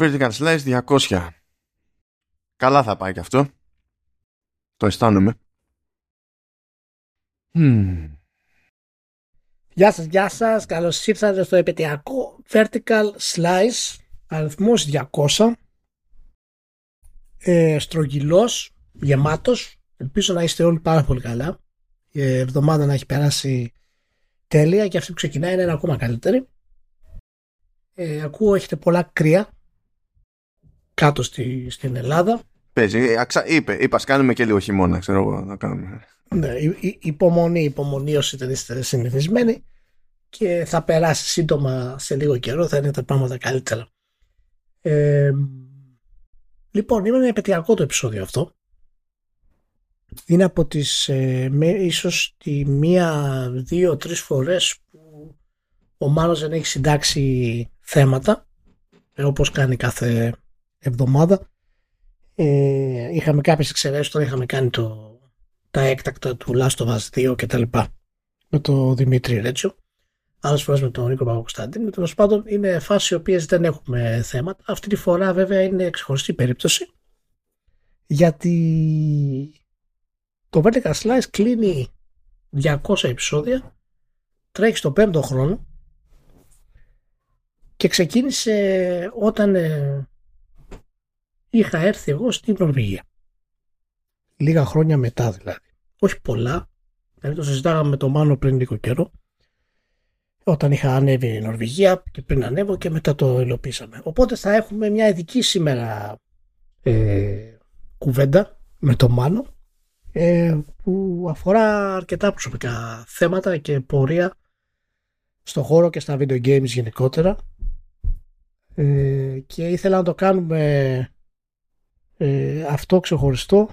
Vertical Slice 200. Καλά θα πάει και αυτό. Το αισθάνομαι. Hmm. Γεια σας, γεια σας. Καλώς ήρθατε στο επαιτειακό Vertical Slice αριθμός 200 ε, στρογγυλός, γεμάτος. Ελπίζω να είστε όλοι πάρα πολύ καλά. Η εβδομάδα να έχει περάσει τέλεια και αυτή που ξεκινάει είναι ακόμα καλύτερη. Ε, ακούω έχετε πολλά κρύα κάτω στη, στην Ελλάδα. Παίζει, ε, είπε, είπα, κάνουμε και λίγο χειμώνα, ξέρω εγώ, να κάνουμε. Ναι, υπομονή, υπομονή όσοι δεν είστε συνηθισμένοι και θα περάσει σύντομα σε λίγο καιρό, θα είναι τα πράγματα καλύτερα. Ε, λοιπόν, είναι ένα επαιτειακό το επεισόδιο αυτό. Είναι από τις ε, με, ίσως τη μία, δύο, τρεις φορές που ο Μάνος δεν έχει συντάξει θέματα ε, όπως κάνει κάθε εβδομάδα. Ε, είχαμε κάποιες εξαιρέσεις, τώρα είχαμε κάνει το, τα έκτακτα του Last of Us 2 και τα λοιπά με τον Δημήτρη Ρέτσιο άλλες φορές με τον Νίκο Παπακοσταντίνο. Τέλος πάντων, είναι φάσεις οι οποίες δεν έχουμε θέματα. Αυτή τη φορά, βέβαια, είναι ξεχωριστή περίπτωση. Γιατί το Vertical Slice κλείνει 200 επεισόδια, τρέχει στο πέμπτο χρόνο και ξεκίνησε όταν ε, είχα έρθει εγώ στην Νορβηγία. Λίγα χρόνια μετά δηλαδή. Όχι πολλά. Δηλαδή το συζητάγαμε με τον Μάνο πριν λίγο καιρό όταν είχα ανέβει η Νορβηγία και πριν ανέβω και μετά το υλοποίησαμε. Οπότε θα έχουμε μια ειδική σήμερα ε, κουβέντα με τον Μάνο ε, που αφορά αρκετά προσωπικά θέματα και πορεία στο χώρο και στα video games γενικότερα ε, και ήθελα να το κάνουμε ε, αυτό ξεχωριστό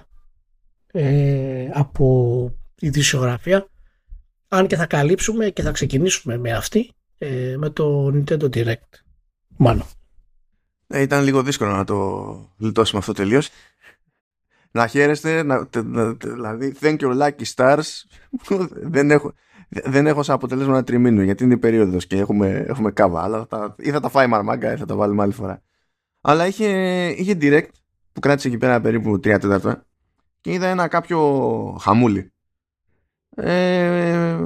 ε, από ειδησιογραφία αν και θα καλύψουμε και θα ξεκινήσουμε με αυτή ε, με το Nintendo Direct. Μάλλον ε, ήταν λίγο δύσκολο να το λιτώσουμε αυτό τελείως. να χαίρεστε να, να, δηλαδή thank you lucky stars. Δεν έχω δεν έχω σαν αποτελέσμα ένα τριμήνου γιατί είναι η περίοδος και έχουμε, έχουμε κάβα. Αλλά θα, ή θα τα φάει μαρμάγκα ή θα τα βάλουμε άλλη φορά. Αλλά είχε, είχε direct που κράτησε εκεί πέρα περίπου 3 τέταρτα και είδα ένα κάποιο χαμούλι ε,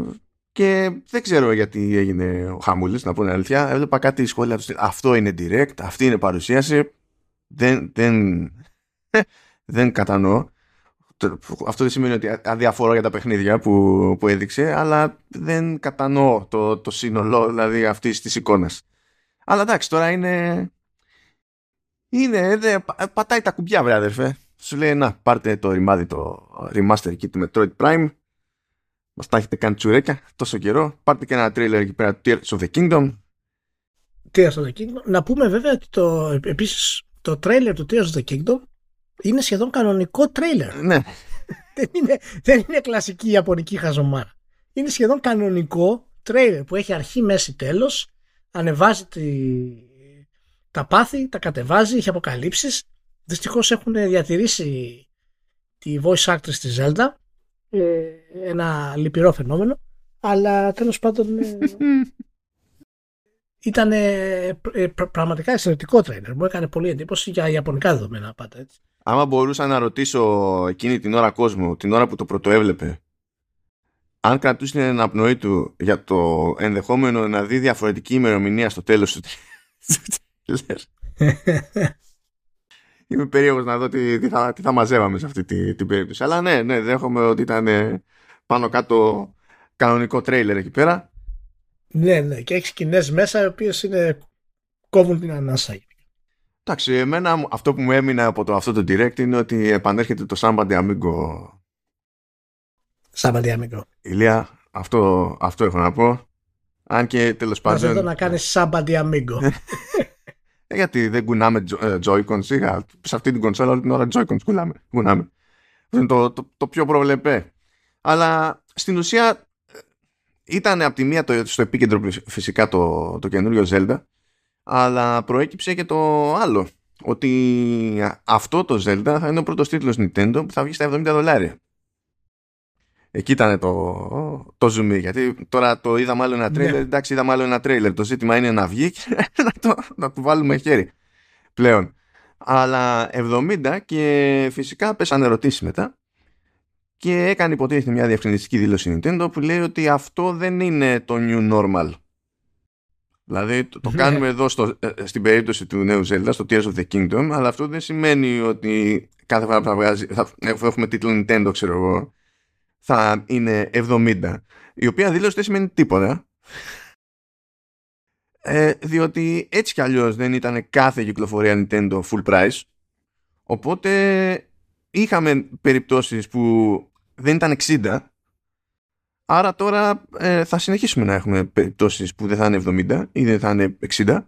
και δεν ξέρω γιατί έγινε ο Χαμούλης, να πω την αλήθεια. Έβλεπα κάτι σχόλια του. Αυτό είναι direct, αυτή είναι παρουσίαση. Δεν, δεν, δεν κατανοώ. Αυτό δεν σημαίνει ότι αδιαφορώ για τα παιχνίδια που, που έδειξε, αλλά δεν κατανοώ το, το σύνολο δηλαδή αυτής της εικόνας. Αλλά εντάξει, τώρα είναι. Είναι, δε, πατάει τα κουμπιά, βρε αδερφέ. Σου λέει, να, πάρτε το ρημάδι, το remaster kit Metroid Prime Μας τα έχετε κάνει τσουρέκια τόσο καιρό. Πάρτε και ένα τρέιλερ εκεί πέρα του Tears of the Kingdom. Tears of the Kingdom. Να πούμε βέβαια ότι το, επίσης το τρέιλερ του Tears of the Kingdom είναι σχεδόν κανονικό τρέιλερ. Ναι. δεν, είναι, δεν είναι κλασική ιαπωνική χαζομάρα. Είναι σχεδόν κανονικό τρέιλερ που έχει αρχή, μέση, τέλος. Ανεβάζει τη, τα πάθη, τα κατεβάζει, έχει αποκαλύψεις. Δυστυχώς έχουν διατηρήσει τη voice actress της Zelda ε, ένα λυπηρό φαινόμενο αλλά τέλος πάντων ε, ήταν ε, πραγματικά εξαιρετικό τρέινερ μου έκανε πολύ εντύπωση για ιαπωνικά δεδομένα πάντα έτσι. Άμα μπορούσα να ρωτήσω εκείνη την ώρα κόσμο την ώρα που το πρωτοέβλεπε αν κρατούσε την αναπνοή του για το ενδεχόμενο να δει διαφορετική ημερομηνία στο τέλος του Είμαι περίεργος να δω τι, τι, θα, τι θα μαζεύαμε σε αυτή την, την περίπτωση. Αλλά ναι, ναι, δέχομαι ότι ήταν ε, πάνω κάτω κανονικό τρέιλερ εκεί πέρα. Ναι, ναι, και έχει σκηνές μέσα οι οποίες είναι κόβουν την ανάσα. Εντάξει, εμένα αυτό που μου έμεινε από το, αυτό το direct είναι ότι επανέρχεται το Somebody Amigo. Somebody Amigo. Ηλία, αυτό, αυτό έχω να πω. Αν και τέλος πάντων. Δεν να κάνεις Somebody Amigo. Ε, γιατί δεν κουνάμε ε, Joy-Con σιγά. Σε αυτή την κονσόλα όλη την ώρα Joy-Con κουνάμε. κουνάμε. Αυτό είναι το, το, το, πιο προβλεπέ. Αλλά στην ουσία ε, ήταν από τη μία το, στο επίκεντρο φυσικά το, το καινούριο Zelda αλλά προέκυψε και το άλλο ότι αυτό το Zelda θα είναι ο πρώτος τίτλος Nintendo που θα βγει στα 70 δολάρια. Εκεί ήταν το, το zoom γιατί τώρα το είδαμε άλλο ένα τρέιλερ. Ναι. Εντάξει, είδαμε άλλο ένα τρέιλερ. Το ζήτημα είναι να βγει και να, το, να του βάλουμε χέρι. πλέον. Αλλά 70 και φυσικά πέσανε ερωτήσεις μετά και έκανε υποτίθεται μια διευκρινιστική δήλωση Nintendo που λέει ότι αυτό δεν είναι το new normal. Δηλαδή το, ναι. κάνουμε εδώ στο, ε, ε, στην περίπτωση του νέου Zelda, στο Tears of the Kingdom, αλλά αυτό δεν σημαίνει ότι κάθε φορά που θα βγάζει, θα, έχουμε τίτλο Nintendo, ξέρω εγώ, θα είναι 70. Η οποία δήλωση δεν σημαίνει τίποτα. Ε, διότι έτσι κι αλλιώς δεν ήταν κάθε κυκλοφορία Nintendo full price. Οπότε είχαμε περιπτώσεις που δεν ήταν 60 άρα τώρα ε, θα συνεχίσουμε να έχουμε περιπτώσεις που δεν θα είναι 70 ή δεν θα είναι 60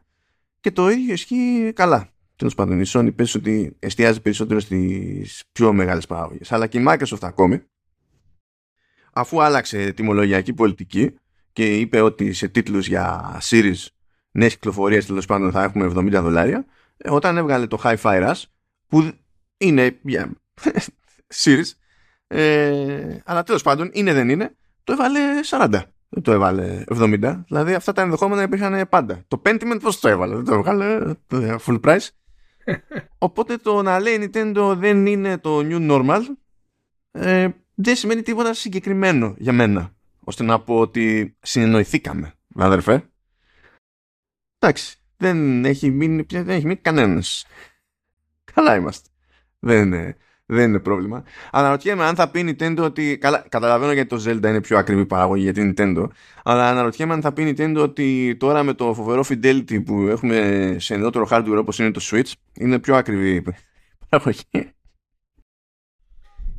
και το ίδιο ισχύει καλά. Τέλος πάντων, η Sony πες ότι εστιάζει περισσότερο στις πιο μεγάλες παραγωγές. Αλλά και η Microsoft ακόμη, αφού άλλαξε τιμολογιακή πολιτική και είπε ότι σε τίτλους για series νέες κυκλοφορίες τέλος πάντων θα έχουμε 70 δολάρια, ε, όταν έβγαλε το Hi-Fi Rush, που είναι για series, ε, αλλά τέλος πάντων είναι δεν είναι, το έβαλε 40. Δεν το έβαλε 70. Δηλαδή αυτά τα ενδεχόμενα υπήρχαν πάντα. Το Pentiment πώς το έβαλε, δεν το έβαλε full price. Οπότε το να λέει Nintendo δεν είναι το new normal ε, δεν σημαίνει τίποτα συγκεκριμένο για μένα. Ώστε να πω ότι συνεννοηθήκαμε, αδερφέ. Εντάξει, δεν έχει μείνει, δεν έχει μείνει κανένας. Καλά είμαστε. Δεν είναι δεν είναι πρόβλημα. Αναρωτιέμαι αν θα πει Nintendo ότι. Καλά, καταλαβαίνω γιατί το Zelda είναι πιο ακριβή παραγωγή για την Nintendo. Αλλά αναρωτιέμαι αν θα πει Nintendo ότι τώρα με το φοβερό fidelity που έχουμε σε νεότερο hardware όπως είναι το Switch είναι πιο ακριβή παραγωγή.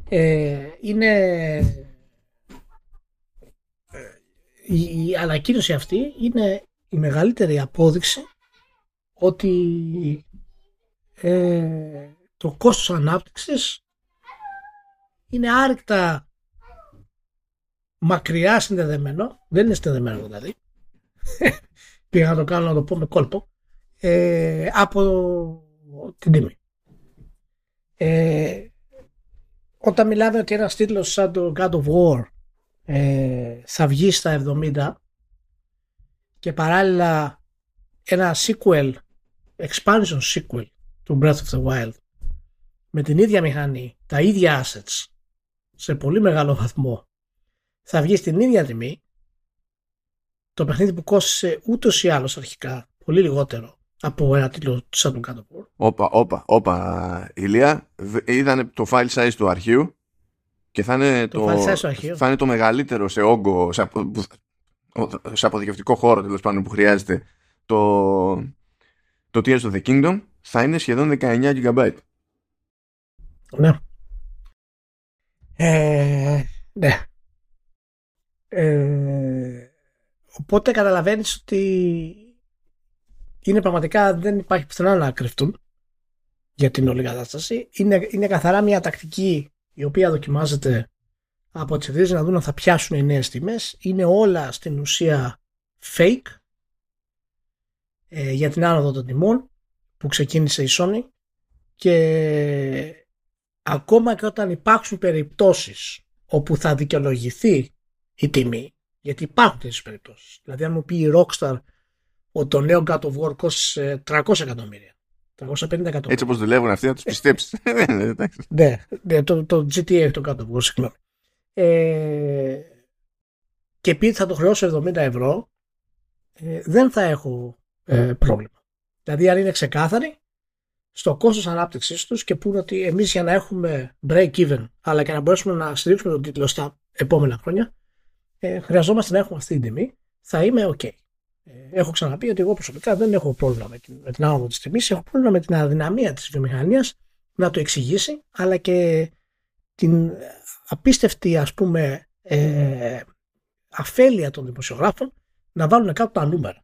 Ε, είναι. Ε, η, η ανακοίνωση αυτή είναι η μεγαλύτερη απόδειξη ότι ε, το κόστος ανάπτυξης είναι άρρηκτα μακριά συνδεδεμένο, δεν είναι συνδεδεμένο δηλαδή, πήγα να το κάνω να το πω με κόλπο, ε, από την τιμή. Ε, όταν μιλάμε ότι ένας τίτλος σαν το God of War ε, θα βγει στα 70 και παράλληλα ένα sequel, expansion sequel του Breath of the Wild με την ίδια μηχανή, τα ίδια assets, σε πολύ μεγάλο βαθμό, θα βγει στην ίδια τιμή, το παιχνίδι που κόστησε ούτως ή άλλως αρχικά πολύ λιγότερο από ένα τίτλο σαν τον κάτω Όπα, όπα, όπα, Ηλία, είδανε το file size του αρχείου και θα είναι το, το, θα είναι το μεγαλύτερο σε όγκο, σε, σε αποθηκευτικό χώρο τέλος πάντων που χρειάζεται το, το Tears of the Kingdom θα είναι σχεδόν 19 GB. Ναι. Ε, ναι. Ε, οπότε καταλαβαίνεις ότι είναι πραγματικά δεν υπάρχει πουθενά να κρυφτούν για την όλη κατάσταση. Είναι, είναι καθαρά μια τακτική η οποία δοκιμάζεται από τις εταιρείες να δουν αν θα πιάσουν οι νέες τιμές. Είναι όλα στην ουσία fake ε, για την άνοδο των τιμών που ξεκίνησε η Sony και ακόμα και όταν υπάρξουν περιπτώσεις όπου θα δικαιολογηθεί η τιμή, γιατί υπάρχουν τέτοιες περιπτώσεις. Δηλαδή αν μου πει η Rockstar ότι το νέο God of War κόστησε 300 εκατομμύρια, 350 εκατομμύρια. Έτσι όπως δουλεύουν αυτοί να τους πιστέψεις. ναι, ναι, το, το GTA το God of War, συγγνώμη. Ε, και πει θα το χρεώσω 70 ευρώ, ε, δεν θα έχω ε, πρόβλημα. Δηλαδή αν είναι ξεκάθαρη, στο κόστος ανάπτυξής τους και πούνε ότι εμείς για να έχουμε break even αλλά και να μπορέσουμε να στηρίξουμε τον τίτλο στα επόμενα χρόνια ε, χρειαζόμαστε να έχουμε αυτή την τιμή θα είμαι ok. Ε, έχω ξαναπεί ότι εγώ προσωπικά δεν έχω πρόβλημα με την, με την άνοδο της τιμής, έχω πρόβλημα με την αδυναμία της βιομηχανίας να το εξηγήσει αλλά και την απίστευτη ας πούμε ε, αφέλεια των δημοσιογράφων να βάλουν κάτω τα νούμερα.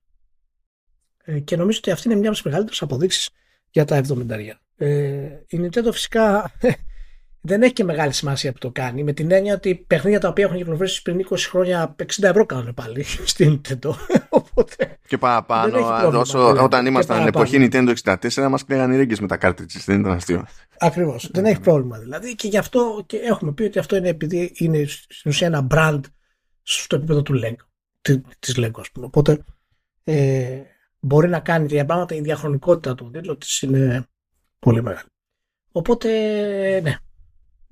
Ε, και νομίζω ότι αυτή είναι μια από τις μεγαλύτερες αποδείξεις για τα 70. Ε, η Nintendo φυσικά δεν έχει και μεγάλη σημασία που το κάνει με την έννοια ότι παιχνίδια τα οποία έχουν κυκλοφορήσει πριν 20 χρόνια 60 ευρώ κάνουν πάλι στην Nintendo. Οπότε, και παραπάνω, όσο, όταν ήμασταν εποχή Nintendo 64 μας κλαίγαν οι ρίγκες με τα cartridges, δεν ήταν αστείο. Ακριβώς, δεν έχει πρόβλημα δηλαδή και γι' αυτό και έχουμε πει ότι αυτό είναι επειδή είναι στην ουσία ένα brand στο επίπεδο του Lego, της Lego ας πούμε. Οπότε ε, μπορεί να κάνει τέτοια πράγματα, η διαχρονικότητα του τίτλου της είναι πολύ μεγάλη. Οπότε, ναι.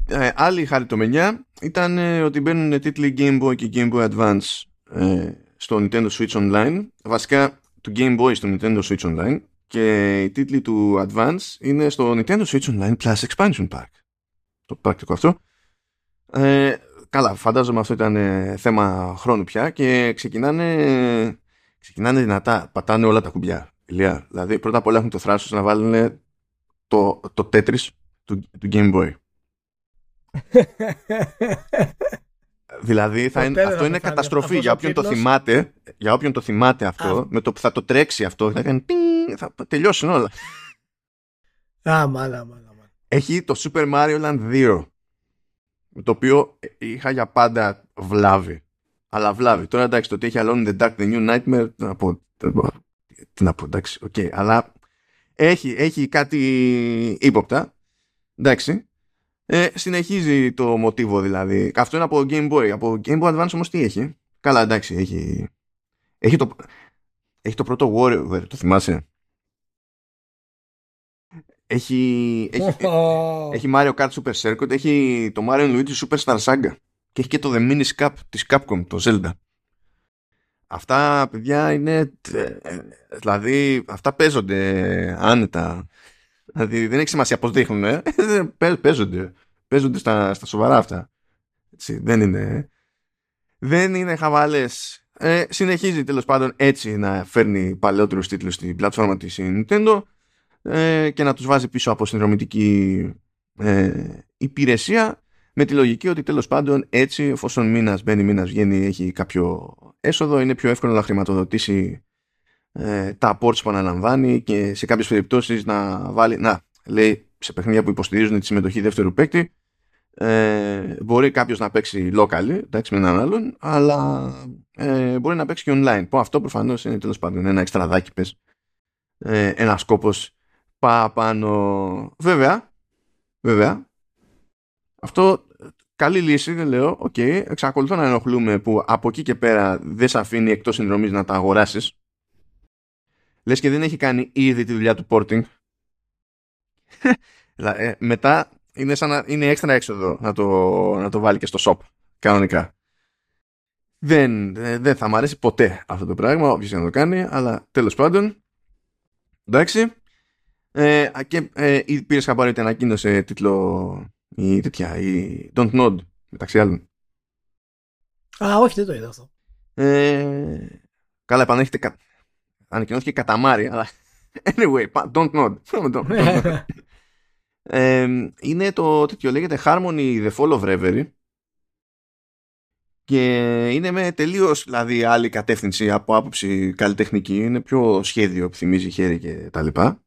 Ε, άλλη χαριτομενιά ήταν ε, ότι μπαίνουν τίτλοι Game Boy και Game Boy Advance ε, στο Nintendo Switch Online. Βασικά, του Game Boy στο Nintendo Switch Online και οι τίτλοι του Advance είναι στο Nintendo Switch Online Plus Expansion Pack. Το πρακτικό αυτό. Ε, καλά, φαντάζομαι αυτό ήταν ε, θέμα χρόνου πια και ξεκινάνε, ξεκινάνε δυνατά, πατάνε όλα τα κουμπιά. Ηλία. Δηλαδή πρώτα απ' όλα έχουν το θράσος να βάλουν το, το Tetris του, του Game Boy. δηλαδή θα είναι, αυτό είναι καταστροφή για όποιον το θυμάται για όποιον το θυμάται αυτό με το που θα το τρέξει αυτό θα κάνει πινγκ, θα τελειώσουν όλα Α, μάλα, μάλα, έχει το Super Mario Land 2 το οποίο είχα για πάντα βλάβει. Αλλά βλάβει. Τώρα εντάξει, το ότι έχει Alone in the Dark, The New Nightmare, τι να πω, τι να πω εντάξει, OK. Okay. Αλλά έχει, έχει κάτι ύποπτα, εντάξει. Ε, συνεχίζει το μοτίβο δηλαδή. Αυτό είναι από Game Boy. Από Game Boy Advance όμως τι έχει; Καλά εντάξει, έχει, έχει, το, έχει το πρώτο Warrior, το θυμάσαι; Έχει, έχει, έχει Mario Kart Super Circuit, έχει το Mario Luigi Super Star Saga και έχει και το The Mini Cap της Capcom, το Zelda. Αυτά, παιδιά, είναι... Δηλαδή, αυτά παίζονται άνετα. Δηλαδή, δεν έχει σημασία πώς δείχνουν, ε. παίζονται. Παίζονται στα, στα σοβαρά αυτά. Έτσι, δεν είναι... Δεν είναι χαβαλές. Ε, συνεχίζει τέλος πάντων έτσι να φέρνει παλαιότερους τίτλους στην πλατφόρμα της Nintendo ε, και να τους βάζει πίσω από συνδρομητική ε, υπηρεσία με τη λογική ότι τέλος πάντων έτσι εφόσον μήνας μπαίνει μήνας βγαίνει έχει κάποιο έσοδο είναι πιο εύκολο να χρηματοδοτήσει ε, τα ports που αναλαμβάνει και σε κάποιες περιπτώσεις να βάλει να λέει σε παιχνίδια που υποστηρίζουν τη συμμετοχή δεύτερου παίκτη ε, μπορεί κάποιος να παίξει locally εντάξει, με έναν άλλον αλλά ε, μπορεί να παίξει και online που αυτό προφανώς είναι τέλος πάντων ένα εξτραδάκι πες ε, ένας σκόπος πάνω. Βέβαια, βέβαια, αυτό καλή λύση, δεν λέω. OK, okay, εξακολουθώ να ενοχλούμαι που από εκεί και πέρα δεν σε αφήνει εκτός συνδρομής να τα αγοράσεις. Λες και δεν έχει κάνει ήδη τη δουλειά του porting. ε, μετά είναι, σαν να, είναι έξτρα έξοδο να το, να το βάλει και στο shop, κανονικά. Δεν, δεν θα μου αρέσει ποτέ αυτό το πράγμα, όποιος να το κάνει, αλλά τέλος πάντων, εντάξει, ε, και ε, πήρε χαμπάρι ότι ανακοίνωσε τίτλο η τέτοια, η Don't Nod μεταξύ άλλων. Α, όχι, δεν το είδα αυτό. Ε, καλά, επανέρχεται. Κα... Ανακοινώθηκε καταμάρι, αλλά. Anyway, don't nod. ε, είναι το τέτοιο, λέγεται Harmony The Fall of Reverie και είναι με τελείως δηλαδή άλλη κατεύθυνση από άποψη καλλιτεχνική. Είναι πιο σχέδιο που θυμίζει χέρι και τα λοιπά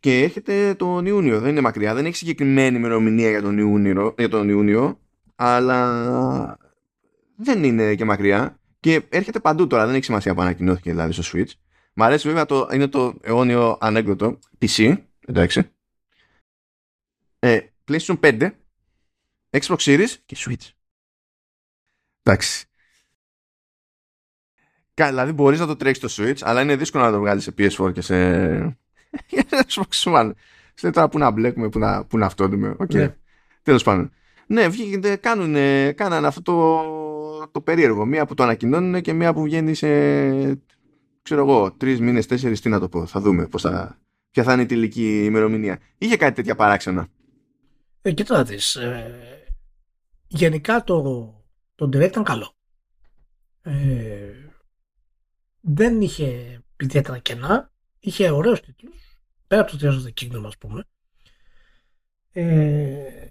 και έρχεται τον Ιούνιο. Δεν είναι μακριά. Δεν έχει συγκεκριμένη ημερομηνία για τον Ιούνιο, για τον Ιούνιο αλλά δεν είναι και μακριά. Και έρχεται παντού τώρα. Δεν έχει σημασία που ανακοινώθηκε δηλαδή στο Switch. Μ' αρέσει βέβαια το, είναι το αιώνιο ανέκδοτο PC. Εντάξει. Ε, PlayStation 5, Xbox Series και Switch. Εντάξει. Δηλαδή μπορείς να το τρέξεις το Switch, αλλά είναι δύσκολο να το βγάλεις σε PS4 και σε Xbox One. Σε τώρα που να μπλέκουμε, που να, που να αυτόντουμε. Okay. Ναι. Τέλος πάντων. Ναι, βγήκε, κάνουν, κάνανε αυτό το, το περίεργο. Μία που το ανακοινώνουν και μία που βγαίνει σε ξέρω εγώ, τρεις μήνες, τέσσερις, τι να το πω. Θα δούμε πώς θα, ποια θα είναι η τελική ημερομηνία. Είχε κάτι τέτοια παράξενα. Ε, κοίτα Ε, γενικά το, το Direct ήταν καλό. Ε, δεν είχε ιδιαίτερα κενά. Είχε ωραίους τίτλους. Πέρα από το Tears of the Kingdom, ας πούμε. Ε,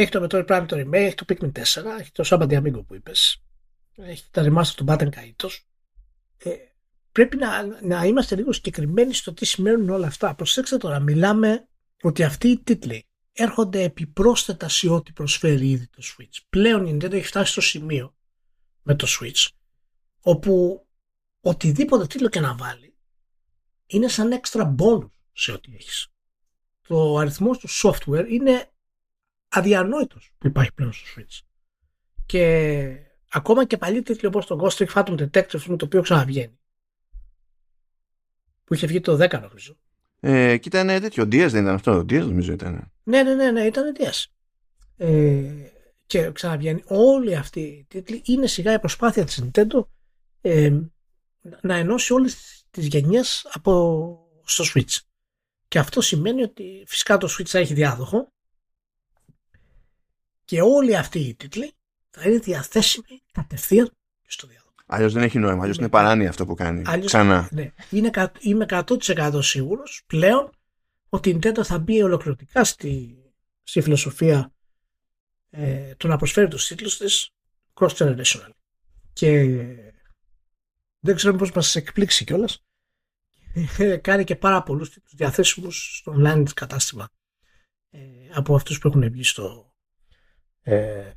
έχει το Metroid Prime το Remake, έχει το Pikmin 4, έχει το Samba Amigo που είπες. Έχει τα remaster του Batten Kaitos. Ε, πρέπει να, να είμαστε λίγο συγκεκριμένοι στο τι σημαίνουν όλα αυτά. Προσέξτε τώρα, μιλάμε ότι αυτοί οι τίτλοι έρχονται επιπρόσθετα σε ό,τι προσφέρει ήδη το Switch. Πλέον η Nintendo έχει φτάσει στο σημείο με το Switch όπου οτιδήποτε τίτλο και να βάλει είναι σαν έξτρα bonus σε ό,τι έχεις. Το αριθμός του software είναι αδιανόητος που υπάρχει πλέον στο Switch. Και ακόμα και παλιοί τίτλοι όπως το Ghost Trick Phantom Detective με το οποίο ξαναβγαίνει. Που είχε βγει το 10 νομίζω. Ε, και ήταν τέτοιο. Diaz δεν ήταν αυτό. Diaz νομίζω ήταν. Ναι, ναι, ναι, ναι ήταν Diaz. Ε, και ξαναβγαίνει. Όλοι αυτοί οι τίτλοι είναι σιγά η προσπάθεια της Nintendo ε, να ενώσει όλες τις γενιές από στο Switch. Και αυτό σημαίνει ότι φυσικά το Switch θα έχει διάδοχο και όλοι αυτοί οι τίτλοι θα είναι διαθέσιμοι κατευθείαν και στο διάδοχο. Αλλιώς δεν έχει νόημα. Αλλιώς είναι παράνοια αυτό που κάνει. Αλλιώς, Ξανά. Ναι. Είναι, είμαι 100% σίγουρος πλέον ότι η Nintendo θα μπει ολοκληρωτικά στη, στη φιλοσοφία ε, το να προσφέρει τους τίτλους της cross-generational. Και δεν ξέρω πώς μας εκπλήξει κιόλας. Ε, κάνει και πάρα πολλούς τίτλους διαθέσιμους στο online κατάστημα ε, από αυτούς που έχουν βγει στο, ε,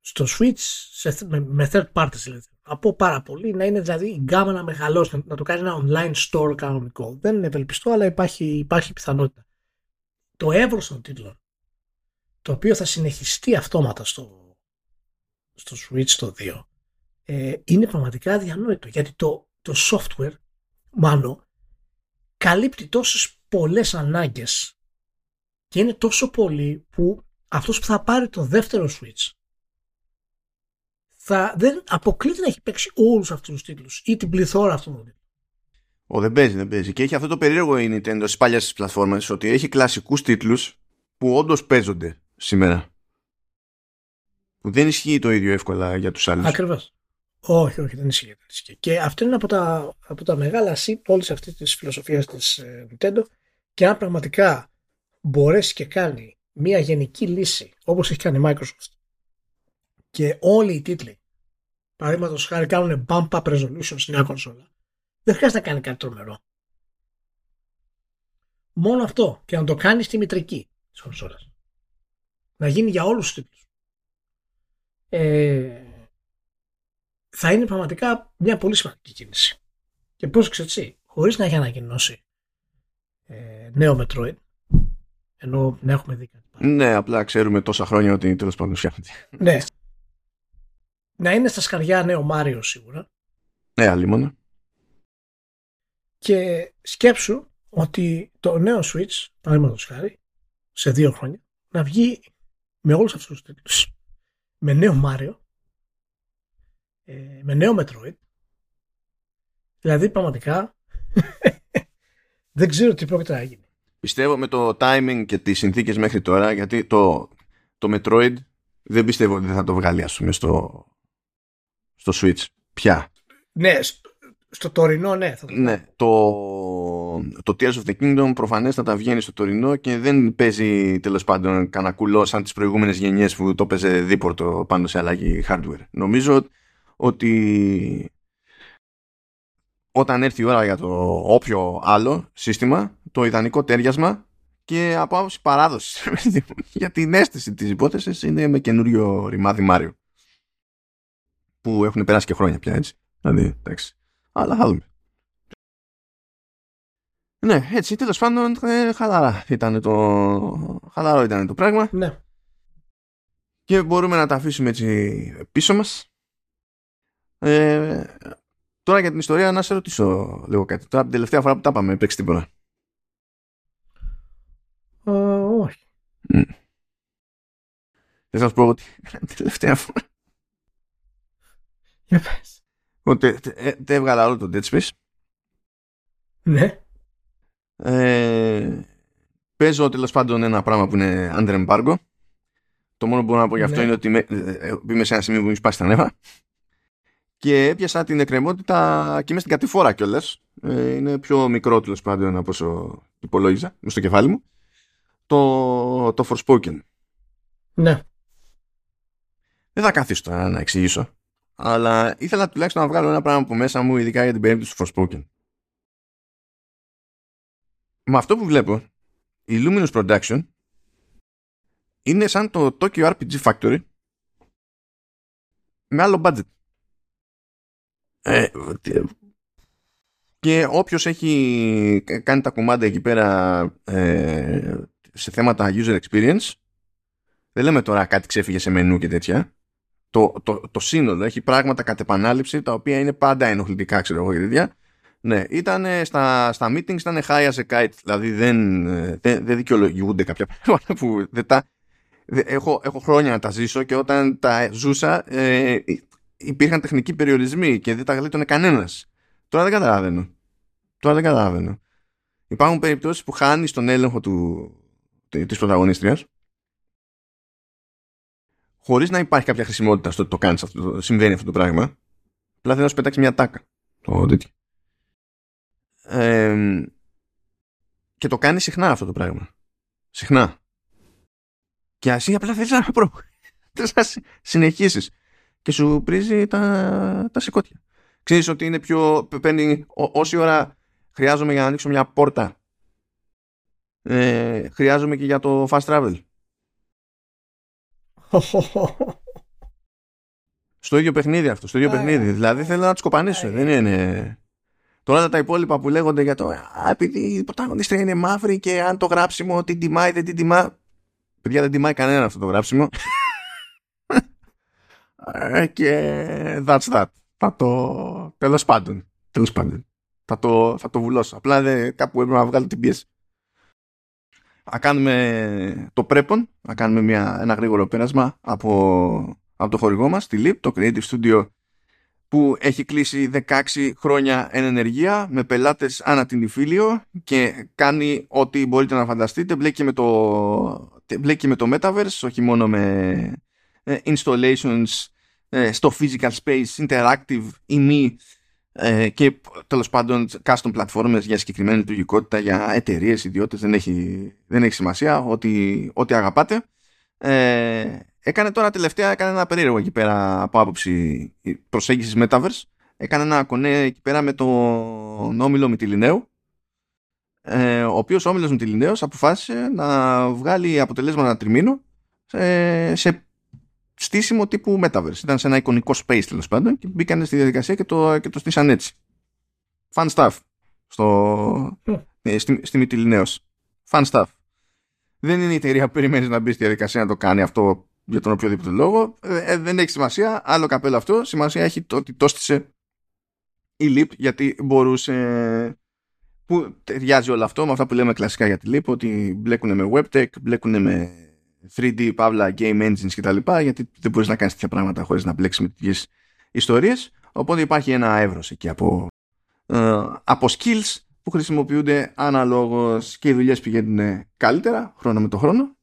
στο Switch σε, με, με third parties δηλαδή. Από πάρα πολύ να είναι δηλαδή η γκάμα να μεγαλώσει, να, το κάνει ένα online store κανονικό. Δεν είναι ευελπιστό, αλλά υπάρχει, υπάρχει πιθανότητα. Το εύρος των τίτλων, το οποίο θα συνεχιστεί αυτόματα στο, στο Switch το 2, ε, είναι πραγματικά αδιανόητο. Γιατί το, το software, μάλλον, καλύπτει τόσες πολλές ανάγκες και είναι τόσο πολύ που αυτός που θα πάρει το δεύτερο Switch θα, δεν αποκλείται να έχει παίξει όλους αυτούς τους τίτλους ή την πληθώρα αυτών των τίτλων. Ο, δεν παίζει, δεν παίζει. Και έχει αυτό το περίεργο η Nintendo στις παλιές πλατφόρμες ότι έχει κλασικούς τίτλους που όντως παίζονται σήμερα. Που δεν ισχύει το ίδιο εύκολα για τους άλλους. Ακριβώς. Όχι, όχι, δεν ισχύει. Και αυτό είναι από τα, από τα μεγάλα σύμπ όλης αυτής της φιλοσοφίας της ε, Nintendo. Και αν πραγματικά μπορέσει και κάνει μια γενική λύση όπως έχει κάνει η Microsoft και όλοι οι τίτλοι, παραδείγματος χάρη, κάνουν bump up resolution στην νέα κονσόλα, δεν χρειάζεται να κάνει κάτι τρομερό. Μόνο αυτό και να το κάνεις στη μητρική της κονσόλας. Να γίνει για όλους τους τίτλους. Ε, θα είναι πραγματικά μια πολύ σημαντική κίνηση. Και πώς έτσι, χωρίς να έχει ανακοινώσει ε, νέο Metroid, ενώ να έχουμε δει κάτι Ναι, απλά ξέρουμε τόσα χρόνια ότι τέλος πάντων φτιάχνεται. Ναι. Να είναι στα σκαριά νέο Μάριος σίγουρα. Ναι, αλλήμωνα. Και σκέψου ότι το νέο Switch, παραδείγματος χάρη, σε δύο χρόνια, να βγει με όλους αυτούς τους τίτλους. Με νέο Μάριο, ε, με νέο Metroid. Δηλαδή πραγματικά δεν ξέρω τι πρόκειται να γίνει. Πιστεύω με το timing και τις συνθήκες μέχρι τώρα γιατί το, το Metroid δεν πιστεύω ότι θα το βγάλει ας πούμε στο, στο Switch πια. Ναι, στο, στο τωρινό ναι. Θα το... Ναι, το, το Tears of the Kingdom προφανέστατα βγαίνει στο τωρινό και δεν παίζει τέλος πάντων κανένα σαν τις προηγούμενες γενιές που το παίζει δίπορτο πάνω σε αλλαγή hardware. Νομίζω ότι όταν έρθει η ώρα για το όποιο άλλο σύστημα, το ιδανικό τέριασμα και από άποψη παράδοσης για την αίσθηση της υπόθεσης είναι με καινούριο ρημάδι Μάριο. Που έχουν περάσει και χρόνια πια έτσι. Δηλαδή εντάξει. Αλλά θα δούμε. Ναι έτσι τέλος πάντων ε, χαλαρά ήταν το χαλαρό ήταν το πράγμα. Ναι. και μπορούμε να τα αφήσουμε έτσι πίσω μας. Ε, τώρα για την ιστορία να σε ρωτήσω λίγο κάτι. Τώρα την τελευταία φορά που τα είπαμε, παίξει τίποτα. Uh, όχι. Mm. Δεν θα σου πω ότι την τελευταία φορά. Για πες. Ότι δεν έβγαλα όλο το Dead Space. Ναι. Ε, παίζω τέλος πάντων ένα πράγμα που είναι under embargo. Το μόνο που μπορώ να πω γι' αυτό ναι. είναι ότι είμαι, είμαι σε ένα σημείο που μου σπάσει τα νεύρα και έπιασα την εκκρεμότητα και είμαι στην κατηφόρα κιόλας. Ε, είναι πιο μικρό τέλος πάντων από όσο υπολόγιζα στο κεφάλι μου. Το, το Forspoken. Ναι. Δεν θα καθίσω τώρα να εξηγήσω. Αλλά ήθελα τουλάχιστον να βγάλω ένα πράγμα από μέσα μου, ειδικά για την περίπτωση του Forspoken. Με αυτό που βλέπω, η Luminous Production είναι σαν το Tokyo RPG Factory με άλλο budget. Ε, και όποιος έχει κάνει τα κουμάντα εκεί πέρα ε, σε θέματα user experience δεν λέμε τώρα κάτι ξέφυγε σε μενού και τέτοια το, το, το σύνολο. Έχει πράγματα κατ' επανάληψη τα οποία είναι πάντα ενοχλητικά, ξέρω εγώ για Ναι, ήταν στα, στα meetings ήταν high as a kite. Δηλαδή δεν, δεν, δεν δικαιολογούνται κάποια πράγματα που δεν τα. Έχω, έχω χρόνια να τα ζήσω και όταν τα ζούσα ε, υπήρχαν τεχνικοί περιορισμοί και δεν τα γλίτωνε κανένας. Τώρα δεν καταλαβαίνω. Τώρα δεν καταλαβαίνω. Υπάρχουν περιπτώσεις που χάνεις τον έλεγχο του, της πρωταγωνίστριας χωρίς να υπάρχει κάποια χρησιμότητα στο ότι το κάνεις αυτό, συμβαίνει αυτό το πράγμα. Απλά θέλω να σου πετάξεις μια τάκα. Το τέτοιο. και το κάνεις συχνά αυτό το πράγμα. Συχνά. Και εσύ απλά θέλεις να, προ... να συνεχίσεις. Και σου πρίζει τα, τα σηκώτια. Ξέρεις ότι είναι πιο... Παίρνει όση ώρα χρειάζομαι για να ανοίξω μια πόρτα; Ε, χρειάζομαι και για το fast travel. στο ίδιο παιχνίδι αυτό, στο ίδιο παιχνίδι. Δηλαδή θέλω να του κοπανίσω. Δεν είναι. Τώρα τα υπόλοιπα που λέγονται για το Α, επειδή η πρωταγωνίστρια είναι μαύρη και αν το γράψιμο την τιμάει, δεν την τιμά. Παιδιά δεν τιμάει κανένα αυτό το γράψιμο. Ε, και that's that. Θα το. Τέλος πάντων. Τέλος πάντων. Θα το, θα το βουλώσω. Απλά δεν, κάπου έπρεπε να βγάλω την πίεση να κάνουμε το πρέπον, να κάνουμε μια, ένα γρήγορο πέρασμα από, από το χορηγό μας, τη LIP, το Creative Studio που έχει κλείσει 16 χρόνια εν ενεργεία με πελάτες ανά την Ιφίλιο και κάνει ό,τι μπορείτε να φανταστείτε μπλέκει με το, μπλέκει με το Metaverse όχι μόνο με ε, installations ε, στο physical space, interactive ή μη ε, και τέλος πάντων custom πλατφόρμες για συγκεκριμένη λειτουργικότητα για εταιρείες, ιδιώτες δεν έχει, δεν έχει σημασία ό,τι, ό,τι αγαπάτε. Ε, έκανε τώρα τελευταία έκανε ένα περίεργο εκεί πέρα από άποψη προσέγγισης Metaverse. Έκανε ένα κονέ εκεί πέρα με το όμιλο Μητυλινέου ε, ο οποίος όμιλος Μητυλινέος αποφάσισε να βγάλει αποτελέσματα τριμήνου σε, σε στήσιμο τύπου Metaverse. Ήταν σε ένα εικονικό space τέλος πάντων και μπήκαν στη διαδικασία και το, και το στήσαν έτσι. Fun stuff. Στο, ε, στη, στη Μητυλινέως. Fun stuff. Δεν είναι η εταιρεία που περιμένεις να μπει στη διαδικασία να το κάνει αυτό για τον οποιοδήποτε λόγο. Ε, ε, δεν έχει σημασία. Άλλο καπέλο αυτό. Σημασία έχει το ότι το στήσε η Leap γιατί μπορούσε που ταιριάζει όλο αυτό με αυτά που λέμε κλασικά για τη Leap ότι μπλέκουν με WebTech, μπλέκουν με 3D, παύλα, game engines κτλ. Γιατί δεν μπορείς να κάνεις τέτοια πράγματα χωρίς να μπλέξεις με τέτοιες ιστορίες. Οπότε υπάρχει ένα εύρος εκεί από, ε, από skills που χρησιμοποιούνται αναλόγως και οι δουλειές πηγαίνουν καλύτερα χρόνο με το χρόνο.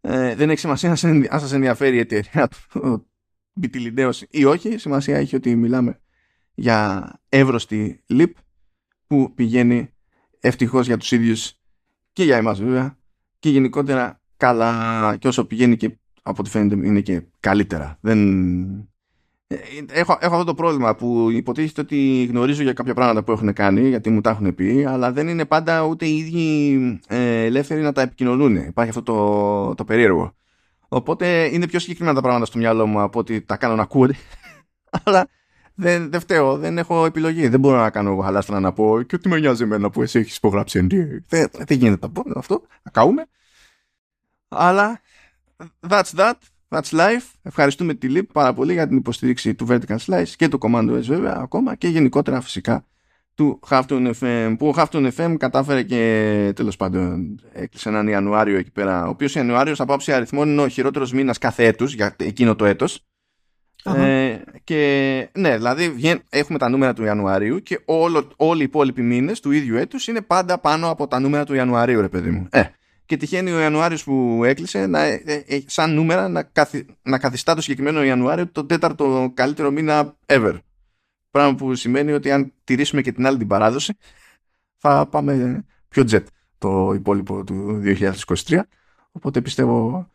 Ε, δεν έχει σημασία αν σας ενδιαφέρει η εταιρεία του Μπιτιλιντέος ή όχι. Σημασία έχει ότι μιλάμε για εύρωστη leap που πηγαίνει ευτυχώς για τους ίδιους και για εμάς βέβαια και γενικότερα καλά και όσο πηγαίνει και από ό,τι φαίνεται είναι και καλύτερα. Δεν... Ε, έχω, έχω αυτό το πρόβλημα που υποτίθεται ότι γνωρίζω για κάποια πράγματα που έχουν κάνει γιατί μου τα έχουν πει αλλά δεν είναι πάντα ούτε οι ίδιοι ε, ελεύθεροι να τα επικοινωνούν. Υπάρχει αυτό το, το περίεργο. Οπότε είναι πιο συγκεκριμένα τα πράγματα στο μυαλό μου από ότι τα κάνω να ακούω. αλλά δεν, δεν φταίω, δεν έχω επιλογή. Δεν μπορώ να κάνω εγώ χαλάστρα να πω και ότι με νοιάζει εμένα που εσύ έχεις υπογράψει NDA. Δεν, δεν γίνεται αυτό. Να καούμε. Αλλά that's that. That's life. Ευχαριστούμε τη LIP πάρα πολύ για την υποστήριξη του Vertical Slice και του Commando S βέβαια ακόμα και γενικότερα φυσικά του Halftone FM που ο Halftone FM κατάφερε και τέλος πάντων έκλεισε έναν Ιανουάριο εκεί πέρα ο οποίος Ιανουάριος από άψη αριθμών είναι ο χειρότερος μήνας κάθε έτους για εκείνο το έτος ε, και ναι, δηλαδή έχουμε τα νούμερα του Ιανουαρίου και όλο, όλοι οι υπόλοιποι μήνες του ίδιου έτους είναι πάντα πάνω από τα νούμερα του Ιανουαρίου ρε παιδί μου. Ε, και τυχαίνει ο Ιανουάριος που έκλεισε να, ε, ε, ε, σαν νούμερα να, καθι, να καθιστά το συγκεκριμένο Ιανουάριο το τέταρτο καλύτερο μήνα ever. Πράγμα που σημαίνει ότι αν τηρήσουμε και την άλλη την παράδοση θα πάμε πιο jet το υπόλοιπο του 2023. Οπότε πιστεύω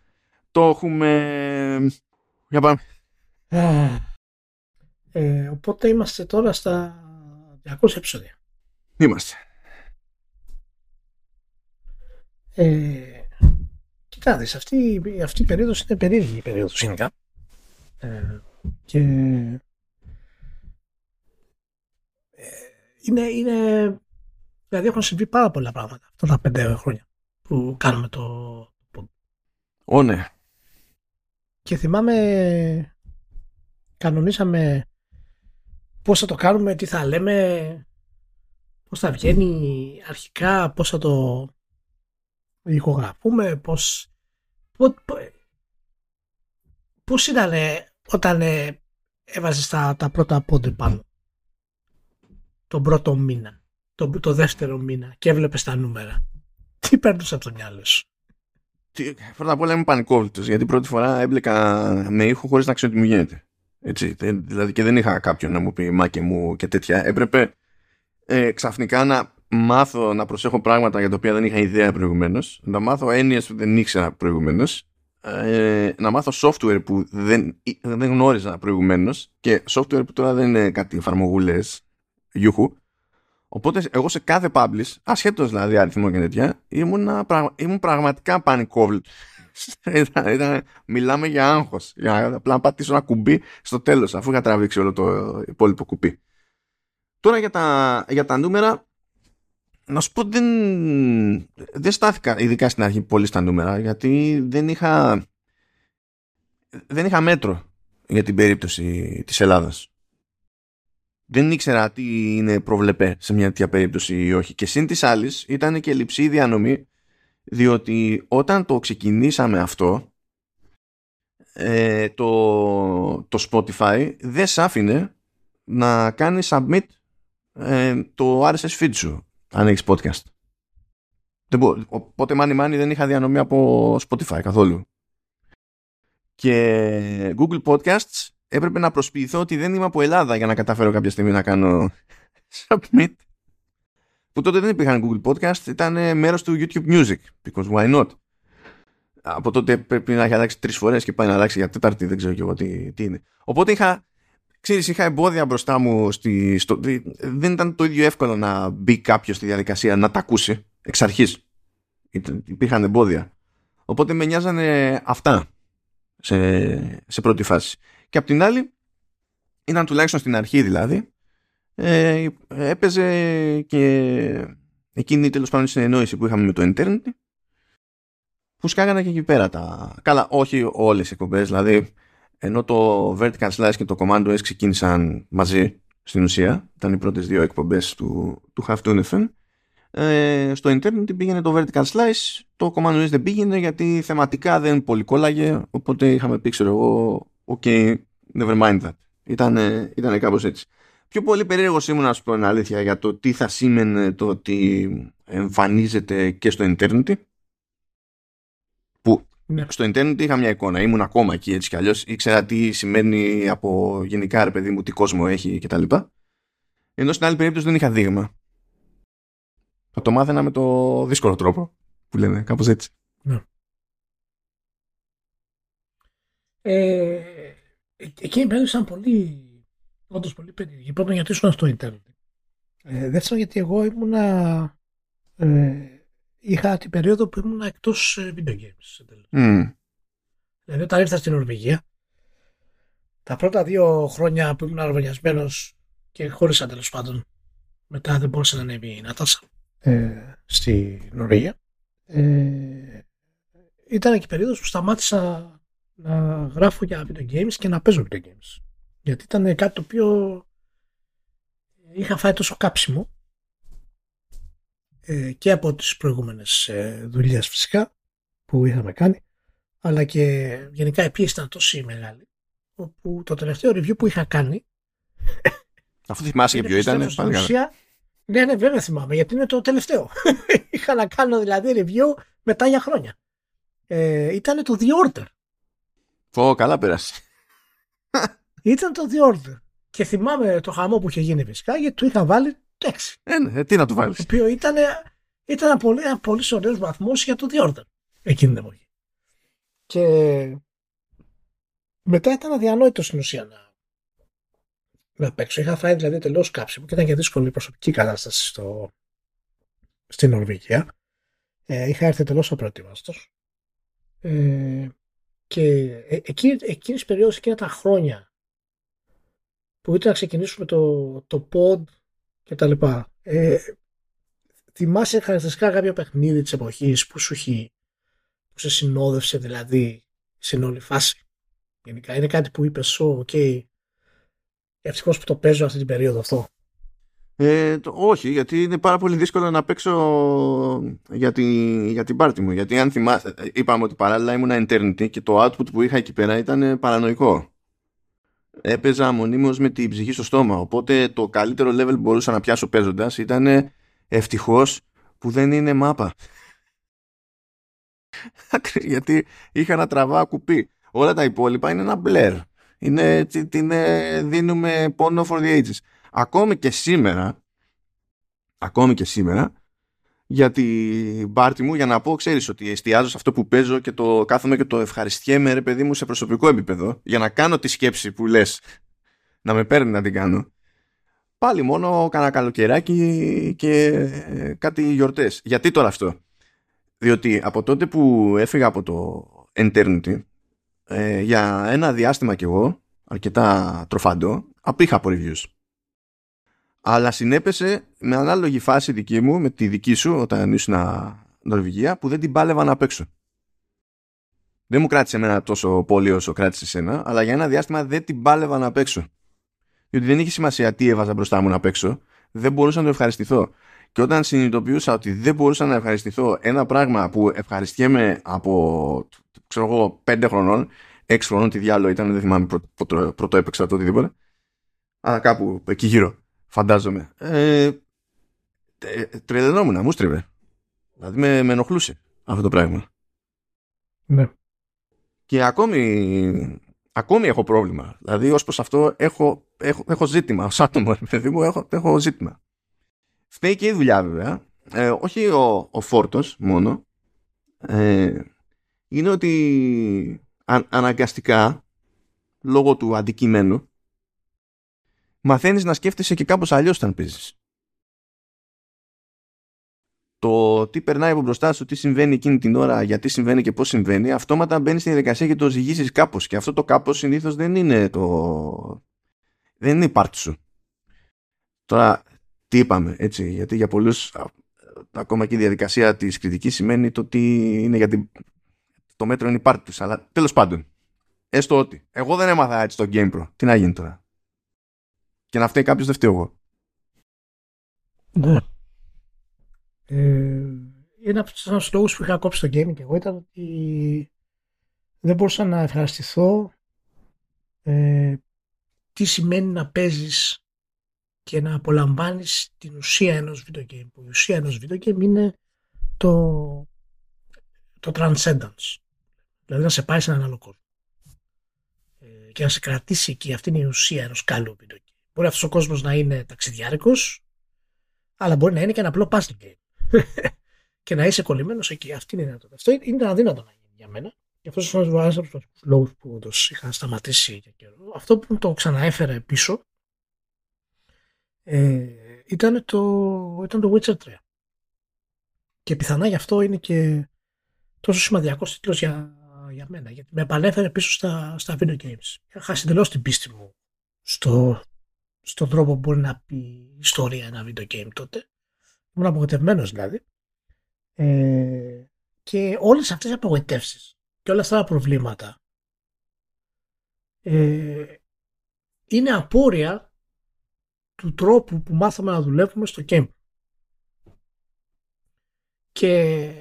το έχουμε... Για πάμε. Ε, οπότε είμαστε τώρα στα 200 επεισόδια. Είμαστε. Ε, κοιτάξτε, αυτή, αυτή η περίοδος είναι περίεργη η περίοδος γενικά. Ε, και ε, είναι, είναι, δηλαδή έχουν συμβεί πάρα πολλά πράγματα αυτά τα πέντε χρόνια που κάνουμε το Ω, ναι. Και θυμάμαι κανονίσαμε πώς θα το κάνουμε, τι θα λέμε, πώς θα βγαίνει αρχικά, πώς θα το ηχογραφούμε, πώς, πώς, πώς ήταν όταν ε, έβαζες τα, τα πρώτα πόντε πάνω τον πρώτο μήνα, το, το δεύτερο μήνα και έβλεπες τα νούμερα. Τι παίρνεις από το μυαλό σου; Πρώτα απ' όλα είμαι πανικόβλητος γιατί πρώτη φορά έμπλεκα με ήχο χωρίς να ξέρω τι μου γίνεται. Έτσι, δηλαδή και δεν είχα κάποιον να μου πει μάκε μου και τέτοια. Έπρεπε ε, ξαφνικά να μάθω να προσέχω πράγματα για τα οποία δεν είχα ιδέα προηγουμένως, να μάθω έννοιες που δεν ήξερα προηγουμένως, ε, να μάθω software που δεν, δεν γνώριζα προηγουμένως και software που τώρα δεν είναι κάτι εφαρμογούλες γιούχου. Οπότε εγώ σε κάθε publish, ασχέτως δηλαδή αριθμό και τέτοια, ήμουν, ήμουν πραγματικά πανικόβλητος. ήταν, ήταν, μιλάμε για άγχος. Για απλά να πατήσω ένα κουμπί στο τέλος, αφού είχα τραβήξει όλο το υπόλοιπο κουμπί. Τώρα για τα, για τα νούμερα, να σου πω δεν, δεν στάθηκα ειδικά στην αρχή πολύ στα νούμερα γιατί δεν είχα δεν είχα μέτρο για την περίπτωση της Ελλάδας δεν ήξερα τι είναι προβλεπέ σε μια τέτοια περίπτωση ή όχι. Και σύν της άλλης ήταν και λειψή διανομή διότι όταν το ξεκινήσαμε αυτό ε, το, το Spotify δεν σ' άφηνε να κάνει submit ε, το RSS feed σου αν έχεις podcast. Δεν μπο, οπότε μάνι μάνι δεν είχα διανομή από Spotify καθόλου. Και Google Podcasts έπρεπε να προσποιηθώ ότι δεν είμαι από Ελλάδα για να καταφέρω κάποια στιγμή να κάνω submit. Που τότε δεν υπήρχαν Google Podcast, ήταν μέρος του YouTube Music. Because why not? Από τότε πρέπει να έχει αλλάξει τρεις φορές και πάει να αλλάξει για τέταρτη, δεν ξέρω και εγώ τι, τι είναι. Οπότε είχα, ξέρεις, είχα εμπόδια μπροστά μου. Στη, στο, δεν ήταν το ίδιο εύκολο να μπει κάποιος στη διαδικασία να τα ακούσει εξ αρχής. Υπήρχαν εμπόδια. Οπότε με νοιάζανε αυτά σε, σε πρώτη φάση. Και απ' την άλλη, ήταν τουλάχιστον στην αρχή δηλαδή, ε, έπαιζε και εκείνη τέλος πάντων η συνεννόηση που είχαμε με το Internet που σκάγανε και εκεί πέρα τα... Καλά, όχι όλες οι εκπομπές, δηλαδή ενώ το Vertical Slice και το Commando S ξεκίνησαν μαζί στην ουσία, ήταν οι πρώτες δύο εκπομπές του, του Half FM, ε, στο Internet πήγαινε το Vertical Slice, το Commando S δεν πήγαινε γιατί θεματικά δεν πολύ κόλλαγε, οπότε είχαμε πει ξέρω εγώ OK, okay, never mind that. Ήταν, ήταν κάπως έτσι. Πιο πολύ περίεργος ήμουν να σου πω την αλήθεια για το τι θα σήμαινε το ότι εμφανίζεται και στο ίντερνετ που ναι. στο ίντερνετ είχα μια εικόνα, ήμουν ακόμα εκεί έτσι κι αλλιώς ήξερα τι σημαίνει από γενικά ρε παιδί μου, τι κόσμο έχει κτλ. Ενώ στην άλλη περίπτωση δεν είχα δείγμα. Θα το μάθαινα με το δύσκολο τρόπο που λένε, κάπως έτσι. Ναι. Ε, εκεί οι ήταν πολύ, όντως πολύ περίεργοι. Πρώτον γιατί ήσουν στο ίντερνετ. Ε, δεύτερον γιατί εγώ ήμουνα, ε, είχα την περίοδο που ήμουνα εκτός ε, video games. Mm. Δηλαδή όταν ήρθα στην Νορβηγία, τα πρώτα δύο χρόνια που ήμουν αρβανιασμένος και χώρισα τέλος πάντων, μετά δεν μπορούσα να ανέβει η Νατάσα ε, στη Νορβηγία, ε, ήταν και η περίοδος που σταμάτησα να γράφω για video games και να παίζω video games. Γιατί ήταν κάτι το οποίο είχα φάει τόσο κάψιμο ε, και από τις προηγούμενες ε, δουλειές φυσικά που είχαμε κάνει αλλά και γενικά η πίεση ήταν τόσο μεγάλη όπου το τελευταίο review που είχα κάνει Αφού θυμάσαι για ποιο ήταν ουσία, ναι, ναι, βέβαια θυμάμαι γιατί είναι το τελευταίο είχα να κάνω δηλαδή review μετά για χρόνια ε, ήταν το The Order Πω, καλά πέρασε. Ήταν το The Order. Και θυμάμαι το χαμό που είχε γίνει φυσικά γιατί του είχα βάλει 6. Ε, ναι, τι να του βάλεις. Το οποίο ήταν, ήταν ένα πολύ, ένα πολύ ωραίο βαθμός για το The Order εκείνη την εποχή. Και μετά ήταν αδιανόητο στην ουσία να, να παίξω. Είχα φάει δηλαδή τελώ κάψιμο και ήταν και δύσκολη η προσωπική κατάσταση στο, στην Νορβηγία. Ε, είχα έρθει τελώ απροετοίμαστο. Ε, και ε, εκεί, εκείνης περίοδος, εκείνα τα χρόνια που ήταν να ξεκινήσουμε το, το pod και τα λοιπά. Ε, θυμάσαι χαρακτηριστικά κάποιο παιχνίδι της εποχής που σου έχει, που σε συνόδευσε δηλαδή στην όλη φάση; Γενικά είναι κάτι που είπες, OK, okay, Ευτυχώς που το παίζω αυτή την περίοδο αυτό. Ε, το, όχι, γιατί είναι πάρα πολύ δύσκολο να παίξω για, τη, για την πάρτη μου. Γιατί αν θυμάστε, είπαμε ότι παράλληλα ήμουν Enternity και το output που είχα εκεί πέρα ήταν παρανοϊκό. Έπαιζα μονίμως με την ψυχή στο στόμα. Οπότε το καλύτερο level που μπορούσα να πιάσω παίζοντας ήταν ευτυχώς που δεν είναι μάπα. γιατί είχα να τραβάω κουπί. Όλα τα υπόλοιπα είναι ένα μπλερ. Είναι, είναι, δίνουμε πόνο for the ages ακόμη και σήμερα ακόμη και σήμερα για την πάρτι μου για να πω ξέρεις ότι εστιάζω σε αυτό που παίζω και το κάθομαι και το ευχαριστιέμαι ρε παιδί μου σε προσωπικό επίπεδο για να κάνω τη σκέψη που λες να με παίρνει να την κάνω. Πάλι μόνο κάνα καλοκαιράκι και ε, κάτι γιορτές. Γιατί τώρα αυτό; Διότι από τότε που έφυγα από το Eternity ε, για ένα διάστημα κι εγώ αρκετά τροφαντό απήχα από reviews αλλά συνέπεσε με ανάλογη φάση δική μου με τη δική σου όταν ήσουν Νορβηγία που δεν την πάλευα να παίξω. Δεν μου κράτησε εμένα τόσο πολύ όσο κράτησε εσένα, αλλά για ένα διάστημα δεν την πάλευα να παίξω. Διότι δεν είχε σημασία τι έβαζα μπροστά μου να παίξω, δεν μπορούσα να το ευχαριστηθώ. Και όταν συνειδητοποιούσα ότι δεν μπορούσα να ευχαριστηθώ ένα πράγμα που ευχαριστιέμαι από ξέρω εγώ, 5 χρονών, 6 χρονών, τι διάλογο ήταν, δεν θυμάμαι πρώτο, πρώτο έπαιξα το οτιδήποτε, αλλά κάπου εκεί γύρω φαντάζομαι. Ε, τρελαινόμουν, μου στρίβε. Δηλαδή με, με ενοχλούσε αυτό το πράγμα. Ναι. Και ακόμη, ακόμη έχω πρόβλημα. Δηλαδή ως προς αυτό έχω, έχω, έχω ζήτημα. Ως άτομο, παιδί μου, έχω, έχω ζήτημα. Φταίει και η δουλειά βέβαια. Ε, όχι ο, ο φόρτος μόνο. Ε, είναι ότι αναγκαστικά λόγω του αντικειμένου μαθαίνεις να σκέφτεσαι και κάπως αλλιώς όταν παίζεις. Το τι περνάει από μπροστά σου, τι συμβαίνει εκείνη την ώρα, γιατί συμβαίνει και πώς συμβαίνει, αυτόματα μπαίνεις στην διαδικασία και το ζυγίσεις κάπως. Και αυτό το κάπως συνήθως δεν είναι το... δεν είναι η πάρτι σου. Τώρα, τι είπαμε, έτσι, γιατί για πολλούς ακόμα και η διαδικασία της κριτικής σημαίνει το ότι είναι γιατί το μέτρο είναι η πάρτι τους. Αλλά τέλος πάντων, έστω ότι. Εγώ δεν έμαθα έτσι το Game Pro. Τι να γίνει τώρα; Και να φταίει κάποιος δεν φταίω εγώ. Ναι. Ε, ένα από τους λόγους που είχα κόψει το gaming και εγώ ήταν ότι δεν μπορούσα να ευχαριστηθώ ε, τι σημαίνει να παίζεις και να απολαμβάνεις την ουσία ενός video game. η ουσία ενός video game είναι το, το transcendence. Δηλαδή να σε πάει σε έναν άλλο κόσμο. Ε, και να σε κρατήσει εκεί. Αυτή είναι η ουσία ενός καλού video game. Μπορεί αυτός ο κόσμος να είναι ταξιδιάρικος, αλλά μπορεί να είναι και ένα απλό puzzle game. και να είσαι κολλημένος εκεί. Αυτή είναι η δυνατότητα. Αυτό είναι αδύνατο να γίνει για μένα. Και αυτός είναι ένας από τους λόγους που το είχα σταματήσει για καιρό. Αυτό που το ξαναέφερε πίσω ε, ήταν, το, ήταν το Witcher 3. Και πιθανά γι' αυτό είναι και τόσο σημαντικός τίτλος για, για μένα. Γιατί με επανέφερε πίσω στα, στα video games. Είχα χάσει εντελώς την πίστη μου στο, στον τρόπο που μπορεί να πει ιστορία ένα video game τότε. Ήμουν απογοητευμένος δηλαδή. Ε, και όλες αυτές οι απογοητεύσεις και όλα αυτά τα προβλήματα ε, είναι απόρρια του τρόπου που μάθαμε να δουλεύουμε στο game. Και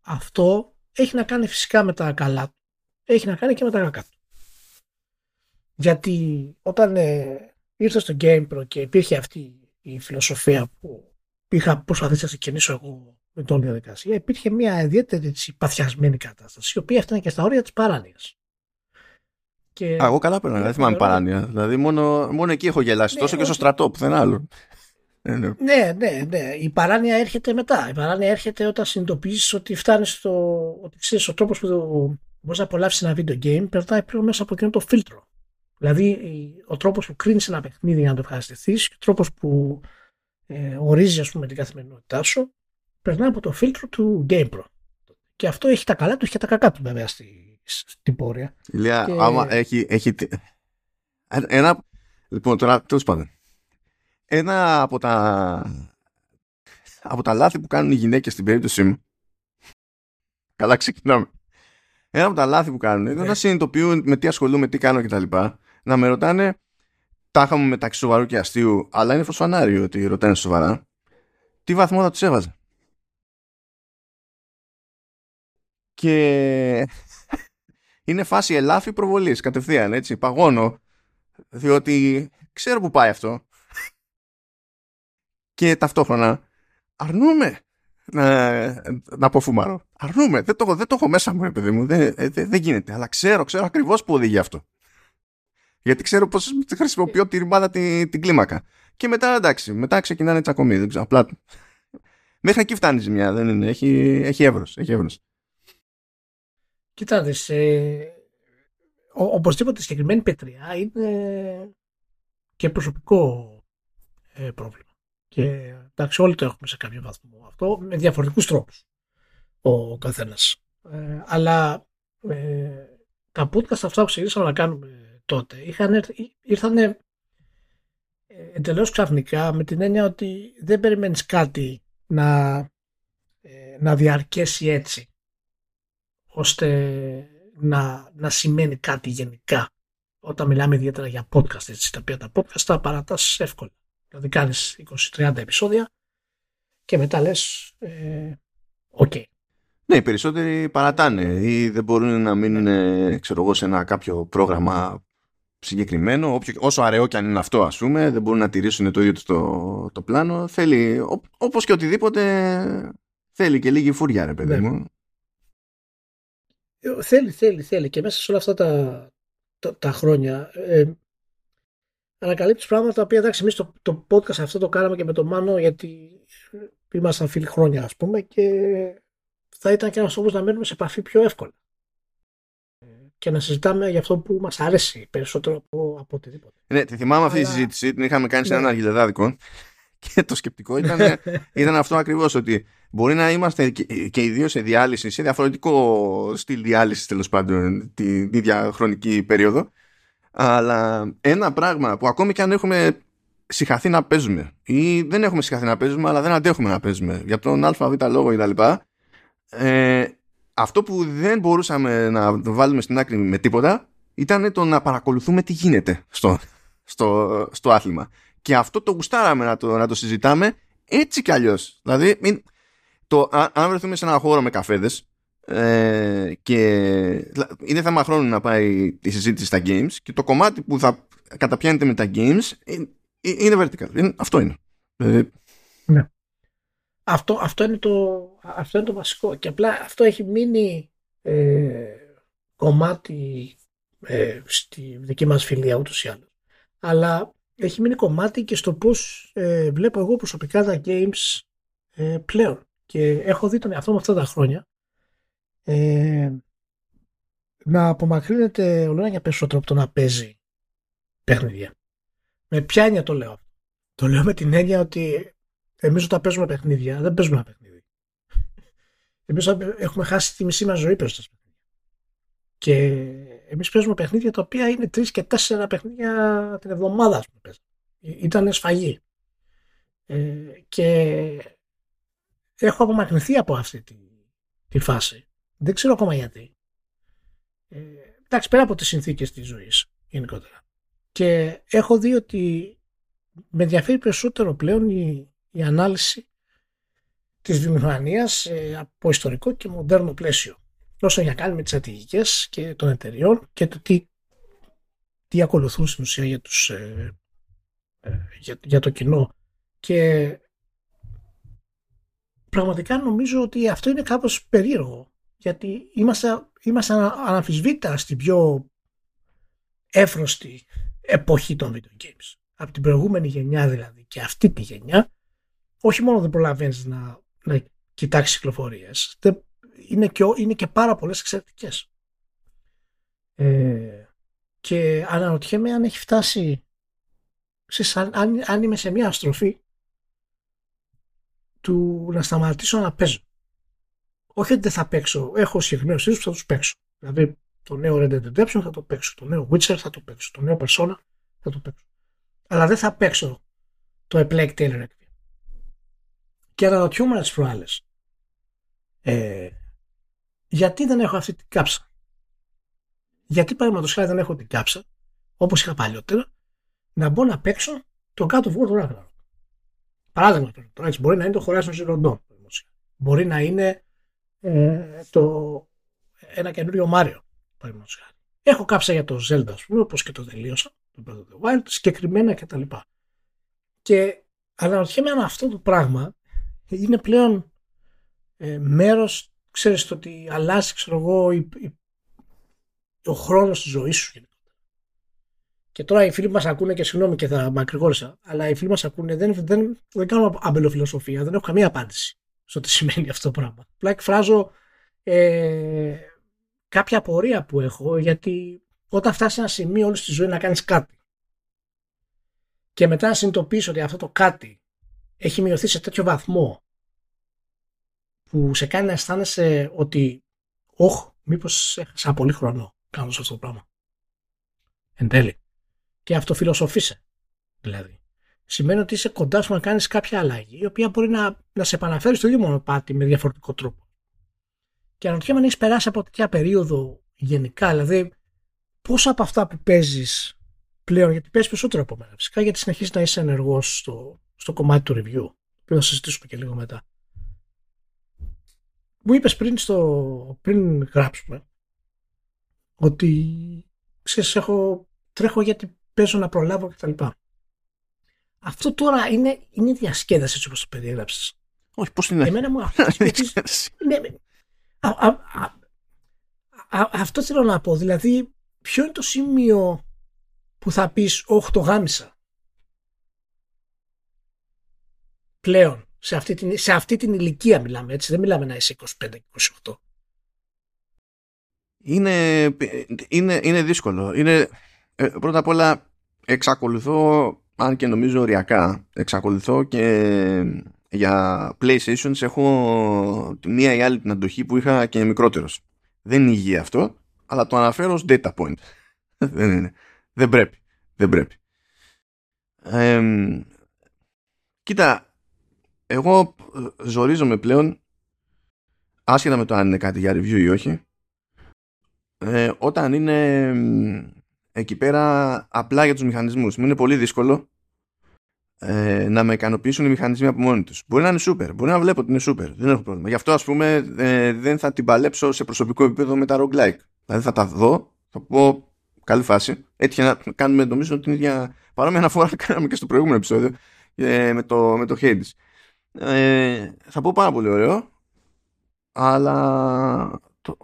αυτό έχει να κάνει φυσικά με τα καλά του. Έχει να κάνει και με τα κακά του. Γιατί όταν ε, ήρθα στο GamePro και υπήρχε αυτή η φιλοσοφία που είχα προσπαθήσει να ξεκινήσω εγώ με την όλη διαδικασία, υπήρχε μια ιδιαίτερη έτσι, παθιασμένη κατάσταση, η οποία έφτανε και στα όρια της παράνοιας. Και... Α, εγώ καλά παίρνω, δεν θυμάμαι παράνοια. Δηλαδή, μόνο, μόνο εκεί έχω γελάσει. Ναι, τόσο και στο στρατό, πουθενά άλλο. Ε, ναι. ναι, ναι, ναι. Η παράνοια έρχεται μετά. Η παράνοια έρχεται όταν συνειδητοποιήσει ότι φτάνεις στο. ότι ξέρεις ο τρόπος που μπορείς να απολαύσεις ένα video game περνάει πλέον μέσα από εκείνο το φίλτρο. Δηλαδή ο τρόπος που κρίνεις ένα παιχνίδι για να το ευχαριστηθείς και ο τρόπος που ε, ορίζεις ας πούμε την καθημερινότητά σου περνάει από το φίλτρο του GamePro. Και αυτό έχει τα καλά του και τα κακά του βέβαια στη, στην πορεία. Ηλία, και... άμα έχει, έχει... Ένα... Λοιπόν, τώρα τέλος πάντων. Ένα από τα από τα λάθη που κάνουν οι γυναίκες στην περίπτωσή μου καλά ξεκινάμε ένα από τα λάθη που κάνουν είναι να συνειδητοποιούν με τι ασχολούμαι, τι κάνω κτλ να με ρωτάνε τα είχαμε μεταξύ σοβαρού και αστείου, αλλά είναι φωσφανάρι ότι ρωτάνε σοβαρά, τι βαθμό θα τους έβαζε; Και είναι φάση ελάφη προβολής κατευθείαν, έτσι, παγώνω, διότι ξέρω που πάει αυτό και ταυτόχρονα αρνούμε να, να αποφουμάρω. Αρνούμε. Δεν το, δεν το έχω μέσα μου, παιδί μου. Δεν, ε, δεν, δεν γίνεται. Αλλά ξέρω, ξέρω ακριβώς που οδηγεί αυτό. Γιατί ξέρω πώ χρησιμοποιώ τη ρημάδα την, την κλίμακα. Και μετά εντάξει, μετά ξεκινάνε τσακωμοί. Δεν ξέρω, απλά. Μέχρι εκεί φτάνει η ζημιά. Δεν είναι. Έχει, έχει εύρος, Έχει εύρος. Κοιτάτε, ε, οπωσδήποτε η συγκεκριμένη πετριά είναι και προσωπικό ε, πρόβλημα. Και εντάξει, όλοι το έχουμε σε κάποιο βαθμό αυτό με διαφορετικούς τρόπους ο καθένας. Ε, αλλά ε, τα podcast αυτά που ξεκινήσαμε να κάνουμε τότε. Είχαν, ήρθαν ε, εντελώς ξαφνικά με την έννοια ότι δεν περιμένεις κάτι να, ε, να διαρκέσει έτσι ώστε να, να σημαίνει κάτι γενικά. Όταν μιλάμε ιδιαίτερα για podcast έτσι, τα οποία τα podcast τα παρατάς εύκολα. Δηλαδή κάνεις 20-30 επεισόδια και μετά λες ε, οκ ναι, οι περισσότεροι παρατάνε ή δεν μπορούν να μείνουν ξέρω εγώ, σε ένα κάποιο πρόγραμμα συγκεκριμένο, όποιο, όσο αραιό και αν είναι αυτό ας πούμε, δεν μπορούν να τηρήσουν το ίδιο το, το πλάνο. Θέλει, ό, όπως και οτιδήποτε, θέλει και λίγη φούρια ρε παιδί ναι. μου. Ε, θέλει, θέλει, θέλει. Και μέσα σε όλα αυτά τα, τα, χρόνια ε, ανακαλύπτεις πράγματα τα οποία εντάξει εμείς το, το podcast αυτό το κάναμε και με τον Μάνο γιατί ήμασταν φίλοι χρόνια ας πούμε και θα ήταν και ένας τρόπος να μένουμε σε επαφή πιο εύκολα και να συζητάμε για αυτό που μας αρέσει περισσότερο από, από οτιδήποτε. Ναι, τη θυμάμαι αυτή τη συζήτηση, την είχαμε κάνει σε έναν ναι. αργιλεδάδικο και το σκεπτικό ήταν, ήταν αυτό ακριβώς ότι μπορεί να είμαστε και, και οι δύο σε διάλυση, σε διαφορετικό στυλ διάλυσης τέλος πάντων την ίδια χρονική περίοδο αλλά ένα πράγμα που ακόμη και αν έχουμε συχαθεί να παίζουμε ή δεν έχουμε συχαθεί να παίζουμε αλλά δεν αντέχουμε να παίζουμε για τον αβ λόγο κτλ. Ε, αυτό που δεν μπορούσαμε να βάλουμε στην άκρη με τίποτα ήταν το να παρακολουθούμε τι γίνεται στο, στο, στο άθλημα. Και αυτό το γουστάραμε να το, να το συζητάμε έτσι κι αλλιώς. Δηλαδή, το, αν βρεθούμε σε ένα χώρο με καφέδες ε, και είναι θέμα χρόνου να πάει η συζήτηση στα games και το κομμάτι που θα καταπιάνεται με τα games είναι vertical. αυτό είναι. Δηλαδή, ναι. Αυτό, αυτό, είναι το, αυτό είναι το βασικό. Και απλά αυτό έχει μείνει ε, κομμάτι ε, στη δική μας φιλία ούτως ή άλλως. Αλλά έχει μείνει κομμάτι και στο πώς ε, βλέπω εγώ προσωπικά τα games ε, πλέον. Και έχω δει τον εαυτό μου αυτά τα χρόνια ε, να απομακρύνεται όλο για περισσότερο από το να παίζει παιχνίδια. Με ποια έννοια το λέω. Το λέω με την έννοια ότι Εμείς όταν παίζουμε παιχνίδια, δεν παίζουμε ένα παιχνίδι. Εμείς έχουμε χάσει τη μισή μας ζωή παίζοντα παιχνίδια. Και εμείς παίζουμε παιχνίδια τα οποία είναι τρεις και τέσσερα παιχνίδια την εβδομάδα, ας πούμε. Ήταν σφαγή. Ε, και έχω απομακρυνθεί από αυτή τη, τη φάση. Δεν ξέρω ακόμα γιατί. Ε, εντάξει, πέρα από τις συνθήκες της ζωής γενικότερα. Και έχω δει ότι με ενδιαφέρει περισσότερο πλέον η, η ανάλυση της βιομηχανίας ε, από ιστορικό και μοντέρνο πλαίσιο. Όσο για κάνει με τις στρατηγικές και των εταιριών και το τι, τι ακολουθούν στην ουσία για, τους, ε, ε, για, για το κοινό. Και πραγματικά νομίζω ότι αυτό είναι κάπως περίεργο γιατί είμαστε, είμαστε αναμφισβήτητα στην πιο εύρωστη εποχή των video games. Από την προηγούμενη γενιά δηλαδή και αυτή τη γενιά όχι μόνο δεν προλαβαίνεις να, να κοιτάξει κυκλοφορίες, είναι και, είναι και πάρα πολλές εξαιρετικές. Ε, και αναρωτιέμαι αν έχει φτάσει αν, αν, αν είμαι σε μια στροφή του να σταματήσω να παίζω. Όχι ότι δεν θα παίξω. Έχω συγκεκριμένους τίτλου που θα τους παίξω. Δηλαδή το νέο Red Dead Redemption θα το παίξω. Το νέο Witcher θα το παίξω. Το νέο Persona θα το παίξω. Αλλά δεν θα παίξω το A Plague Tale και αναρωτιόμουν τις προάλλες ε, γιατί δεν έχω αυτή την κάψα; Γιατί παραδείγματος χάρη δεν έχω την κάψα όπως είχα παλιότερα να μπω να παίξω το κάτω of War του Ragnarok. Παράδειγμα, τώρα, έτσι, μπορεί να είναι το Horizon Zero Dawn. Μπορεί να είναι ε, το, ένα καινούριο Mario. Έχω κάψα για το Zelda, ας πούμε, όπως και το τελείωσα, το Breath of the Wild, συγκεκριμένα κτλ. Και, και αναρωτιέμαι αν αυτό το πράγμα είναι πλέον ε, μέρος, ξέρεις, το ότι αλλάζει, ξέρω εγώ, η, η, ο χρόνος της ζωής σου και τώρα οι φίλοι μας ακούνε και συγγνώμη και θα μακρηγόρησα, αλλά οι φίλοι μας ακούνε δεν, δεν, δεν κάνω αμπελοφιλοσοφία, δεν έχω καμία απάντηση στο τι σημαίνει αυτό το πράγμα. Απλά εκφράζω ε, κάποια απορία που έχω, γιατί όταν φτάσεις ένα σημείο όλης της ζωής να κάνεις κάτι και μετά να συνειδητοποιήσει ότι αυτό το κάτι έχει μειωθεί σε τέτοιο βαθμό που σε κάνει να αισθάνεσαι ότι όχ, μήπως έχασα πολύ χρόνο κάνοντας αυτό το πράγμα. Εν τέλει και αυτοφιλοσοφήσε. Δηλαδή. Σημαίνει ότι είσαι κοντά σου να κάνεις κάποια αλλαγή, η οποία μπορεί να, να σε επαναφέρει στο ίδιο μονοπάτι με διαφορετικό τρόπο. Και αναρωτιέμαι αν έχεις περάσει από τέτοια περίοδο γενικά, δηλαδή πόσα από αυτά που παίζεις πλέον, γιατί παίζεις περισσότερο από μένα, φυσικά γιατί συνεχίζεις να είσαι ενεργός στο, στο κομμάτι του review, που θα συζητήσουμε και λίγο μετά. Μου είπες πριν, στο, πριν γράψουμε ότι ξέρεις, έχω, τρέχω γιατί παίζω να προλάβω κτλ. Αυτό τώρα είναι, είναι διασκέδαση έτσι όπως το περιέγραψες. Όχι, πώς είναι; Εμένα μου ναι, αυτό θέλω να πω. Δηλαδή, ποιο είναι το σημείο που θα πεις «Όχι, το γάμισα». Πλέον, σε αυτή, την, σε αυτή την ηλικία μιλάμε, έτσι. Δεν μιλάμε να είσαι 25-28. Είναι, είναι, είναι δύσκολο. Είναι, ε, πρώτα απ' όλα εξακολουθώ, αν και νομίζω οριακά, εξακολουθώ και για PlayStation έχω μία ή άλλη την αντοχή που είχα και μικρότερος. Δεν είναι υγεία αυτό, αλλά το αναφέρω ως data point. Δεν είναι. Δεν πρέπει. Δεν πρέπει. κοίτα, εγώ ζορίζομαι πλέον άσχετα με το αν είναι κάτι για review ή όχι ε, όταν είναι εκεί πέρα απλά για τους μηχανισμούς. Μου είναι πολύ δύσκολο ε, να με ικανοποιήσουν οι μηχανισμοί από μόνοι τους. Μπορεί να είναι super, μπορεί να βλέπω ότι είναι super, δεν έχω πρόβλημα. Γι' αυτό ας πούμε ε, δεν θα την παλέψω σε προσωπικό επίπεδο με τα roguelike. Δηλαδή θα τα δω, θα πω καλή φάση. Έτυχε να κάνουμε νομίζω την ίδια παρόμοια αναφορά που κάναμε και στο προηγούμενο επεισόδιο ε, με, το, με το Hades. Ε, θα πω πάρα πολύ ωραίο, αλλά το...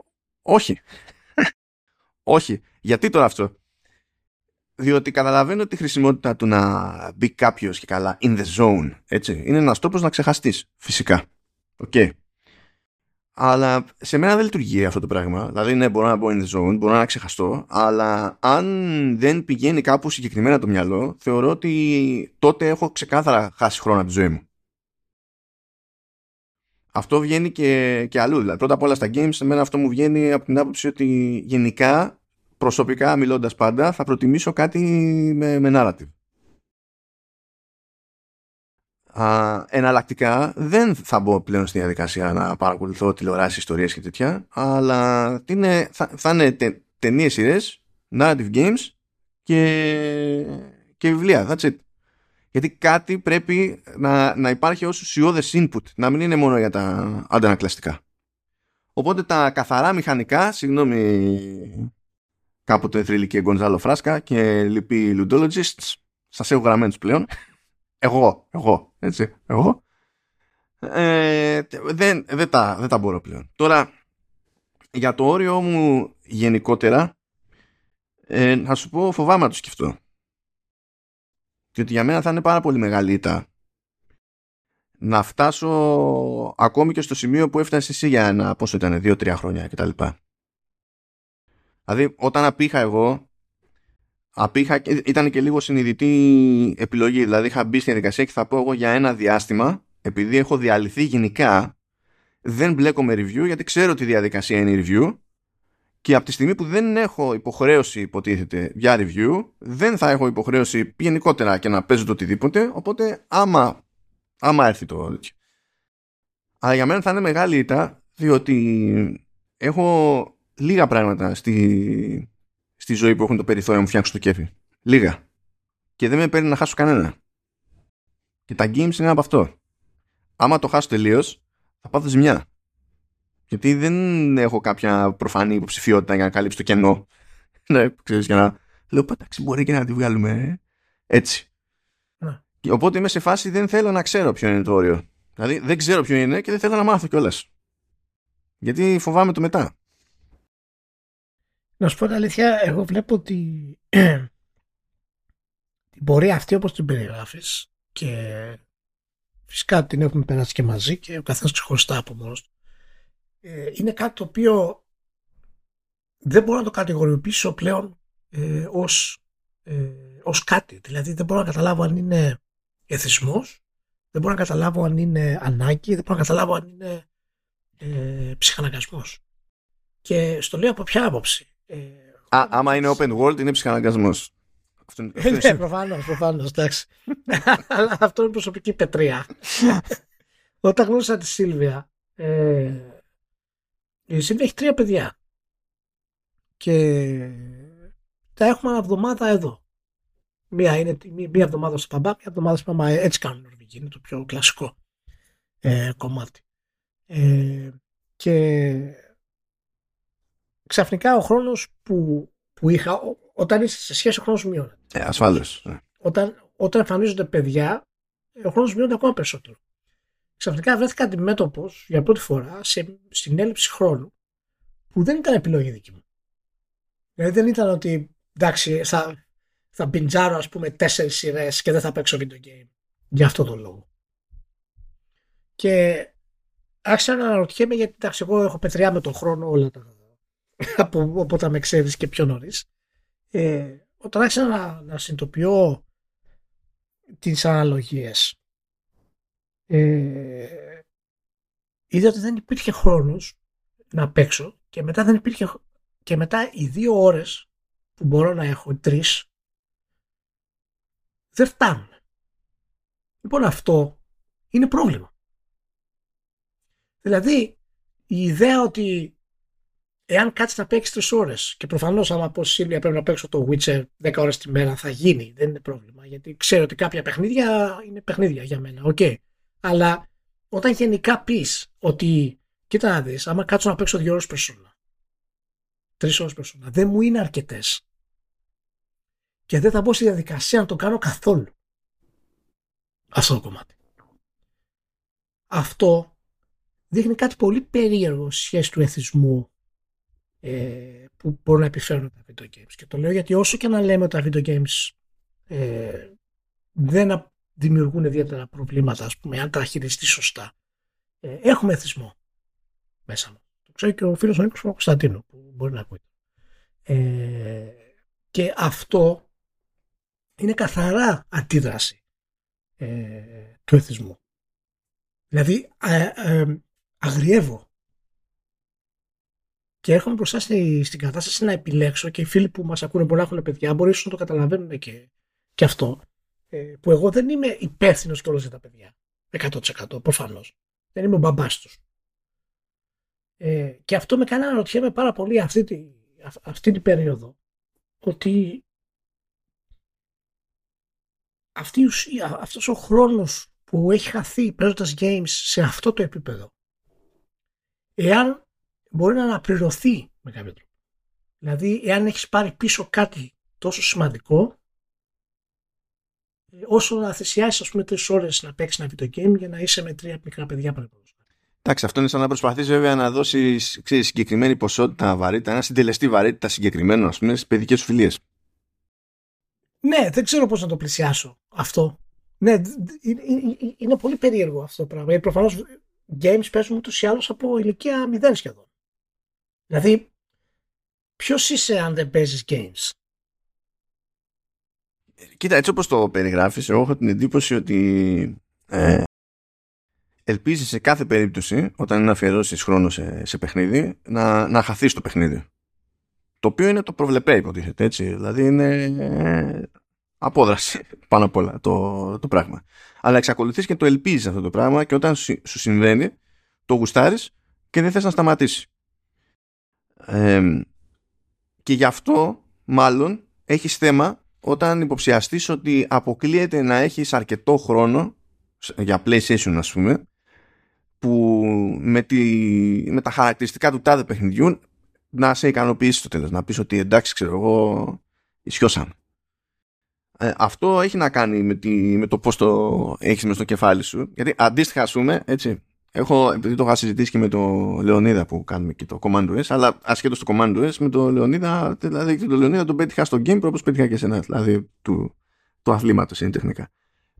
όχι. όχι. Γιατί τώρα αυτό; Διότι καταλαβαίνω τη χρησιμότητα του να μπει κάποιος και καλά in the zone. Έτσι. Είναι ένας τρόπος να ξεχαστείς, φυσικά. OK. Okay. Αλλά σε μένα δεν λειτουργεί αυτό το πράγμα. Δηλαδή, ναι, μπορώ να μπω in the zone, μπορώ να ξεχαστώ, αλλά αν δεν πηγαίνει κάπου συγκεκριμένα το μυαλό, θεωρώ ότι τότε έχω ξεκάθαρα χάσει χρόνο από τη ζωή μου. Αυτό βγαίνει και, και αλλού. Δηλαδή, πρώτα απ' όλα στα games, σε μένα αυτό μου βγαίνει από την άποψη ότι γενικά προσωπικά μιλώντας πάντα θα προτιμήσω κάτι με, με narrative. Α, εναλλακτικά δεν θα μπω πλέον στη διαδικασία να παρακολουθώ τηλεοράσεις, ιστορίες και τέτοια αλλά είναι, θα, θα είναι τε, ταινίες σειρές, narrative games και, και βιβλία. That's it. Γιατί κάτι πρέπει να, να υπάρχει ως ουσιώδες input, να μην είναι μόνο για τα αντανακλαστικά. Οπότε τα καθαρά μηχανικά, συγγνώμη κάποτε θρηλυκή Γκονζάλο Φράσκα και λοιποί Ludologists. Σας έχω γραμμένους πλέον. Εγώ, εγώ, έτσι, εγώ. Ε, δεν, δεν, τα, δεν τα μπορώ πλέον. Τώρα, για το όριο μου γενικότερα, ε, να σου πω φοβάμαι να το σκεφτώ. Διότι για μένα θα είναι πάρα πολύ μεγάλη ήττα να φτάσω ακόμη και στο σημείο που έφτασες εσύ για ένα, πόσο ήταν, δύο-τρία χρόνια κτλ. Δηλαδή, όταν απήχα εγώ, απήχα, ήταν και λίγο συνειδητή επιλογή. Δηλαδή, είχα μπει στην διαδικασία και θα πω εγώ για ένα διάστημα, επειδή έχω διαλυθεί γενικά, δεν μπλέκω με review, γιατί ξέρω ότι η διαδικασία είναι review. Και από τη στιγμή που δεν έχω υποχρέωση, υποτίθεται, για review, δεν θα έχω υποχρέωση γενικότερα και να παίζω το οτιδήποτε. Οπότε, άμα, άμα έρθει το τέτοιο. Αλλά για μένα θα είναι μεγάλη ήττα, διότι έχω λίγα πράγματα στη, στη ζωή που έχουν το περιθώριο να μου φτιάξουν το κέφι. Λίγα. και δεν με παίρνει να χάσω κανένα. Και τα games είναι από αυτό. Άμα το χάσω τελείως, θα πάθω ζημιά. Γιατί δεν έχω κάποια προφανή υποψηφιότητα για να καλύψει το κενό. ναι, ξέρεις, για να λέω, πατάξει, μπορεί και να τη βγάλουμε ε». έτσι. Ναι. Οπότε είμαι σε φάση δεν θέλω να ξέρω ποιο είναι το όριο. Δηλαδή δεν ξέρω ποιο είναι και δεν θέλω να μάθω κιόλας. Γιατί φοβάμαι το μετά. Να σου πω την αλήθεια, εγώ βλέπω ότι την πορεία αυτή όπως την περιγράφεις και φυσικά την έχουμε περάσει και μαζί και ο καθένας ξεχωριστά από μόνος ε, είναι κάτι το οποίο δεν μπορώ να το κατηγοριοποιήσω πλέον ε, ως, ε, ως κάτι. Δηλαδή δεν μπορώ να καταλάβω αν είναι εθισμός, δεν μπορώ να καταλάβω αν είναι ανάγκη, δεν μπορώ να καταλάβω αν είναι ε, ψυχαναγκασμός. Και στο λέω από ποια άποψη. Ε, Α, άμα είναι open world είναι ψυχαναγκασμός. Ναι, προφανώς, προφανώς, εντάξει. Αλλά αυτό είναι προσωπική πετρία. Όταν γνώρισα τη Σίλβια, ε, η Σίλβια έχει τρία παιδιά. Και τα έχουμε ένα εβδομάδα εδώ. Μία, είναι, μία εβδομάδα στο παμπά, μία εβδομάδα στο παμπά. Έτσι κάνουν οι Νορβηγοί. Είναι το πιο κλασικό ε, κομμάτι. Ε, και ξαφνικά ο χρόνος που, που είχα, όταν είσαι σε σχέση ο χρόνος μειώνεται. Ε, ασφάλως. Ναι. Όταν, όταν εμφανίζονται παιδιά, ο χρόνος μειώνεται ακόμα περισσότερο. Ξαφνικά βρέθηκα αντιμέτωπος για πρώτη φορά σε, στην έλλειψη χρόνου που δεν ήταν επιλογή δική μου. Δηλαδή δεν ήταν ότι εντάξει θα, θα μπιντζάρω ας πούμε τέσσερις σειρές και δεν θα παίξω video game. Για αυτό τον λόγο. Και άρχισα να αναρωτιέμαι γιατί εντάξει εγώ έχω πετριά με τον χρόνο όλα τα από όταν με ξέρεις και πιο νωρίς. Ε, όταν άρχισα να, να συνειδητοποιώ τις αναλογίες ε, είδα ότι δεν υπήρχε χρόνος να παίξω και μετά δεν υπήρχε και μετά οι δύο ώρες που μπορώ να έχω, τρεις, δεν φτάνουν. Λοιπόν αυτό είναι πρόβλημα. Δηλαδή η ιδέα ότι εάν κάτσεις να παίξεις τρεις ώρες και προφανώς άμα πω Σίλβια πρέπει να παίξω το Witcher 10 ώρες τη μέρα θα γίνει, δεν είναι πρόβλημα. Γιατί ξέρω ότι κάποια παιχνίδια είναι παιχνίδια για μένα. OK. Okay. Αλλά όταν γενικά πεις ότι κοίτα να δεις, άμα κάτσω να παίξω δύο ώρες περσόνα, τρεις ώρες περσόνα, δεν μου είναι αρκετές. Και δεν θα μπω στη διαδικασία να το κάνω καθόλου. Αυτό το κομμάτι. Αυτό δείχνει κάτι πολύ περίεργο στη σχέση του εθισμού ε, που μπορούν να επιφέρουν τα video games. Και το λέω γιατί όσο και να λέμε ότι τα video games ε, δεν δημιουργούν ιδιαίτερα προβλήματα, ας πούμε, αν τα χειριστεί σωστά, ε, έχουμε εθισμό μέσα μου. Το ξέρει και ο φίλος ο Νίκος Κωνσταντίνου που μπορεί να ακούει. Ε, και αυτό είναι καθαρά αντίδραση ε, του εθισμού. Δηλαδή ε, ε, αγριεύω και έρχομαι μπροστά στην κατάσταση να επιλέξω και οι φίλοι που μας ακούνε μπορεί να έχουν παιδιά μπορεί να το καταλαβαίνουν και, και αυτό ε, που εγώ δεν είμαι υπεύθυνος κιόλας για τα παιδιά 100% προφανώς. δεν είμαι ο μπαμπάς τους ε, και αυτό με κάνει να ρωτιέμαι πάρα πολύ αυτή, τη, αυτή την περίοδο ότι αυτή, αυτός ο χρόνος που έχει χαθεί παίζοντας games σε αυτό το επίπεδο εάν μπορεί να αναπληρωθεί με κάποιο τρόπο. Δηλαδή, εάν έχεις πάρει πίσω κάτι τόσο σημαντικό, ε, όσο να θυσιάσεις, ας πούμε, τρεις ώρες να παίξεις ένα video game για να είσαι με τρία μικρά παιδιά πριν Εντάξει, αυτό είναι σαν να προσπαθείς βέβαια να δώσεις συγκεκριμένη ποσότητα βαρύτητα, ένα συντελεστή βαρύτητα συγκεκριμένο, ας πούμε, στις παιδικές σου φιλίες. Ναι, δεν ξέρω πώς να το πλησιάσω αυτό. Ναι, είναι, πολύ περίεργο αυτό το πράγμα. Γιατί προφανώς games παίζουν ούτως ή άλλως από ηλικία μηδέν σχεδόν. Δηλαδή, ποιος είσαι αν δεν παίζεις games; Κοίτα, έτσι όπως το περιγράφεις, εγώ έχω την εντύπωση ότι ε, ελπίζεις σε κάθε περίπτωση, όταν είναι αφιερώσεις χρόνο σε, σε παιχνίδι, να, να χαθείς το παιχνίδι. Το οποίο είναι το προβλεπέ, υποτίθεται, έτσι. Δηλαδή είναι ε, απόδραση πάνω απ' όλα το, το πράγμα. Αλλά εξακολουθείς και το ελπίζεις αυτό το πράγμα και όταν σου, σου συμβαίνει, το γουστάρεις και δεν θες να σταματήσεις και γι' αυτό μάλλον έχεις θέμα όταν υποψιαστείς ότι αποκλείεται να έχεις αρκετό χρόνο για PlayStation ας πούμε που με, τη, με τα χαρακτηριστικά του τάδε παιχνιδιού να σε ικανοποιήσει το τέλος να πεις ότι εντάξει ξέρω εγώ ισιώσαμε. Ε, αυτό έχει να κάνει με, τη, με το πώς το έχεις μες στο κεφάλι σου γιατί αντίστοιχα ας πούμε έτσι Έχω, επειδή το είχα συζητήσει και με τον Λεωνίδα που κάνουμε και το Command S, αλλά ασχέτως το Command S, με τον Λεωνίδα, δηλαδή το Λεωνίδα τον πέτυχα στο game όπως πέτυχα και σε δηλαδή του, του αθλήματος είναι τεχνικά.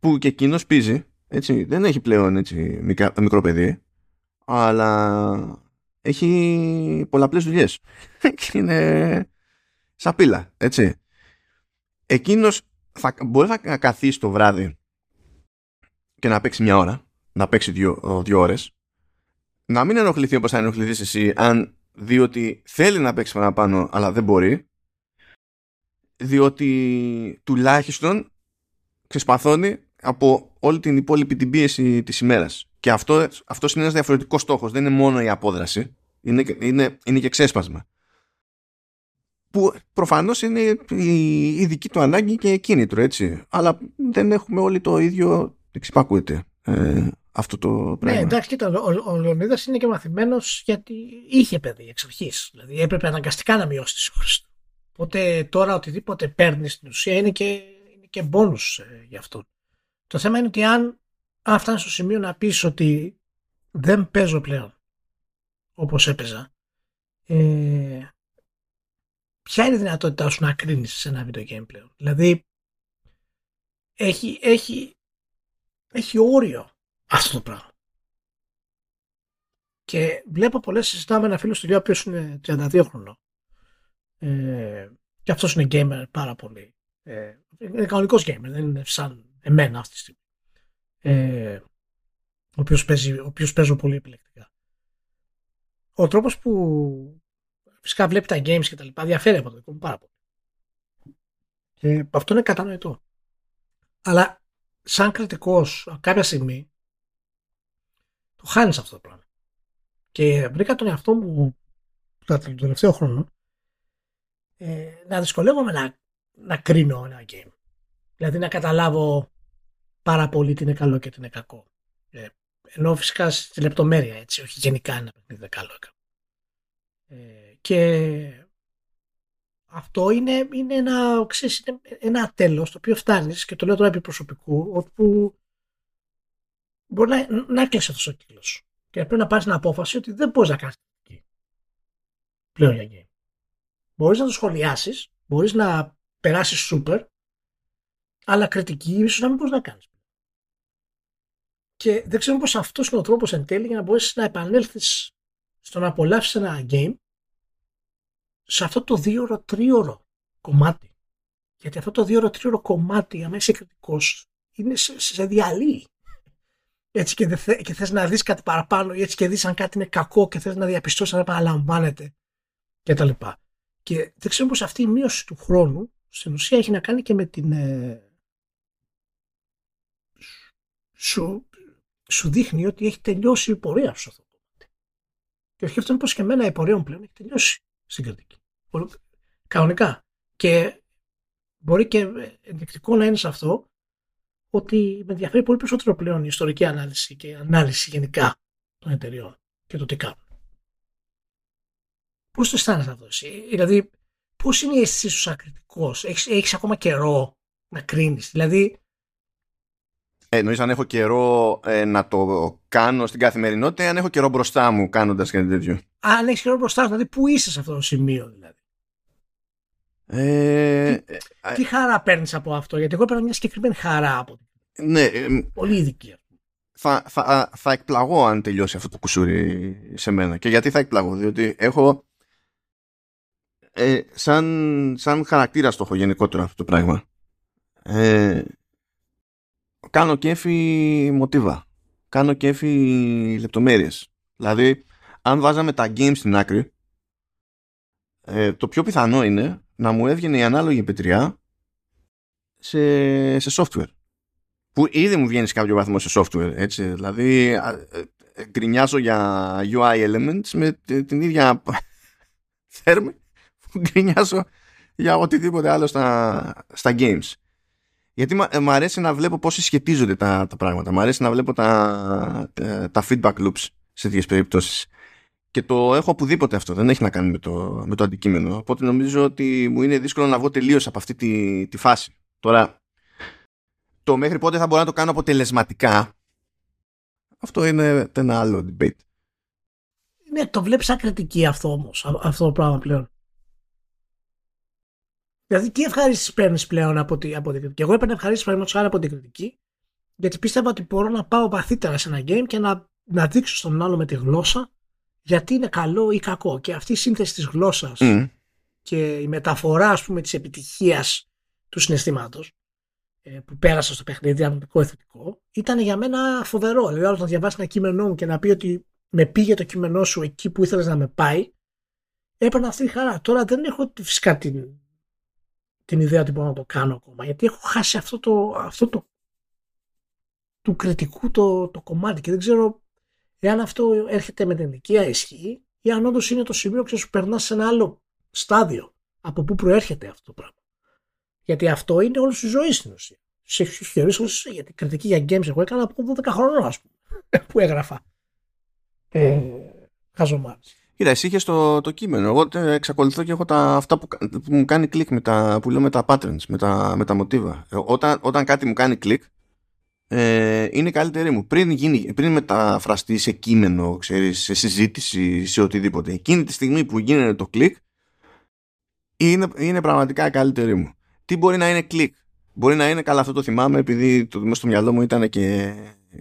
Που και εκείνος πίζει, έτσι, δεν έχει πλέον έτσι, μικρά, μικρό παιδί, αλλά έχει πολλαπλές δουλειές και είναι σαπίλα, έτσι. Εκείνος θα, μπορεί να καθίσει το βράδυ και να παίξει μια ώρα να παίξει δύο, δύο ώρες. Να μην ενοχληθεί όπως θα ενοχληθείς εσύ αν δει ότι θέλει να παίξει παραπάνω αλλά δεν μπορεί. Διότι τουλάχιστον ξεσπαθώνει από όλη την υπόλοιπη την πίεση της ημέρας. Και αυτό αυτός είναι ένας διαφορετικός στόχος. Δεν είναι μόνο η απόδραση. Είναι, είναι, είναι και ξέσπασμα. Που προφανώς είναι η, η δική του ανάγκη και κίνητρο έτσι. Αλλά δεν έχουμε όλοι το ίδιο. Εξυπακούεται ε, αυτό το ναι, πράγμα. Ναι, εντάξει, κοίτα, ο, ο, ο Λεωνίδας είναι και μαθημένος γιατί είχε παιδί εξ αρχής. Δηλαδή έπρεπε αναγκαστικά να μειώσει τις ώρες του. Οπότε τώρα οτιδήποτε παίρνει στην ουσία είναι και, είναι και μπόνους ε, για αυτό. Το θέμα είναι ότι αν, αν φτάνει στο σημείο να πεις ότι δεν παίζω πλέον όπως έπαιζα, ε, ποια είναι η δυνατότητά σου να κρίνεις σε ένα video game πλέον; Δηλαδή, έχει, έχει, έχει όριο αυτό το πράγμα. Και βλέπω πολλές συζητάμε ένα φίλο του ο οποίος είναι 32 χρονών. Ε, και αυτός είναι gamer πάρα πολύ. Ε, είναι κανονικός gamer, δεν είναι σαν εμένα αυτή τη στιγμή. Ε, ο οποίος, παίζει, ο οποίος παίζω πολύ επιλεκτικά. Ο τρόπος που φυσικά βλέπει τα games και τα λοιπά διαφέρει από το δικό μου πάρα πολύ. Και αυτό είναι κατανοητό. Αλλά σαν κριτικός κάποια στιγμή το χάνεις αυτό το πράγμα. Και βρήκα τον εαυτό μου τον τελευταίο χρόνο ε, να δυσκολεύομαι να, να κρίνω ένα game. Δηλαδή να καταλάβω πάρα πολύ τι είναι καλό και τι είναι κακό. Ε, ενώ φυσικά στη λεπτομέρεια έτσι, όχι γενικά ένα παιχνίδι είναι καλό. Ε, και αυτό είναι, είναι, ένα, ξέρεις, είναι ένα τέλος το οποίο φτάνεις και το λέω τώρα επί προσωπικού όπου μπορεί να, να έκλεισες αυτός ο κύκλος. Και πρέπει να πάρεις την απόφαση ότι δεν μπορείς να κάνεις πλέον για game. Μπορείς να το σχολιάσεις, μπορείς να περάσεις super, αλλά κριτική ίσως να μην μπορείς να κάνεις. Και δεν ξέρω πώς αυτός είναι ο τρόπος εν τέλει για να μπορέσεις να επανέλθεις στο να απολαύσεις ένα game σε αυτό το δύο τρίωρο κομμάτι. Γιατί αυτό το δύο τρίωρο κομμάτι, αν είσαι κριτικός, είναι σε, σε διαλύει έτσι και, θε, και θες να δεις κάτι παραπάνω ή έτσι και δεις αν κάτι είναι κακό και θες να διαπιστώσεις αν επαναλαμβάνεται και τα λοιπά. Και δεν ξέρω πως αυτή η μείωση του χρόνου στην ουσία έχει να κάνει και με την ε, σου, σου δείχνει ότι έχει τελειώσει η πορεία σου αυτό το κομμάτι. Και σκέφτομαι πως και εμένα η πορεία μου πλέον έχει τελειώσει στην κριτική. Κανονικά. Και μπορεί και ενδεικτικό να είναι σε αυτό ότι με ενδιαφέρει πολύ περισσότερο πλέον η ιστορική ανάλυση και η ανάλυση γενικά των εταιριών και το τι κάνουν. Πώς το αισθάνεσαι αυτό, εσύ, δηλαδή, πώς είναι η αίσθησή σου σαν κριτικός, έχεις ακόμα καιρό να κρίνεις, δηλαδή. Ε, εννοείς αν έχω καιρό ε, να το κάνω στην καθημερινότητα, αν έχω καιρό μπροστά μου κάνοντας κάτι τέτοιο; Αν έχεις καιρό μπροστά σου, δηλαδή πού είσαι σε αυτό το σημείο, δηλαδή; Ε, τι, ε, τι χαρά παίρνεις από αυτό, γιατί εγώ παίρνω μια συγκεκριμένη χαρά από ναι, ε, Πολύ ειδική. Θα, θα, θα εκπλαγώ αν τελειώσει αυτό το κουσούρι σε μένα. Και γιατί θα εκπλαγώ, διότι έχω ε, σαν, σαν χαρακτήρα στόχο γενικότερο αυτό το πράγμα. Ε, κάνω κέφι μοτίβα. Κάνω κέφι λεπτομέρειες. Δηλαδή, αν βάζαμε τα games στην άκρη, ε, το πιο πιθανό είναι να μου έβγαινε η ανάλογη πετριά σε, σε software. Που ήδη μου βγαίνει σε κάποιο βαθμό σε software. Έτσι. Δηλαδή, ε, γκρινιάζω για UI elements με την ίδια θέρμη που γκρινιάζω για οτιδήποτε άλλο στα, στα games. Γιατί μου αρέσει να βλέπω πώς συσχετίζονται τα, τα πράγματα. Μου αρέσει να βλέπω τα, τα, feedback loops σε τέτοιες περιπτώσεις. Και το έχω οπουδήποτε αυτό. Δεν έχει να κάνει με το, με το αντικείμενο. Οπότε νομίζω ότι μου είναι δύσκολο να βγω τελείως από αυτή τη, τη φάση. Τώρα, το μέχρι πότε θα μπορώ να το κάνω αποτελεσματικά, αυτό είναι ένα άλλο debate. Ναι, το βλέπεις ακριτική αυτό όμως, αυτό το πράγμα πλέον. Δηλαδή, τι ευχαρίστηση παίρνεις πλέον από, τη, από την κριτική; Εγώ έπαιρνα ευχαρίστηση παραδείγματος χάρη από την κριτική, γιατί πίστευα ότι μπορώ να πάω βαθύτερα σε ένα game και να, να δείξω στον άλλο με τη γλώσσα γιατί είναι καλό ή κακό. Και αυτή η σύνθεση της γλώσσας και η μεταφορά, ας πούμε, της επιτυχίας του συναισθήματος ε, που πέρασα στο παιχνίδι, αρνητικό εθνικό, ήταν για μένα φοβερό. Δηλαδή, να διαβάσει ένα κείμενό μου και να πει ότι με πήγε το κείμενό σου εκεί που ήθελες να με πάει, έπαιρνα αυτή η χαρά. Τώρα δεν έχω φυσικά την, την ιδέα ότι μπορώ να το κάνω ακόμα, γιατί έχω χάσει αυτό το, αυτό το του κριτικού το, το κομμάτι και δεν ξέρω εάν αυτό έρχεται με την ηλικία ισχύει ή αν όντως είναι το σημείο που σου περνάς σε ένα άλλο στάδιο από πού προέρχεται αυτό το πράγμα. Γιατί αυτό είναι όλη σου ζωή στην ουσία. Σε θεωρήσει γιατί κριτική για games εγώ έκανα από 12 χρονών, ας πούμε, που έγραφα. Ε, χαζομάρες. Κοίτα, εσύ είχες το, το κείμενο. Εγώ εξακολουθώ και έχω τα, αυτά που, που μου κάνει κλικ με τα, που λέω με τα patterns, με τα, με τα μοτίβα. Ε, όταν, όταν κάτι μου κάνει κλικ, ε, είναι η καλύτερή μου. Πριν, γίνει, πριν μεταφραστεί σε κείμενο, ξέρεις, σε συζήτηση, σε οτιδήποτε. Εκείνη τη στιγμή που γίνεται το κλικ, είναι, είναι πραγματικά καλύτερη μου. Τι μπορεί να είναι κλικ; Μπορεί να είναι καλά, αυτό το θυμάμαι, επειδή το μέσα στο μυαλό μου ήταν και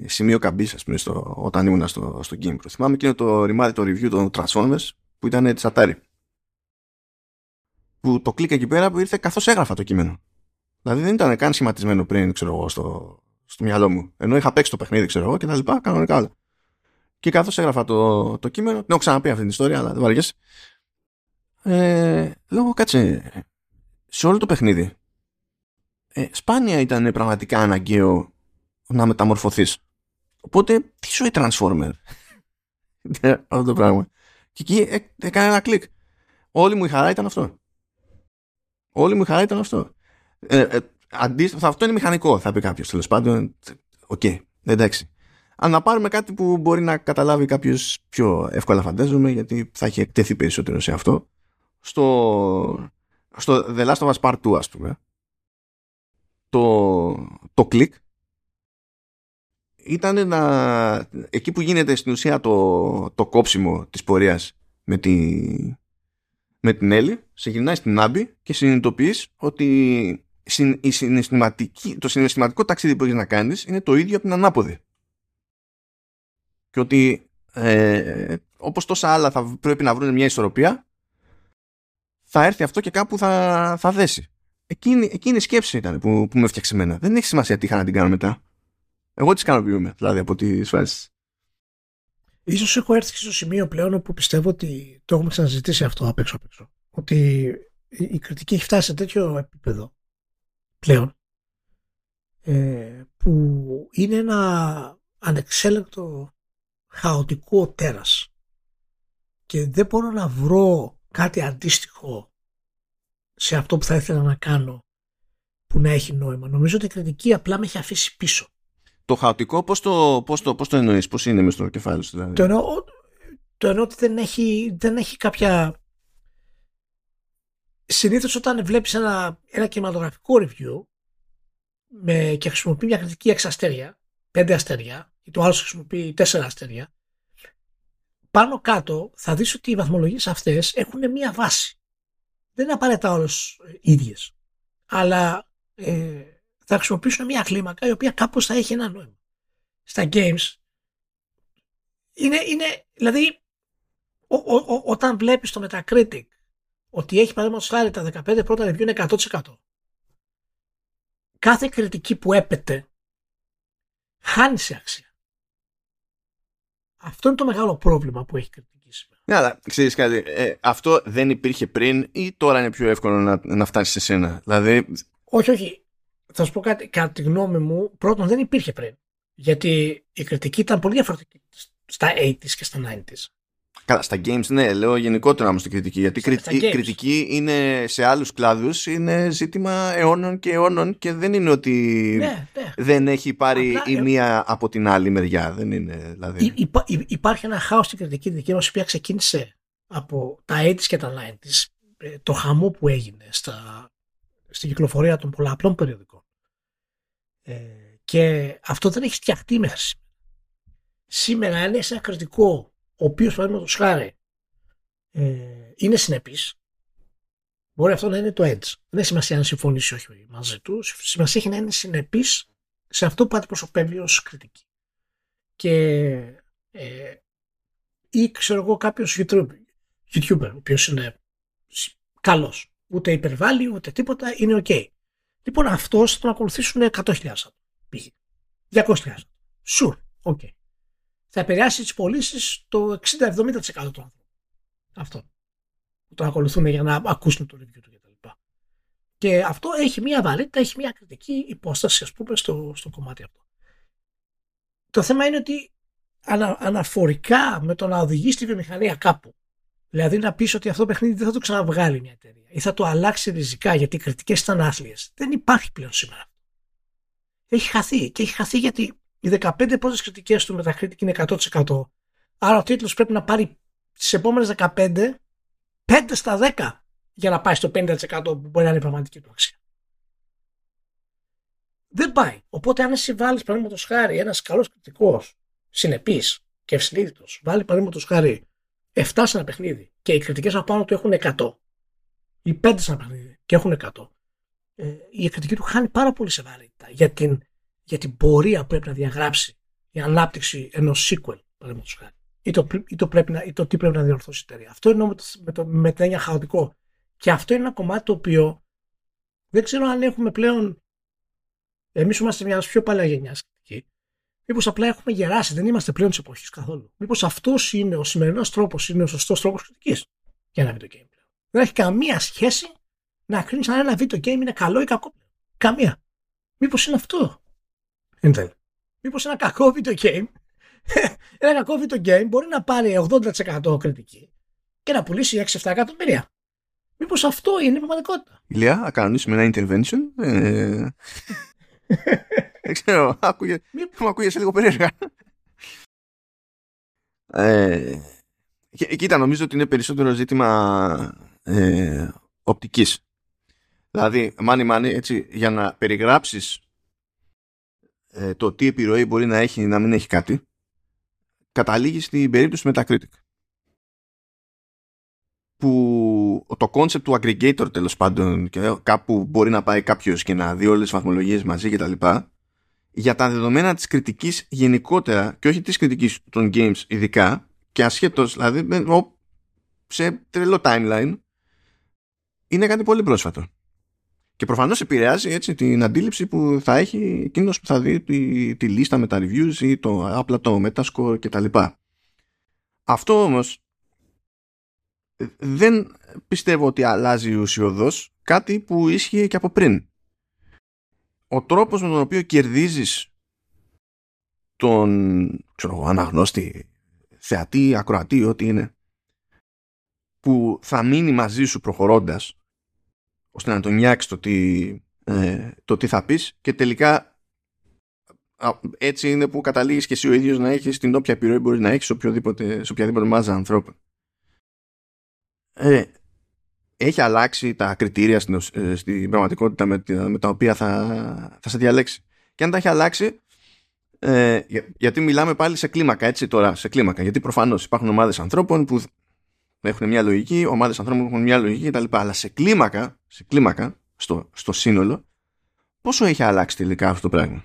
σημείο καμπής, ας πούμε, στο, όταν ήμουν στο, στο Game Pro. Θυμάμαι και το ρημάδι το review των Transformers που ήταν της Atari. Που το κλικ εκεί πέρα που ήρθε καθώς έγραφα το κείμενο. Δηλαδή δεν ήταν καν σχηματισμένο πριν, ξέρω εγώ, στο, στο μυαλό μου. Ενώ είχα παίξει το παιχνίδι, ξέρω εγώ και τα λοιπά, κανονικά όλα. Και καθώς έγραφα το, το κείμενο, δεν έχω ξαναπεί αυτή την ιστορία, αλλά δεν βαριέσαι. Ε, λέω κάτσε. Σε όλο το παιχνίδι. Ε, σπάνια ήταν πραγματικά αναγκαίο να μεταμορφωθείς. Οπότε, τι ζωή Transformer; Ναι, αυτό το πράγμα. Και εκεί έκανε ένα κλικ. Όλη μου η χαρά ήταν αυτό. Όλη μου η χαρά ήταν αυτό. Ε, ε, αντίστοιχα, αυτό είναι μηχανικό, θα πει κάποιος τέλος πάντων. OK, okay, εντάξει. Αν να πάρουμε κάτι που μπορεί να καταλάβει κάποιος πιο εύκολα, φαντάζομαι, γιατί θα έχει εκτεθεί περισσότερο σε αυτό. Στο, στο The Last of Us Part 2, ας πούμε. Το, το κλικ ήταν να, εκεί που γίνεται στην ουσία το, το κόψιμο της πορείας με, τη, με την Έλλη, σε γυρνάει στην Άμπη και συνειδητοποιείς ότι η συναισθηματική, το συναισθηματικό ταξίδι που έχεις να κάνεις είναι το ίδιο από την ανάποδη. Και ότι ε, όπως τόσα άλλα θα πρέπει να βρουν μια ισορροπία, θα έρθει αυτό και κάπου θα, θα δέσει. Εκείνη, εκείνη η σκέψη ήταν που, που με έφτιαξε εμένα. Δεν έχει σημασία τι είχα να την κάνω μετά. Εγώ τι ικανοποιούμε, δηλαδή από τις φάσεις. Ίσως έχω έρθει στο σημείο πλέον όπου πιστεύω ότι το έχουμε ξαναζητήσει αυτό απ' έξω απ' έξω. Ότι η κριτική έχει φτάσει σε τέτοιο επίπεδο πλέον ε, που είναι ένα ανεξέλεγκτο χαοτικό τέρας και δεν μπορώ να βρω κάτι αντίστοιχο σε αυτό που θα ήθελα να κάνω που να έχει νόημα. Νομίζω ότι η κριτική απλά με έχει αφήσει πίσω. Το χαοτικό πώς το, πώς το, πώς το εννοείς, πώς είναι μες στο κεφάλι σου δηλαδή; Το εννοώ, το εννοώ ότι δεν έχει, δεν έχει κάποια... Συνήθως όταν βλέπεις ένα, ένα κινηματογραφικό review με, και χρησιμοποιεί μια κριτική 6 αστέρια, 5 αστέρια, ή το άλλος χρησιμοποιεί 4 αστέρια, πάνω κάτω θα δεις ότι οι βαθμολογίες αυτές έχουν μια βάση. Δεν είναι απαραίτητα όλες ίδιες. Αλλά ε, θα χρησιμοποιήσουν μια κλίμακα η οποία κάπως θα έχει ένα νόημα. Στα games είναι, είναι δηλαδή ο, ο, όταν βλέπεις το Metacritic ότι έχει παραδείγματος χάρη τα 15 πρώτα review είναι 100% κάθε κριτική που έπεται χάνει σε αξία. Αυτό είναι το μεγάλο πρόβλημα που έχει κριτική σήμερα. Ναι, αλλά ξέρεις κάτι, ε, αυτό δεν υπήρχε πριν ή τώρα είναι πιο εύκολο να, να φτάσει σε σένα; Δηλαδή... Όχι, όχι θα σου πω κάτι, κατά τη γνώμη μου, πρώτον δεν υπήρχε πριν. Γιατί η κριτική ήταν πολύ διαφορετική στα 80s και στα 90s. Καλά, στα games ναι, λέω γενικότερα όμως την κριτική. Γιατί Στα- η στα κριτική, games. κριτική είναι σε άλλους κλάδους, είναι ζήτημα αιώνων και αιώνων και δεν είναι ότι Ναι, ναι. δεν έχει πάρει Απλά, η ε, μία από την άλλη μεριά. Δεν είναι δηλαδή. Υ- υπά- υ- υπάρχει ένα χάος στην κριτική δική μας η οποία ξεκίνησε από τα 80s και τα 90s ε, το χαμό που έγινε στα, στην κυκλοφορία των πολλαπλών περιοδικών ε, και αυτό δεν έχει φτιαχτεί μέχρι σήμερα. Σήμερα αν έχει ένα κριτικό ο οποίος παραδείγματος χάρη ε, είναι συνεπής μπορεί αυτό να είναι το edge. Δεν έχει σημασία αν συμφωνήσει ή όχι μαζί του. Σημασία έχει να είναι συνεπής σε αυτό που αντιπροσωπεύει ως κριτική. Και ε, ή ξέρω εγώ κάποιος YouTube, YouTuber, ο οποίος είναι σ- καλός. Ούτε υπερβάλλει, ούτε τίποτα, είναι ok. Λοιπόν, αυτός θα τον ακολουθήσουν 100.000 άτομα. π.χ. 200.000 άτομα. Sure, ok. Θα επηρεάσει τις πωλήσεις το 60-70% των άνθρωπων. Αυτό. Που τον ακολουθούν για να ακούσουν το review του κτλ. Και αυτό έχει μια βαρύτητα, έχει μια κριτική υπόσταση, ας πούμε, στο, στο κομμάτι αυτό. Το θέμα είναι ότι ανα, αναφορικά με το να οδηγεί τη βιομηχανία κάπου, δηλαδή να πεις ότι αυτό το παιχνίδι δεν θα το ξαναβγάλει μια εταιρεία ή θα το αλλάξει ριζικά γιατί οι κριτικές ήταν άθλιες, δεν υπάρχει πλέον σήμερα. Έχει χαθεί και έχει χαθεί γιατί οι 15 πρώτες κριτικές του Metacritic είναι 100%. Άρα ο τίτλος πρέπει να πάρει τις επόμενες 15 5 στα 10 για να πάει στο 50% που μπορεί να είναι η πραγματική του αξία. Δεν πάει. Οπότε, αν εσύ βάλεις παραδείγματος χάρη ένας καλός κριτικός, συνεπής και ευσυνείδητος, βάλει παραδείγματος χάρη 7 σε ένα παιχνίδι και οι κριτικές από πάνω του έχουν 100 ή 5 σε ένα παιχνίδι και έχουν 100, ε, η κριτική του χάνει πάρα πολύ σε βαρύτητα για την, για την πορεία που πρέπει να διαγράψει η ανάπτυξη ενός sequel, παραδείγματος χάρη. Ή το, ή, το πρέπει να, ή το τι πρέπει να διορθώσει η εταιρεία. Αυτό εννοώ με, το, με, το, με την έννοια χαοτικό. Και αυτό είναι ένα κομμάτι το οποίο δεν ξέρω αν έχουμε πλέον. Εμείς είμαστε μια πιο παλιά γενιά κριτική. Μήπως απλά έχουμε γεράσει, δεν είμαστε πλέον της εποχής καθόλου. Μήπως αυτός είναι ο σημερινός τρόπος, είναι ο σωστός τρόπος κριτικής για ένα video game πλέον. Δεν έχει καμία σχέση να κρίνεις αν ένα video game είναι καλό ή κακό. Καμία. Μήπως είναι αυτό. Εν τέλει. Μήπως ένα κακό video game. ένα κακό video game μπορεί να πάρει 80% κριτική και να πουλήσει 6-7 εκατομμύρια. Μήπως αυτό είναι η πραγματικότητα. Ηλία, να κανονίσουμε ένα intervention. Ε, δεν ξέρω, άκουγε, μου ακούγεσαι λίγο περίεργα. Ε, και- κοίτα, νομίζω ότι είναι περισσότερο ζήτημα ε, οπτικής. Δηλαδή, μάνι μάνι, έτσι, για να περιγράψεις ε, το τι επιρροή μπορεί να έχει ή να μην έχει κάτι, καταλήγει στην περίπτωση Metacritic. Που το concept του aggregator τέλος πάντων και κάπου μπορεί να πάει κάποιος και να δει όλες τις βαθμολογίες μαζί κτλ. Για τα δεδομένα της κριτικής γενικότερα και όχι της κριτικής των games ειδικά και ασχέτως δηλαδή με- ο- σε τρελό timeline είναι κάτι πολύ πρόσφατο. Και προφανώς επηρεάζει έτσι την αντίληψη που θα έχει εκείνος που θα δει τη, τη λίστα με τα reviews ή το άπλατο metascore κτλ. Αυτό όμως ε, δεν πιστεύω ότι αλλάζει ουσιοδός κάτι που ίσχυε και από πριν. Ο τρόπος με τον οποίο κερδίζεις τον ξέρω, εγώ, αναγνώστη, θεατή, ακροατή, ό,τι είναι που θα μείνει μαζί σου προχωρώντας ώστε να τον νιάξεις το τι, ε, το τι θα πεις και τελικά α, έτσι είναι που καταλήγεις και εσύ ο ίδιος να έχεις την όποια επιρροή μπορείς να έχεις σε, οποιοδήποτε, σε οποιαδήποτε μάζα ανθρώπων. Ε, έχει αλλάξει τα κριτήρια στην, ουσ- ε, στην πραγματικότητα με, τη- με τα οποία θα, θα σε διαλέξει. Και αν τα έχει αλλάξει, ε, για- γιατί μιλάμε πάλι σε κλίμακα, έτσι τώρα, σε κλίμακα. Γιατί προφανώς υπάρχουν ομάδες ανθρώπων που έχουν μια λογική, ομάδες ανθρώπων που έχουν μια λογική κτλ. Αλλά σε κλίμακα, σε κλίμακα στο, στο σύνολο, πόσο έχει αλλάξει τελικά αυτό το πράγμα;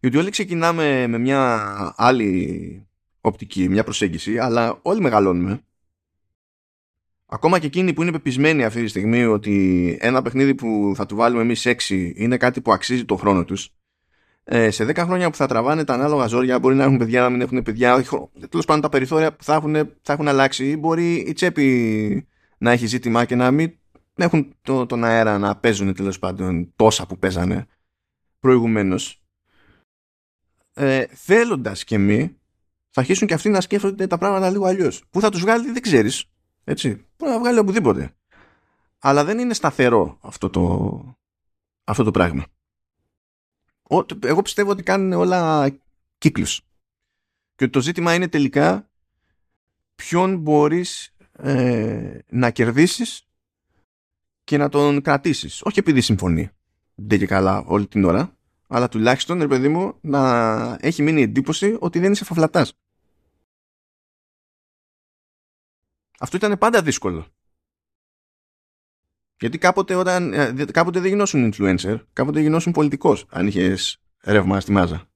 Διότι όλοι ξεκινάμε με μια άλλη οπτική, μια προσέγγιση, αλλά όλοι μεγαλώνουμε. Ακόμα και εκείνοι που είναι πεπισμένοι αυτή τη στιγμή ότι ένα παιχνίδι που θα του βάλουμε εμείς 6 είναι κάτι που αξίζει το χρόνο τους, ε, σε 10 χρόνια που θα τραβάνε τα ανάλογα ζόρια, μπορεί να έχουν παιδιά, να μην έχουν παιδιά, τέλος πάντων τα περιθώρια που θα έχουν, θα έχουν αλλάξει, ή μπορεί η τσέπη να έχει ζήτημα και να μην έχουν το, τον αέρα να παίζουν τέλος πάντων τόσα που παίζανε προηγουμένως. Ε, θέλοντας και μη θα αρχίσουν και αυτοί να σκέφτονται τα πράγματα λίγο αλλιώς. Πού θα τους βγάλει δεν ξέρεις. Έτσι. Μπορεί να βγάλει οπουδήποτε. Αλλά δεν είναι σταθερό αυτό το, αυτό το πράγμα. Εγώ πιστεύω ότι κάνουν όλα κύκλους. Και το ζήτημα είναι τελικά ποιον μπορείς ε, να κερδίσεις και να τον κρατήσεις. Όχι επειδή συμφωνεί. Δεν και καλά όλη την ώρα. Αλλά τουλάχιστον, ρε παιδί μου, να έχει μείνει εντύπωση ότι δεν είσαι φαυλατάς. Αυτό ήταν πάντα δύσκολο. Γιατί κάποτε, όταν, ε, κάποτε δεν γινώσουν influencer, κάποτε γινώσουν πολιτικός, αν είχες ρεύμα στη μάζα.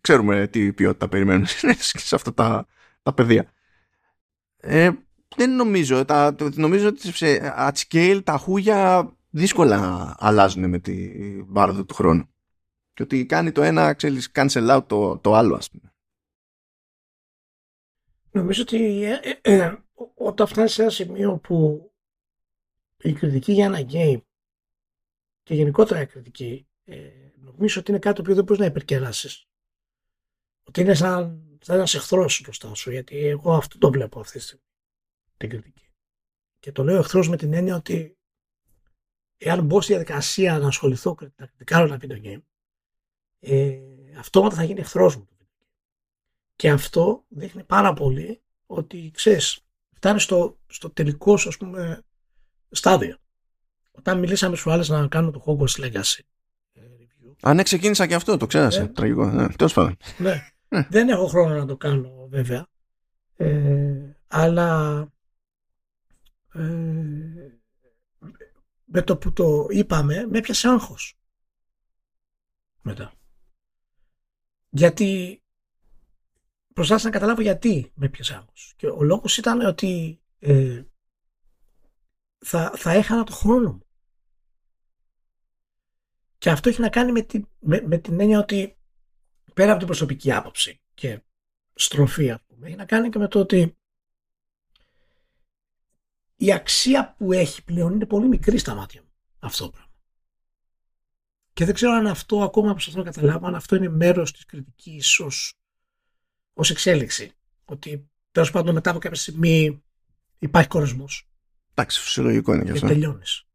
Ξέρουμε τι ποιότητα περιμένουν σε αυτά τα, τα παιδεία. Ε, δεν νομίζω. Τα, νομίζω ότι σε at scale τα χούγια δύσκολα αλλάζουν με την πάροδο του χρόνου. Και ότι κάνει το ένα, ξέρεις, cancel out το, το άλλο, ας πούμε. Νομίζω ότι ε, ε, ε, όταν φτάνει σε ένα σημείο που η κριτική για ένα game και γενικότερα η κριτική ε, νομίζω ότι είναι κάτι το οποίο δεν μπορείς να υπερκεράσεις. Ότι είναι σαν, σαν ένας εχθρός μπροστά σου, γιατί εγώ αυτό το βλέπω αυτή τη στιγμή. Την κριτική. Και το λέω εχθρός με την έννοια ότι εάν μπω στη διαδικασία να ασχοληθώ να κριτικάρω ένα video game, ε, αυτόματα θα γίνει εχθρός μου. Και αυτό δείχνει πάρα πολύ ότι ξέρεις, φτάνεις στο, στο τελικό σου, ας πούμε, στάδιο. Όταν μιλήσαμε στους άλλους να κάνουμε το Hogwarts Legacy. Αν ναι, ξεκίνησα και αυτό, το ξέρασε. Ε, Τραγικό. Ναι, Τέλος πάντων. Ναι. Ε. Δεν έχω χρόνο να το κάνω, βέβαια. Ε, αλλά ε, με το που το είπαμε, με έπιασε άγχος. Μετά. Γιατί προσπάθησα να καταλάβω γιατί με έπιασε άγχος. Και ο λόγος ήταν ότι ε, θα, θα έχανα το χρόνο μου. Και αυτό έχει να κάνει με την, με, την έννοια ότι πέρα από την προσωπική άποψη και στροφή, ας πούμε, έχει να κάνει και με το ότι η αξία που έχει πλέον είναι πολύ μικρή στα μάτια μου. Αυτό το πράγμα. Και δεν ξέρω αν αυτό ακόμα που να καταλάβω, αν αυτό είναι μέρος της κριτικής ως, ως εξέλιξη. Ότι τέλος πάντων μετά από κάποια στιγμή υπάρχει κορεσμός. Εντάξει, φυσιολογικό είναι και αυτό. Και τελειώνεις.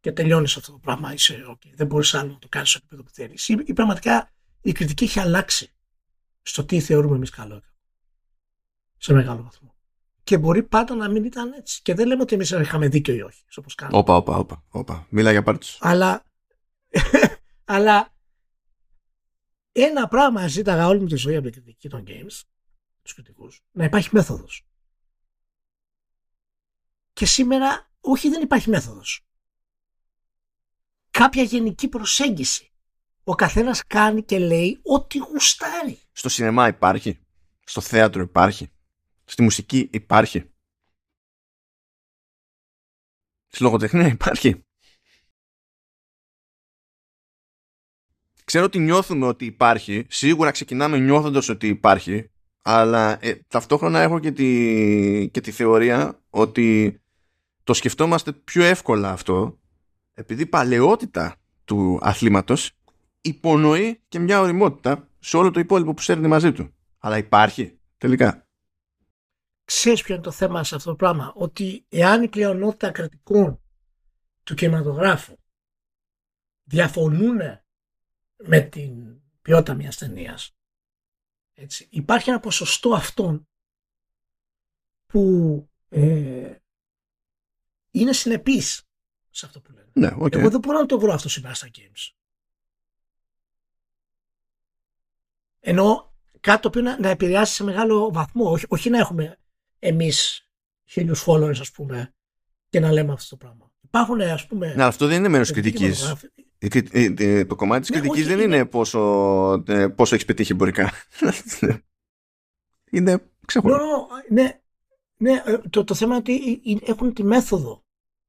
Και τελειώνεις αυτό το πράγμα. Είσαι, okay, δεν μπορείς άλλο να το κάνεις στο επίπεδο που θέλει. Ή, ή πραγματικά η κριτική έχει αλλάξει στο τι θεωρούμε εμείς καλό. Σε μεγάλο βαθμό. Και μπορεί πάντα να μην ήταν έτσι. Και δεν λέμε ότι εμείς είχαμε δίκιο ή όχι. Όπως κάνουμε. Όπα, όπα, όπα, όπα. Μίλα για πάρτι. Αλλά, αλλά ένα πράγμα ζήταγα όλη μου τη ζωή από την κριτική των games, τους κριτικούς, να υπάρχει μέθοδος. Και σήμερα όχι δεν υπάρχει μέθοδος. Κάποια γενική προσέγγιση. Ο καθένας κάνει και λέει ό,τι γουστάρει. Στο σινεμά υπάρχει. Στο θέατρο υπάρχει. Στη μουσική υπάρχει. Στη λογοτεχνία υπάρχει. Ξέρω ότι νιώθουμε ότι υπάρχει. Σίγουρα ξεκινάμε νιώθοντας ότι υπάρχει. Αλλά ε, ταυτόχρονα έχω και τη, και τη θεωρία ότι το σκεφτόμαστε πιο εύκολα αυτό επειδή η παλαιότητα του αθλήματος υπονοεί και μια οριμότητα σε όλο το υπόλοιπο που σέρνει μαζί του. Αλλά υπάρχει τελικά. Ξέρεις ποιο είναι το θέμα σε αυτό το πράγμα; Ότι εάν η πλειονότητα κρατικών του κινηματογράφου διαφωνούν με την ποιότητα μιας ταινίας. υπάρχει ένα ποσοστό αυτών που ε, είναι συνεπής σε αυτό που λένε. Ναι, okay. Εγώ δεν μπορώ να το βρω αυτό σήμερα στα games. Ενώ κάτι το οποίο να, να επηρεάσει σε μεγάλο βαθμό, όχι, όχι να έχουμε εμείς χίλιους followers, ας πούμε, και να λέμε αυτό το πράγμα. Υπάρχουν, ας πούμε. Ναι, αυτό δεν είναι μέρος κριτικής. Το κομμάτι της ναι, κριτικής δεν είναι, πόσο, ε, πόσο έχεις πετύχει εμπορικά. είναι ξεχωριστό. Ναι, ναι, ε, το, το θέμα είναι ότι έχουν τη μέθοδο.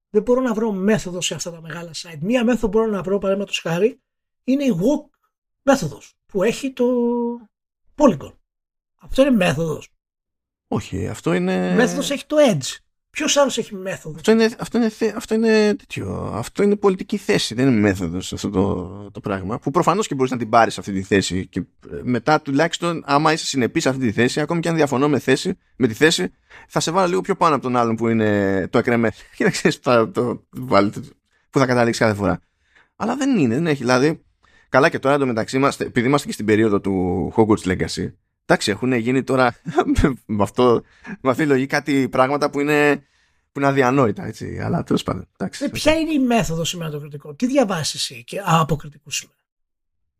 Δεν μπορώ να βρω μέθοδο σε αυτά τα μεγάλα site. Μία μέθοδο μπορώ να βρω, παραδείγματος χάρη, είναι η walk μέθοδος που έχει το Polygon. Αυτό είναι μέθοδος. Όχι, αυτό είναι. Μέθοδος έχει το Edge. Ποιος άλλος έχει μέθοδο; Αυτό είναι, αυτό, είναι, αυτό, είναι τέτοιο, αυτό είναι πολιτική θέση, δεν είναι μέθοδος αυτό το, το πράγμα. Που προφανώς και μπορείς να την πάρεις αυτή τη θέση. Και μετά τουλάχιστον, άμα είσαι συνεπής σε αυτή τη θέση, ακόμη και αν διαφωνώ με, θέση, με τη θέση, θα σε βάλω λίγο πιο πάνω από τον άλλον που είναι το εκρεμέ. Και να ξέρεις το, το, που θα καταλήξεις κάθε φορά. Αλλά δεν είναι, δεν έχει. Δηλαδή, καλά και τώρα μεταξύ μα, επειδή είμαστε και στην περίοδο του Hogwarts Legacy, Εντάξει, έχουν γίνει τώρα με, αυτό, με αυτή τη λογική κάτι πράγματα που είναι, που είναι αδιανόητα. Έτσι. Αλλά τέλος πάντων. Ε, ποια είναι η μέθοδος σήμερα το κριτικό, τι διαβάσεις εσύ και από κριτικούς σήμερα.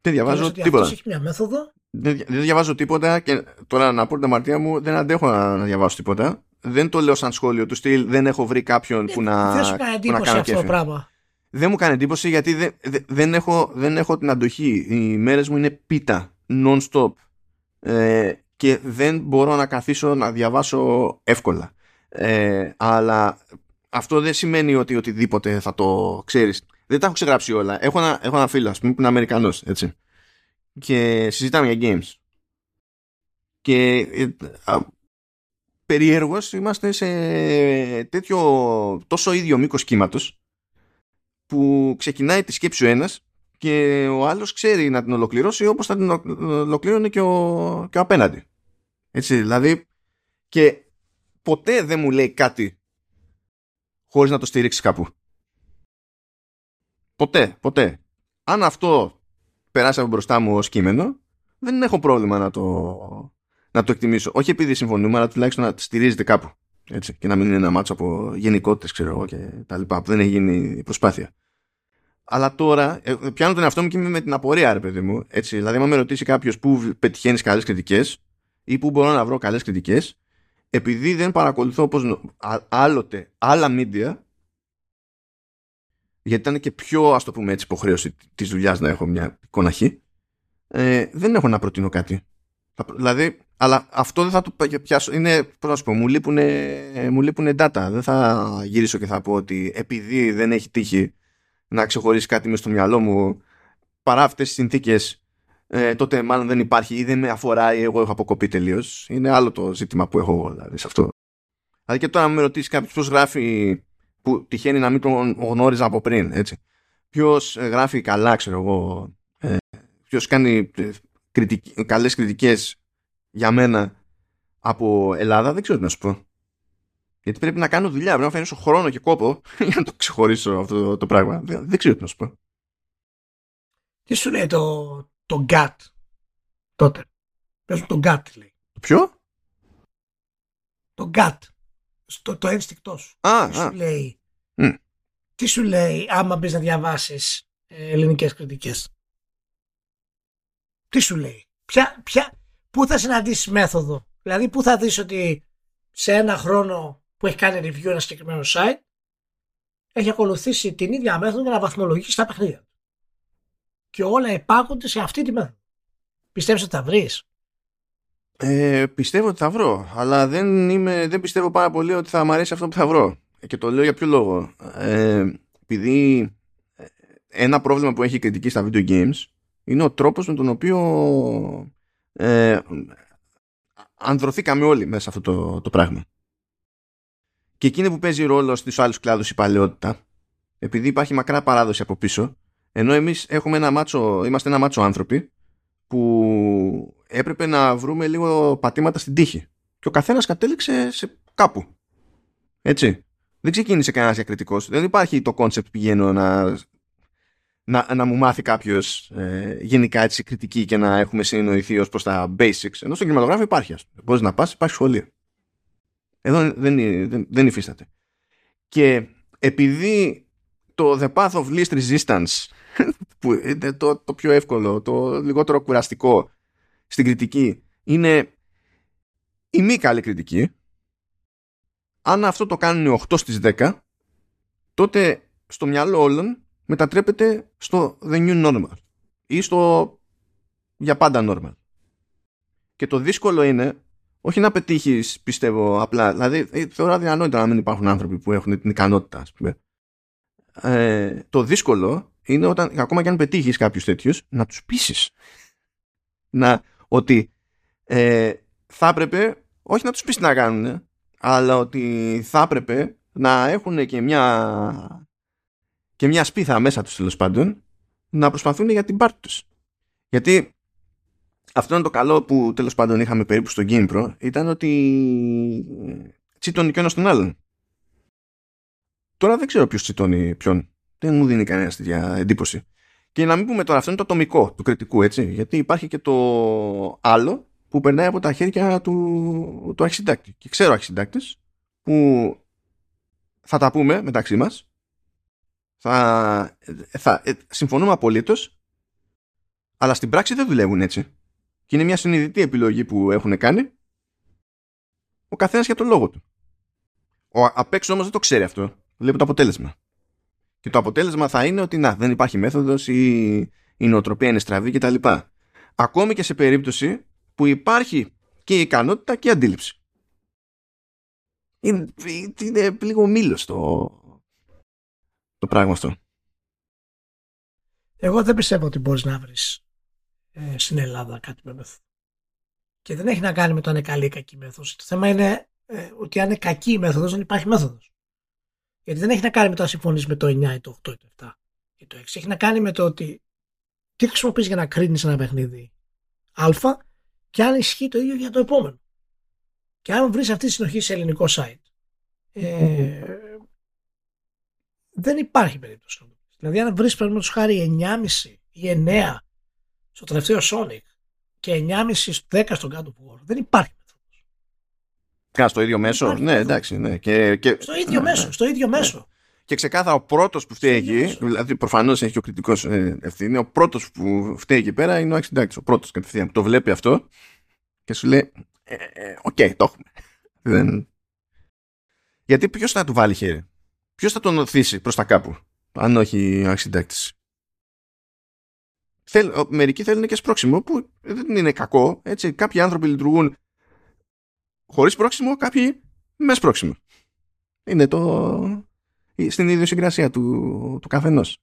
Δεν διαβάζω τίποτα. έχει μια μέθοδο; Δεν, δεν διαβάζω τίποτα και τώρα να πω την αμαρτία μου δεν αντέχω να, να διαβάσω τίποτα. Δεν το λέω σαν σχόλιο του στυλ, δεν έχω βρει κάποιον που να. Δεν σου κάνει εντύπωση αυτό το πράγμα. Δεν μου κάνει εντύπωση γιατί δεν, δεν, έχω, δεν έχω την αντοχή. Οι μέρες μου είναι πίτα non-stop ε, και δεν μπορώ να καθίσω να διαβάσω εύκολα. Ε, αλλά αυτό δεν σημαίνει ότι οτιδήποτε θα το ξέρεις. Δεν τα έχω ξεγράψει όλα. Έχω ένα, έχω ένα φίλο, ας πούμε, που είναι Αμερικανός, έτσι. Και συζητάμε για games. Και ε, περιέργως είμαστε σε τέτοιο τόσο ίδιο μήκος κύματος που ξεκινάει τη σκέψη ο ένας και ο άλλος ξέρει να την ολοκληρώσει όπως θα την ολοκλήρωνε και ο, και ο απέναντι. Έτσι, δηλαδή και ποτέ δεν μου λέει κάτι χωρίς να το στηρίξει κάπου. Ποτέ, ποτέ. Αν αυτό περάσει από μπροστά μου ως κείμενο, δεν έχω πρόβλημα να το, να το εκτιμήσω. Όχι επειδή συμφωνούμε, αλλά τουλάχιστον να στηρίζεται κάπου. Έτσι, και να μην είναι ένα μάτσο από γενικότητες, ξέρω εγώ, και τα λοιπά, που δεν έχει γίνει προσπάθεια. Αλλά τώρα ε, πιάνω τον εαυτό μου και είμαι με την απορία, ρε παιδί μου. Έτσι, δηλαδή, αν με ρωτήσει κάποιος πού πετυχαίνεις καλές κριτικές ή πού μπορώ να βρω καλές κριτικές, επειδή δεν παρακολουθώ όπως άλλοτε άλλα media, γιατί ήταν και πιο, ας το πούμε έτσι, υποχρέωση της δουλειάς να έχω μια εικόνα χ, ε, δεν έχω να προτείνω κάτι. Δηλαδή, αλλά αυτό δεν θα το πιάσω. Είναι, πώς να σου πω, μου λείπουν, μου λείπουν data. Δεν θα γυρίσω και θα πω ότι επειδή δεν έχει τύχει να ξεχωρίσει κάτι μες στο μυαλό μου παρά αυτές τις συνθήκες ε, τότε μάλλον δεν υπάρχει ή δεν με αφορά ή εγώ έχω αποκοπεί τελείως. Είναι άλλο το ζήτημα που έχω δηλαδή σε αυτό. Δηλαδή και τώρα με ρωτήσεις κάποιος πώ γράφει που τυχαίνει να μην τον γνώριζα από πριν, έτσι. Ποιος ε, γράφει καλά, ξέρω εγώ, ε, ποιος κάνει ε, κριτικ, καλές κριτικές για μένα από Ελλάδα, δεν ξέρω τι να σου πω. Γιατί πρέπει να κάνω δουλειά, πρέπει να αφαιρέσω χρόνο και κόπο για να το ξεχωρίσω αυτό το πράγμα. Δεν, δεν ξέρω τι να σου πω. Τι σου λέει το, το GAT τότε; Πες το GAT λέει. Το ποιο; Το GAT. Στο, το ένστικτό σου. Α, τι, Σου λέει, mm. τι σου λέει άμα μπεις να διαβάσεις ε, ελληνικές κριτικές; Τι σου λέει; Ποια, ποια, πού θα συναντήσεις μέθοδο; Δηλαδή πού θα δεις ότι σε ένα χρόνο που έχει κάνει review ένα συγκεκριμένο site έχει ακολουθήσει την ίδια μέθοδο για να βαθμολογήσει τα παιχνίδια. Και όλα επάκονται σε αυτή τη μέθοδο. Πιστεύεις ότι θα βρεις; Ε, πιστεύω ότι θα βρω, αλλά δεν, είμαι, δεν πιστεύω πάρα πολύ ότι θα μου αρέσει αυτό που θα βρω. Και το λέω για ποιο λόγο. Ε, επειδή ε, ένα πρόβλημα που έχει η κριτική στα video games είναι ο τρόπος με τον οποίο ε, ανδρωθήκαμε όλοι μέσα σε αυτό το, το πράγμα. Και εκείνη που παίζει ρόλο στους άλλους κλάδους η παλαιότητα, επειδή υπάρχει μακρά παράδοση από πίσω, ενώ εμείς έχουμε ένα μάτσο, είμαστε ένα μάτσο άνθρωποι που έπρεπε να βρούμε λίγο πατήματα στην τύχη. Και ο καθένας κατέληξε σε κάπου. Έτσι. Δεν ξεκίνησε κανένας για κριτικός. Δεν υπάρχει το concept πηγαίνω να, να, να μου μάθει κάποιος ε, γενικά έτσι κριτική και να έχουμε συνεννοηθεί ως προς τα basics. Ενώ στο κινηματογράφο υπάρχει. Μπορείς να πας, υπάρχει σχολείο. Εδώ δεν, δεν, δεν υφίσταται. Και επειδή το The Path of Least Resistance που είναι το, το πιο εύκολο, το λιγότερο κουραστικό στην κριτική είναι η μη καλή κριτική αν αυτό το κάνουν 8 στις 10 τότε στο μυαλό όλων μετατρέπεται στο the new normal ή στο για πάντα normal και το δύσκολο είναι όχι να πετύχεις, πιστεύω απλά. Δηλαδή, ε, θεωρώ αδιανόητο να μην υπάρχουν άνθρωποι που έχουν την ικανότητα, ας πούμε. Ε, το δύσκολο είναι όταν, ακόμα και αν πετύχεις κάποιους τέτοιους, να τους πείσεις. Να, ότι ε, θα έπρεπε όχι να τους πεις τι να κάνουν, αλλά ότι θα έπρεπε να έχουν και μια και μια σπίθα μέσα τους τέλος πάντων να προσπαθούν για την πάρτη τους. Γιατί αυτό είναι το καλό που τέλος πάντων είχαμε περίπου στο GamePro ήταν ότι τσίτωνε και ένας τον άλλον. Τώρα δεν ξέρω ποιος τσιτώνει ποιον. Δεν μου δίνει κανένα τέτοια εντύπωση. Και να μην πούμε τώρα, αυτό είναι το ατομικό του κριτικού, έτσι. Γιατί υπάρχει και το άλλο που περνάει από τα χέρια του, του αρχισυντάκτη. Και ξέρω αρχισυντάκτες που θα τα πούμε μεταξύ μας. Θα, θα ε, συμφωνούμε απολύτως αλλά στην πράξη δεν δουλεύουν έτσι. Και είναι μια συνειδητή επιλογή που έχουν κάνει ο καθένας για τον λόγο του. Ο απ' έξω όμως δεν το ξέρει αυτό. Βλέπει το αποτέλεσμα. Και το αποτέλεσμα θα είναι ότι να, δεν υπάρχει μέθοδος ή η νοοτροπία είναι στραβή κτλ. Ακόμη και σε περίπτωση που υπάρχει και η ικανότητα και η αντίληψη. Είναι, είναι λίγο μήλο το, το πράγμα αυτό. Εγώ δεν πιστεύω ότι μπορείς να βρεις ε, στην Ελλάδα κάτι με μέθοδο. Και δεν έχει να κάνει με το αν είναι καλή ή κακή μέθοδος. Το θέμα είναι ε, ότι αν είναι κακή η μέθοδος δεν υπάρχει μέθοδος. Γιατί δεν έχει να κάνει με το αν συμφωνείς με το 9 ή το 8 ή το 7 ή το 6. Έχει να κάνει με το ότι τι χρησιμοποιείς για να κρίνεις ένα παιχνίδι Α και αν ισχύει το ίδιο για το επόμενο. Και αν βρεις αυτή τη συνοχή σε ελληνικό site, ε, δεν υπάρχει περίπτωση. Δηλαδή, αν βρεις παραδείγματος χάρη 9,5 ή 9 στο τελευταίο Sonic και 9,5 στο 10 στον God of War, δεν υπάρχει. Κα στο ίδιο μέσο; Ναι, εντάξει. Ναι. Και, και... Στο ίδιο ναι, μέσο. Ναι. Στο ίδιο μέσο. Και ξεκάθαρα ο πρώτος που φταίει εκεί, δηλαδή προφανώς έχει και ο κριτικός ε, ευθύνη, ο πρώτος που φταίει εκεί πέρα είναι ο αρχισυντάκτης. Ο πρώτος κατευθείαν που το βλέπει αυτό και σου λέει: «Ε, ε, Οκ, το έχουμε. Δεν... Γιατί ποιος θα του βάλει χέρι, Ποιος θα τον ωθήσει προς τα κάπου, αν όχι ο αρχισυντάκτης. Θέλ, μερικοί θέλουν και σπρώξιμο που δεν είναι κακό. Έτσι. Κάποιοι άνθρωποι λειτουργούν χωρίς πρόξιμο, κάποιοι με σπρώξιμο. Είναι το... στην ιδιοσυγκρασία του, του καθενός.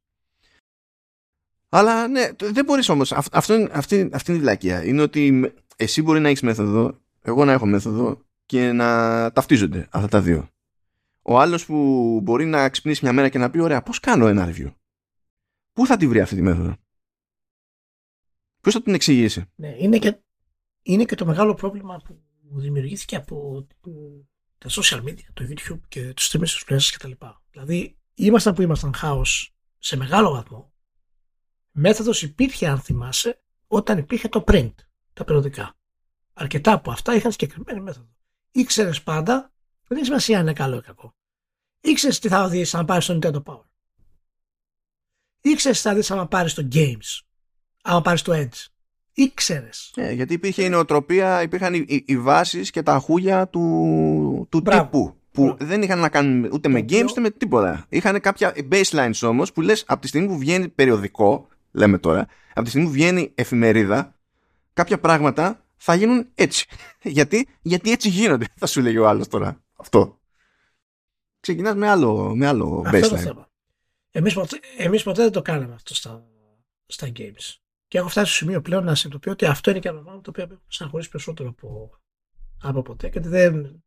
Αλλά ναι, δεν μπορείς όμως. Αυτό, είναι, αυτή, αυτή είναι η βλακεία. Είναι ότι εσύ μπορεί να έχεις μέθοδο, εγώ να έχω μέθοδο και να ταυτίζονται αυτά τα δύο. Ο άλλος που μπορεί να ξυπνήσει μια μέρα και να πει ωραία πώς κάνω ένα review; Πού θα τη βρει αυτή τη μέθοδο; Ποιος θα την εξηγήσει; Ναι, είναι και, είναι και το μεγάλο πρόβλημα που δημιουργήθηκε από τα social media, το YouTube και τους streamers τους πλέον κτλ. Δηλαδή, ήμασταν που ήμασταν χάος σε μεγάλο βαθμό. Μέθοδος υπήρχε, αν θυμάσαι, όταν υπήρχε το print, τα περιοδικά. Αρκετά από αυτά είχαν συγκεκριμένη μέθοδο. Ήξερες πάντα, δεν έχει σημασία αν είναι καλό ή κακό. Ήξερες τι θα δεις αν πάρεις το Nintendo Power. Ήξερες τι θα δεις αν πάρεις το Games. Αν πάρεις το Edge ήξερες. Ε, γιατί υπήρχε η νοοτροπία, υπήρχαν οι, οι, οι βάσεις και τα χούλια του, του τύπου. Που δεν είχαν να κάνουν ούτε με games ούτε με τίποτα. Είχαν κάποια baselines όμως που λες από τη στιγμή που βγαίνει περιοδικό, λέμε τώρα, από τη στιγμή που βγαίνει εφημερίδα, κάποια πράγματα θα γίνουν έτσι. γιατί, γιατί έτσι γίνονται, θα σου λέει ο άλλος τώρα. Αυτό. Ξεκινάς με άλλο, με άλλο baseline. Εμείς ποτέ, εμείς ποτέ δεν το κάναμε αυτό στα, στα games. Και έχω φτάσει στο σημείο πλέον να συνειδητοποιώ ότι αυτό είναι και ένα πράγμα το οποίο με στεναχωρήσει περισσότερο από, από ποτέ και δεν,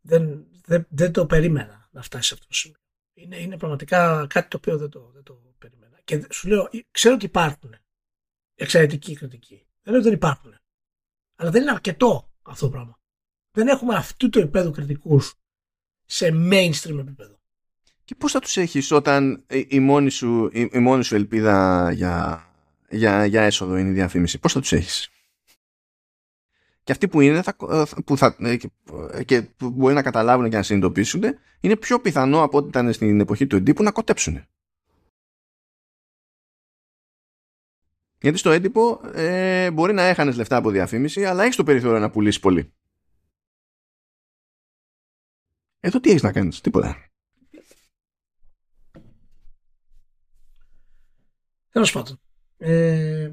δεν, δεν, δεν το περίμενα να φτάσει σε αυτό το σημείο. Είναι, είναι πραγματικά κάτι το οποίο δεν το, δεν το περίμενα. Και σου λέω, ξέρω ότι υπάρχουν εξαιρετικοί κριτικοί. Δεν λέω ότι δεν υπάρχουν. Αλλά δεν είναι αρκετό αυτό το πράγμα. Δεν έχουμε αυτού του επίπεδου κριτικούς σε mainstream επίπεδο. Και πώς θα τους έχεις όταν η μόνη σου, η, η μόνη σου ελπίδα για για, για έσοδο είναι η διαφήμιση. Πώς θα τους έχεις; Και αυτοί που είναι θα, που θα, ε, και που μπορεί να καταλάβουν και να συνειδητοποιήσουν είναι πιο πιθανό από ό,τι ήταν στην εποχή του εντύπου να κοτέψουν. Γιατί στο έντυπο ε, μπορεί να έχανες λεφτά από διαφήμιση, αλλά έχεις το περιθώριο να πουλήσεις πολύ. Εδώ τι έχεις να κάνεις, τίποτα. Τέλος πάντων. Ε,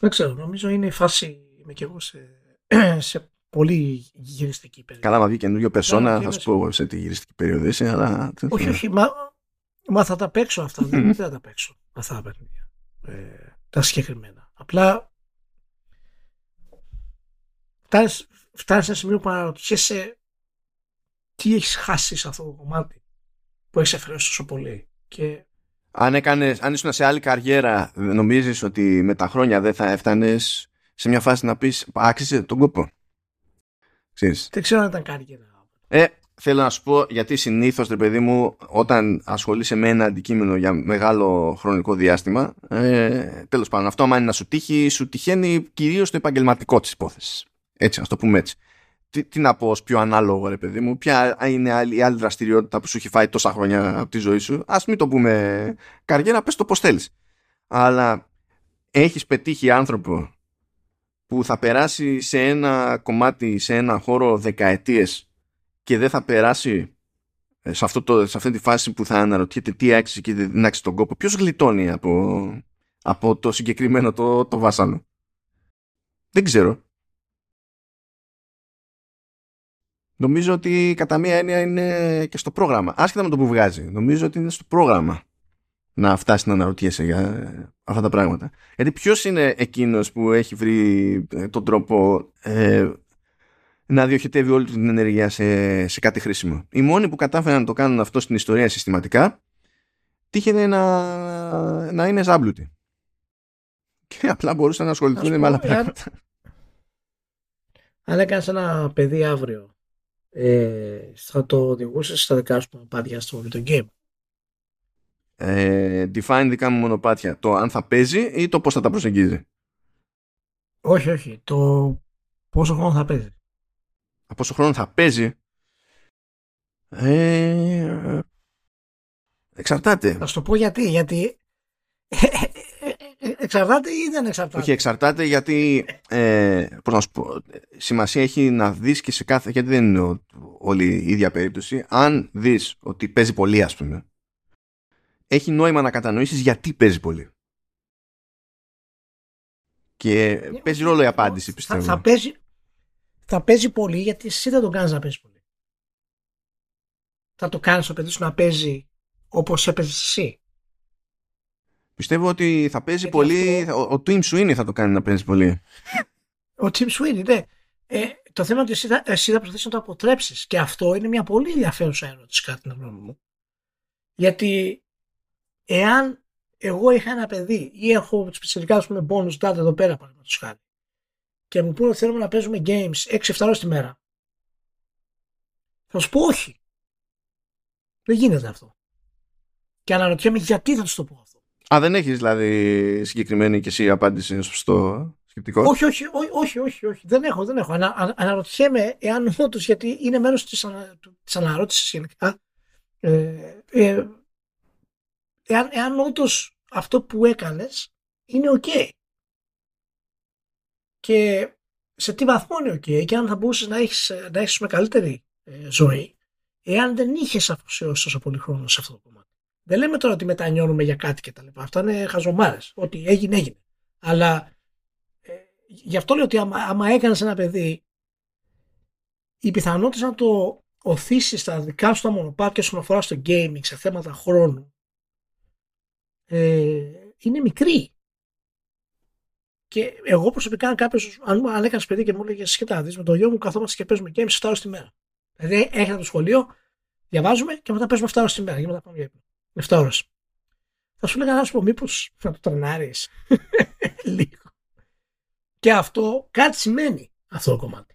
δεν ξέρω, νομίζω είναι η φάση, είμαι και εγώ σε, σε πολύ γυριστική περίοδο. Καλά, μα βγει καινούριο περσόνα, θα σου πω σε τι γυριστική περίοδο είσαι, αλλά... Όχι, όχι, μα, μα θα τα παίξω αυτά, δεν, θα τα παίξω αυτά τα παιχνίδια, ε, τα συγκεκριμένα. Απλά φτάνεις, φτάνεις σε ένα σημείο που αναρωτιέσαι τι έχεις χάσει σε αυτό το κομμάτι που έχεις αφαιρέσει τόσο πολύ. Και... Αν, έκανες, αν ήσουν σε άλλη καριέρα, νομίζεις ότι με τα χρόνια δεν θα έφτανες σε μια φάση να πεις άξιζε τον κόπο. Ξέρεις. Δεν ξέρω αν ήταν καριέρα. Ε, θέλω να σου πω γιατί συνήθως, ρε παιδί μου, όταν ασχολείσαι με ένα αντικείμενο για μεγάλο χρονικό διάστημα, ε, τέλος πάντων, αυτό άμα είναι να σου τύχει, σου τυχαίνει κυρίως το επαγγελματικό της υπόθεσης. Έτσι, ας το πούμε έτσι. Τι, τι να πω ως πιο ανάλογο, ρε παιδί μου, ποια είναι η άλλη δραστηριότητα που σου έχει φάει τόσα χρόνια από τη ζωή σου. Α μην το πούμε καριέρα, πες το πώς θέλεις. Αλλά έχεις πετύχει άνθρωπο που θα περάσει σε ένα κομμάτι, σε ένα χώρο δεκαετίες και δεν θα περάσει ε, σε, αυτό το, σε αυτή τη φάση που θα αναρωτιέται τι άξιζε και δεν άξιζε τον κόπο. Ποιος γλιτώνει από, από το συγκεκριμένο το, το βάσανο; Δεν ξέρω. Νομίζω ότι κατά μία έννοια είναι και στο πρόγραμμα. Άσχετα με το που βγάζει. Νομίζω ότι είναι στο πρόγραμμα να φτάσει να αναρωτιέσαι για αυτά τα πράγματα. Γιατί ποιος είναι εκείνος που έχει βρει ε, τον τρόπο ε, να διοχετεύει όλη την ενέργεια σε, σε κάτι χρήσιμο. Οι μόνοι που κατάφεραν να το κάνουν αυτό στην ιστορία συστηματικά τύχαινε να, να είναι ζάμπλουτοι. Και απλά μπορούσαν να ασχοληθούν με άλλα πράγματα. Αν έκανες ένα παιδί αύριο, ε, θα το οδηγούσες στα δικά σου μονοπάτια στο video game; Ε, define δικά μου μονοπάτια. Το αν θα παίζει ή το πώς θα τα προσεγγίζει. Όχι, όχι. Το πόσο χρόνο θα παίζει από πόσο χρόνο θα παίζει ε, εξαρτάται. Θα σου το πω γιατί. Γιατί εξαρτάται ή δεν εξαρτάται; Όχι, εξαρτάται γιατί ε, πώς να σου πω, σημασία έχει να δεις και σε κάθε, γιατί δεν είναι όλη η ίδια περίπτωση. Αν δεις ότι παίζει πολύ ας πούμε, έχει νόημα να κατανοήσεις γιατί παίζει πολύ. Και παίζει ρόλο η απάντηση, πιστεύω. Θα, θα, παίζει, θα παίζει πολύ γιατί εσύ δεν τον κάνεις να παίζει πολύ. Θα το κάνεις το παιδί σου να παίζει όπως έπαιζες εσύ. Πιστεύω ότι θα παίζει πολύ. Ο, ο Tim Sweeney θα το κάνει να παίζει πολύ. Ο Tim Sweeney, ναι. Ε, το θέμα είναι ότι εσύ θα, εσύ θα προσπαθήσεις να το αποτρέψεις. Και αυτό είναι μια πολύ ενδιαφέρουσα ερώτηση, κατά την γνώμη μου. Γιατί εάν εγώ είχα ένα παιδί ή έχω σπεσιαλικά ας πούμε bonus data εδώ πέρα παραδείγματος χάρη και μου πούνε ότι θέλουμε να παίζουμε games 6-7 ώρες τη μέρα. Θα σου πω όχι. Δεν γίνεται αυτό. Και αναρωτιέμαι γιατί θα τους το πω αυτό. Α, δεν έχεις δηλαδή συγκεκριμένη και εσύ απάντηση στο σκεπτικό; Όχι, όχι, όχι, όχι, όχι, όχι. Δεν έχω, δεν έχω. Ανα, αναρωτιέμαι εάν όντως, γιατί είναι μέρος της ανα, αναρώτησης γενικά. Ε, ε, εάν, εάν όντως αυτό που έκανες είναι ok και σε τι βαθμό είναι OK και αν θα μπορούσες να έχεις να έχεις με καλύτερη ε, ζωή εάν δεν είχες αφοσιώσει τόσο πολύ χρόνο σε αυτό το κομμάτι. Δεν λέμε τώρα ότι μετανιώνουμε για κάτι και τα λοιπά. Αυτά είναι χαζομάρες. Ό,τι έγινε, έγινε. Αλλά ε, γι' αυτό λέω ότι άμα, άμα έκανες ένα παιδί, η πιθανότητα να το οθήσεις στα δικά σου τα μονοπάτια όσον αφορά στο gaming σε θέματα χρόνου ε, είναι μικρή. Και εγώ προσωπικά, αν κάποιος, αν, αν έκανες παιδί και μου έλεγες Σχετά, με το γιο μου καθόμαστε και παίζουμε games 7 ώρε τη μέρα. Δηλαδή, έρχεται το σχολείο, διαβάζουμε και μετά παίζουμε 7 ώρε τη μέρα. Και μετά πάμε για ύπνο. 7 ώρες. Θα σου έλεγα να σου πω, μήπως να το τρενάρεις λίγο. Και αυτό κάτι σημαίνει αυτό το κομμάτι.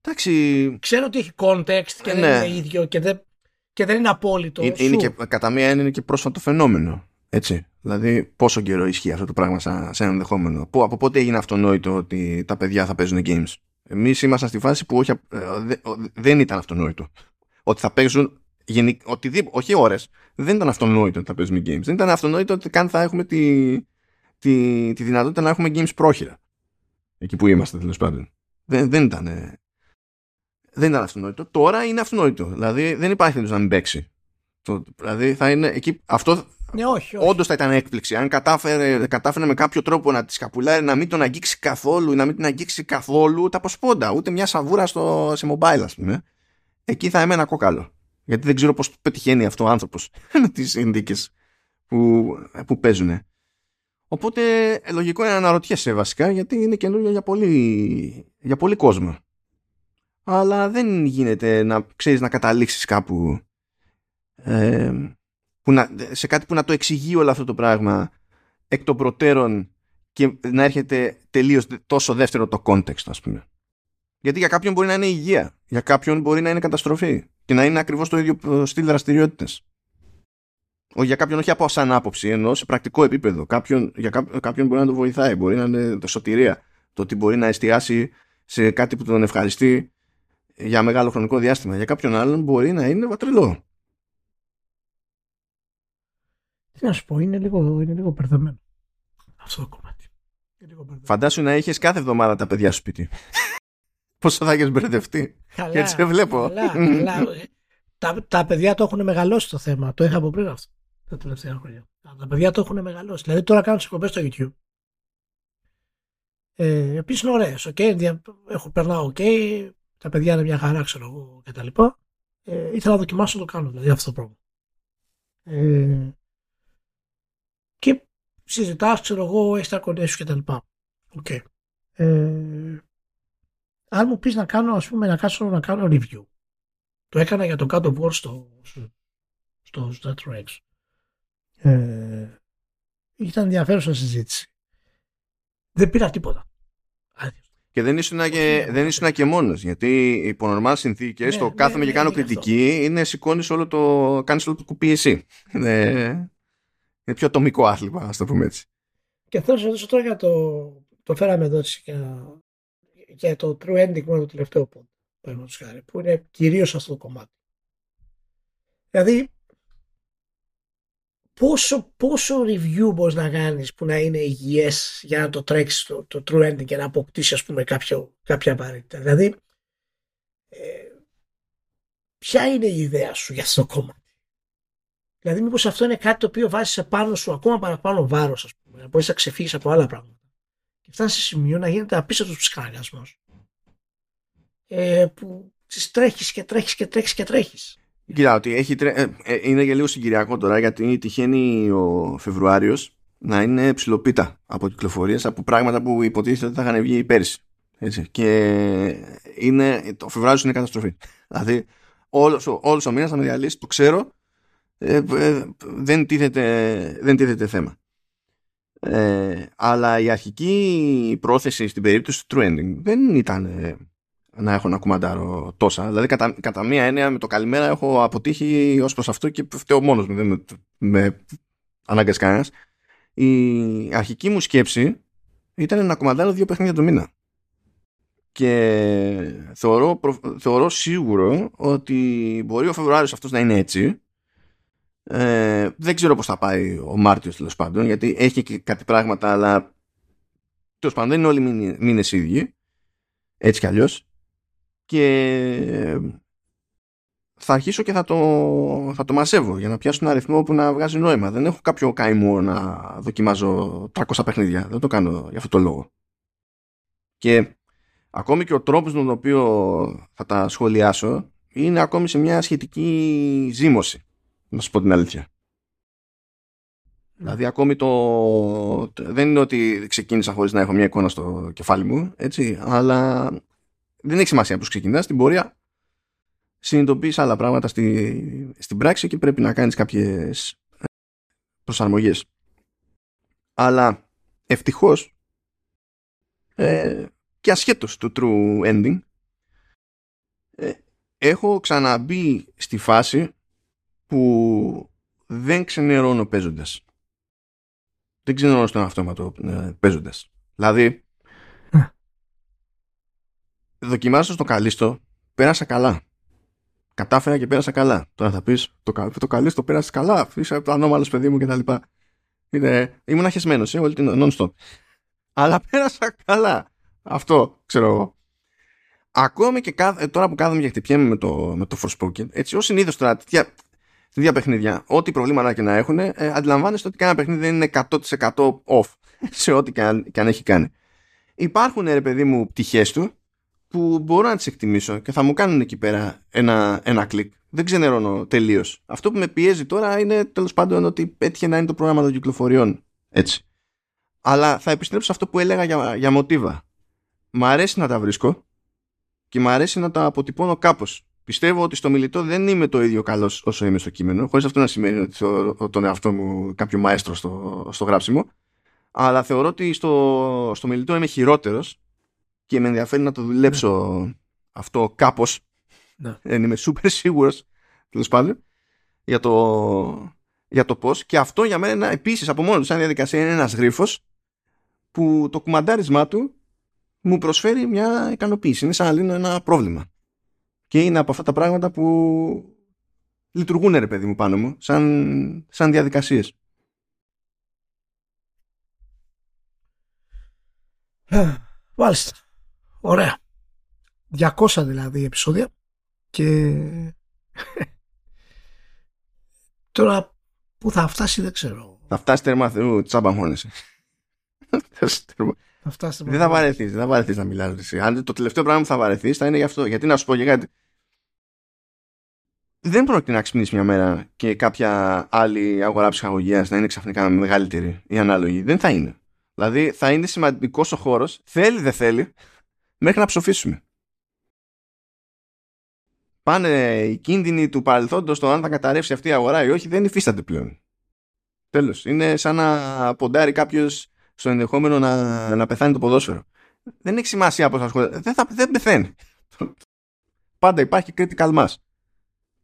Εντάξει. Ξέρω ότι έχει context και ναι. δεν είναι ίδιο και δεν, και δεν είναι απόλυτο. Είναι, είναι και, κατά μία είναι και πρόσφατο φαινόμενο. Έτσι. Δηλαδή, πόσο καιρό ισχύει αυτό το πράγμα σαν, σαν ενδεχόμενο. Που, από πότε έγινε αυτονόητο ότι τα παιδιά θα παίζουν games. Εμείς ήμασταν στη φάση που όχι, ε, δεν ήταν αυτονόητο. Ότι θα παίζουν οτιδήποτε, όχι ώρες. Δεν ήταν αυτονόητο ότι θα παίζουμε games. Δεν ήταν αυτονόητο ότι καν θα έχουμε τη, τη, τη δυνατότητα να έχουμε games πρόχειρα. Εκεί που είμαστε τέλος πάντων. Δεν, δεν ήταν. Δεν ήταν αυτονόητο. Τώρα είναι αυτονόητο. Δηλαδή δεν υπάρχει περίπτωση να μην παίξει. Το, δηλαδή θα είναι εκεί. Αυτό ναι, όχι, όχι. Όντως θα ήταν έκπληξη. Αν κατάφερε, κατάφερε με κάποιο τρόπο να τη σκαπουλάει, να μην τον αγγίξει καθόλου ή να μην την αγγίξει καθόλου ούτε από σπόντα, ούτε μια σαβούρα στο, σε mobile, ας πούμε. Εκεί θα έμενα κόκαλο. Γιατί δεν ξέρω πώς πετυχαίνει αυτό ο άνθρωπος με τις συνθήκες που, που παίζουν. Οπότε λογικό είναι να αναρωτιέσαι βασικά γιατί είναι καινούριο για πολύ, για πολύ κόσμο. αλλά δεν γίνεται να ξέρεις να καταλήξεις κάπου ε, που να, σε κάτι που να το εξηγεί όλο αυτό το πράγμα εκ των προτέρων και να έρχεται τελείως τόσο δεύτερο το context ας πούμε. Γιατί για κάποιον μπορεί να είναι υγεία, για κάποιον μπορεί να είναι καταστροφή και να είναι ακριβώς το ίδιο στυλ δραστηριότητες. Για κάποιον όχι από σαν άποψη, ενώ σε πρακτικό επίπεδο. Κάποιον, για κάποιον μπορεί να το βοηθάει, μπορεί να είναι το σωτηρία. Το ότι μπορεί να εστιάσει σε κάτι που τον ευχαριστεί για μεγάλο χρονικό διάστημα. Για κάποιον άλλον μπορεί να είναι βατρελό. Τι να σου πω, είναι λίγο, είναι λίγο μπερδεμένο αυτό το κομμάτι. Φαντάσου να είχες κάθε εβδομάδα τα παιδιά σου σπίτι. Πόσο θα έχεις μπερδευτεί. Καλά, και έτσι σε βλέπω. Καλά, καλά. τα, τα παιδιά το έχουν μεγαλώσει το θέμα. Το είχα από πριν αυτό τα τελευταία χρόνια. Τα παιδιά το έχουν μεγαλώσει. Δηλαδή τώρα κάνω τις εκπομπές στο YouTube. Ε, Επίση είναι ωραίες. Okay, έχω περνάω OK. Τα παιδιά είναι μια χαρά, ξέρω εγώ κτλ. Ε, ήθελα να δοκιμάσω να το κάνω δηλαδή αυτό το πράγμα. Ε, και συζητάς, ξέρω εγώ, έχεις τα κοντέ σου κτλ. Okay. Ε, αν μου πεις να κάνω, ας πούμε, να κάτσω να κάνω review. Το έκανα για το God of War στο, στο Star Trek. Ε, ήταν ενδιαφέρουσα συζήτηση. Δεν πήρα τίποτα. Και δεν ήσουν και, δεν ήσουν και μόνος. Γιατί υπό νορμάλ συνθήκες ναι, το ναι, κάθομαι ναι, και κάνω κριτική αυτό. είναι σηκώνεις όλο το. κάνεις όλο το κουπί εσύ. Είναι, είναι πιο ατομικό άθλημα, ας το πούμε έτσι. Και θέλω να σα ρωτήσω τώρα για το. Το φέραμε εδώ για, για το true ending με το τελευταίο πόντο. Που είναι κυρίως αυτό το κομμάτι. Δηλαδή, πόσο, πόσο review μπορείς να κάνεις που να είναι υγιές για να το τρέξεις το, το true ending και να αποκτήσεις ας πούμε κάποιο, κάποια απαραίτητα. Δηλαδή, ε, ποια είναι η ιδέα σου για αυτό το κόμμα. Δηλαδή μήπως αυτό είναι κάτι το οποίο βάζεις σε πάνω σου ακόμα παραπάνω βάρος ας πούμε, να μπορείς να ξεφύγεις από άλλα πράγματα. Και φτάνει σε σημείο να γίνεται απίστευτος ψυχαναγκασμός. Ε, που τρέχεις και τρέχεις και τρέχεις και τρέχεις. Κοίτα, ότι έχει τρε... Ε, ε, είναι για λίγο συγκυριακό τώρα γιατί τυχαίνει ο Φεβρουάριος να είναι ψηλοπίτα από κυκλοφορίες από πράγματα που υποτίθεται ότι θα είχαν βγει πέρυσι. Έτσι. Και είναι, το Φεβρουάριο είναι καταστροφή. Δηλαδή, όλος όλος ο μήνας θα με διαλύσει, το ξέρω, ε, ε, δεν, τίθεται, δεν τίθεται θέμα. Ε, αλλά η αρχική πρόθεση στην περίπτωση του Trending δεν ήταν να έχω να κουμαντάρω τόσα. Δηλαδή, κατά, κατά μία έννοια, με το καλημέρα έχω αποτύχει ως προς αυτό και φταίω μόνος μου. Δεν με, με ανάγκασε κανένας. Η αρχική μου σκέψη ήταν να κουμαντάρω δύο παιχνίδια το μήνα. Και θεωρώ, θεωρώ σίγουρο ότι μπορεί ο Φεβρουάριος αυτός να είναι έτσι. Ε, δεν ξέρω πώς θα πάει ο Μάρτιος τέλος πάντων, γιατί έχει και κάτι πράγματα, αλλά τέλος πάντων δεν είναι όλοι οι μήνες ίδιοι. Έτσι κι αλλιώς και θα αρχίσω και θα το, θα το μαζεύω για να πιάσω ένα αριθμό που να βγάζει νόημα. Δεν έχω κάποιο καημό να δοκιμάζω 300 παιχνίδια. Δεν το κάνω για αυτό το λόγο. Και ακόμη και ο τρόπος με τον οποίο θα τα σχολιάσω είναι ακόμη σε μια σχετική ζήμωση. Να σου πω την αλήθεια. Δηλαδή ακόμη το... Δεν είναι ότι ξεκίνησα χωρίς να έχω μια εικόνα στο κεφάλι μου, έτσι, αλλά δεν έχει σημασία πώς ξεκινάς, στην πορεία συνειδητοποιείς άλλα πράγματα στη, στην πράξη και πρέπει να κάνεις κάποιες ε, προσαρμογές. Αλλά ευτυχώς ε, και ασχέτως του true ending ε, έχω ξαναμπεί στη φάση που δεν ξενερώνω παίζοντας. Δεν ξενερώνω στον αυτόματο ε, παίζοντας. Δηλαδή δοκιμάζω στο καλύστο, πέρασα καλά. Κατάφερα και πέρασα καλά. Τώρα θα πεις, το, το καλύστο πέρασε καλά. Είσαι ανώμαλος παιδί μου κτλ. Είναι, ήμουν αχεσμένο, ε, όλη την non-stop. Αλλά πέρασα καλά. Αυτό ξέρω εγώ. Ακόμη και κάθε, τώρα που κάθομαι και χτυπιέμαι με το, με το Forspoken, έτσι ως συνήθω τώρα τέτοια, τέτοια παιχνίδια, ό,τι προβλήματα και να έχουν, ε, αντιλαμβάνεστε ότι κανένα παιχνίδι δεν είναι 100% off σε ό,τι και αν, και αν έχει κάνει. Υπάρχουν, ρε παιδί μου, πτυχές του που μπορώ να τις εκτιμήσω και θα μου κάνουν εκεί πέρα ένα, ένα κλικ. Δεν ξενερώνω τελείως. Αυτό που με πιέζει τώρα είναι τέλος πάντων ότι πέτυχε να είναι το πρόγραμμα των κυκλοφοριών. Έτσι. Αλλά θα επιστρέψω σε αυτό που έλεγα για, για μοτίβα. Μ' αρέσει να τα βρίσκω και μου αρέσει να τα αποτυπώνω κάπως. Πιστεύω ότι στο μιλητό δεν είμαι το ίδιο καλός όσο είμαι στο κείμενο, χωρίς αυτό να σημαίνει ότι θεωρώ τον εαυτό μου κάποιο μαέστρο στο, στο γράψιμο, αλλά θεωρώ ότι στο, στο μιλητό είμαι χειρότερος και με ενδιαφέρει να το δουλέψω ναι. αυτό κάπως. Ναι. Δεν είμαι super σίγουρος, τέλος πάντων, για το, για το πώς. Και αυτό για μένα επίσης από μόνος του σαν διαδικασία είναι ένας γρίφος που το κουμαντάρισμά του μου προσφέρει μια ικανοποίηση. Είναι σαν να λύνω ένα πρόβλημα. Και είναι από αυτά τα πράγματα που λειτουργούν ρε παιδί μου πάνω μου, σαν, σαν διαδικασίες. Μάλιστα. Ωραία. 200 δηλαδή επεισόδια και τώρα που θα φτάσει δεν ξέρω. Θα φτάσει τέρμα Θεού, τσάμπα μόνεσαι. Θα φτάσει δεν θα βαρεθείς, δεν θα βαρεθείς να μιλάς. Αν το τελευταίο πράγμα που θα βαρεθείς θα είναι γι' αυτό. Γιατί να σου πω και κάτι. Δεν πρόκειται να ξυπνήσεις μια μέρα και κάποια άλλη αγορά ψυχαγωγίας να είναι ξαφνικά μεγαλύτερη ή ανάλογη. Δεν θα είναι. Δηλαδή θα είναι σημαντικός ο χώρος, θέλει δεν θέλει, μέχρι να ψοφήσουμε. Πάνε οι κίνδυνοι του παρελθόντος το αν θα καταρρεύσει αυτή η αγορά ή όχι, δεν υφίσταται πλέον. Τέλος. Είναι σαν να ποντάρει κάποιος στο ενδεχόμενο να, να πεθάνει το ποδόσφαιρο. Δεν έχει σημασία πώς ασχολείται. Δεν, θα, δεν πεθαίνει. Πάντα υπάρχει critical mass.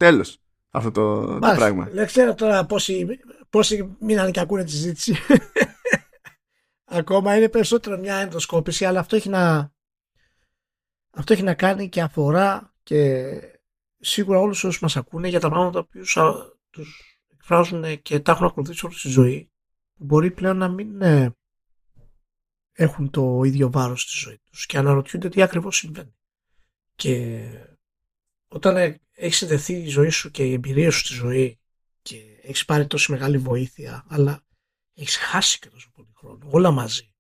Τέλος. Αυτό το, το πράγμα. Δεν ξέρω τώρα πόσοι, πόσοι μείνανε και ακούνε τη συζήτηση. Ακόμα είναι περισσότερο μια ενδοσκόπηση, αλλά αυτό έχει να, αυτό έχει να κάνει και αφορά και σίγουρα όλους όσους μας ακούνε για τα πράγματα που τους εκφράζουν και τα έχουν ακολουθήσει όλη τη ζωή που μπορεί πλέον να μην ε, έχουν το ίδιο βάρος στη ζωή τους και αναρωτιούνται τι ακριβώς συμβαίνει. Και όταν ε, έχεις συνδεθεί η ζωή σου και η εμπειρία σου στη ζωή και έχεις πάρει τόση μεγάλη βοήθεια αλλά έχεις χάσει και τόσο πολύ χρόνο όλα μαζί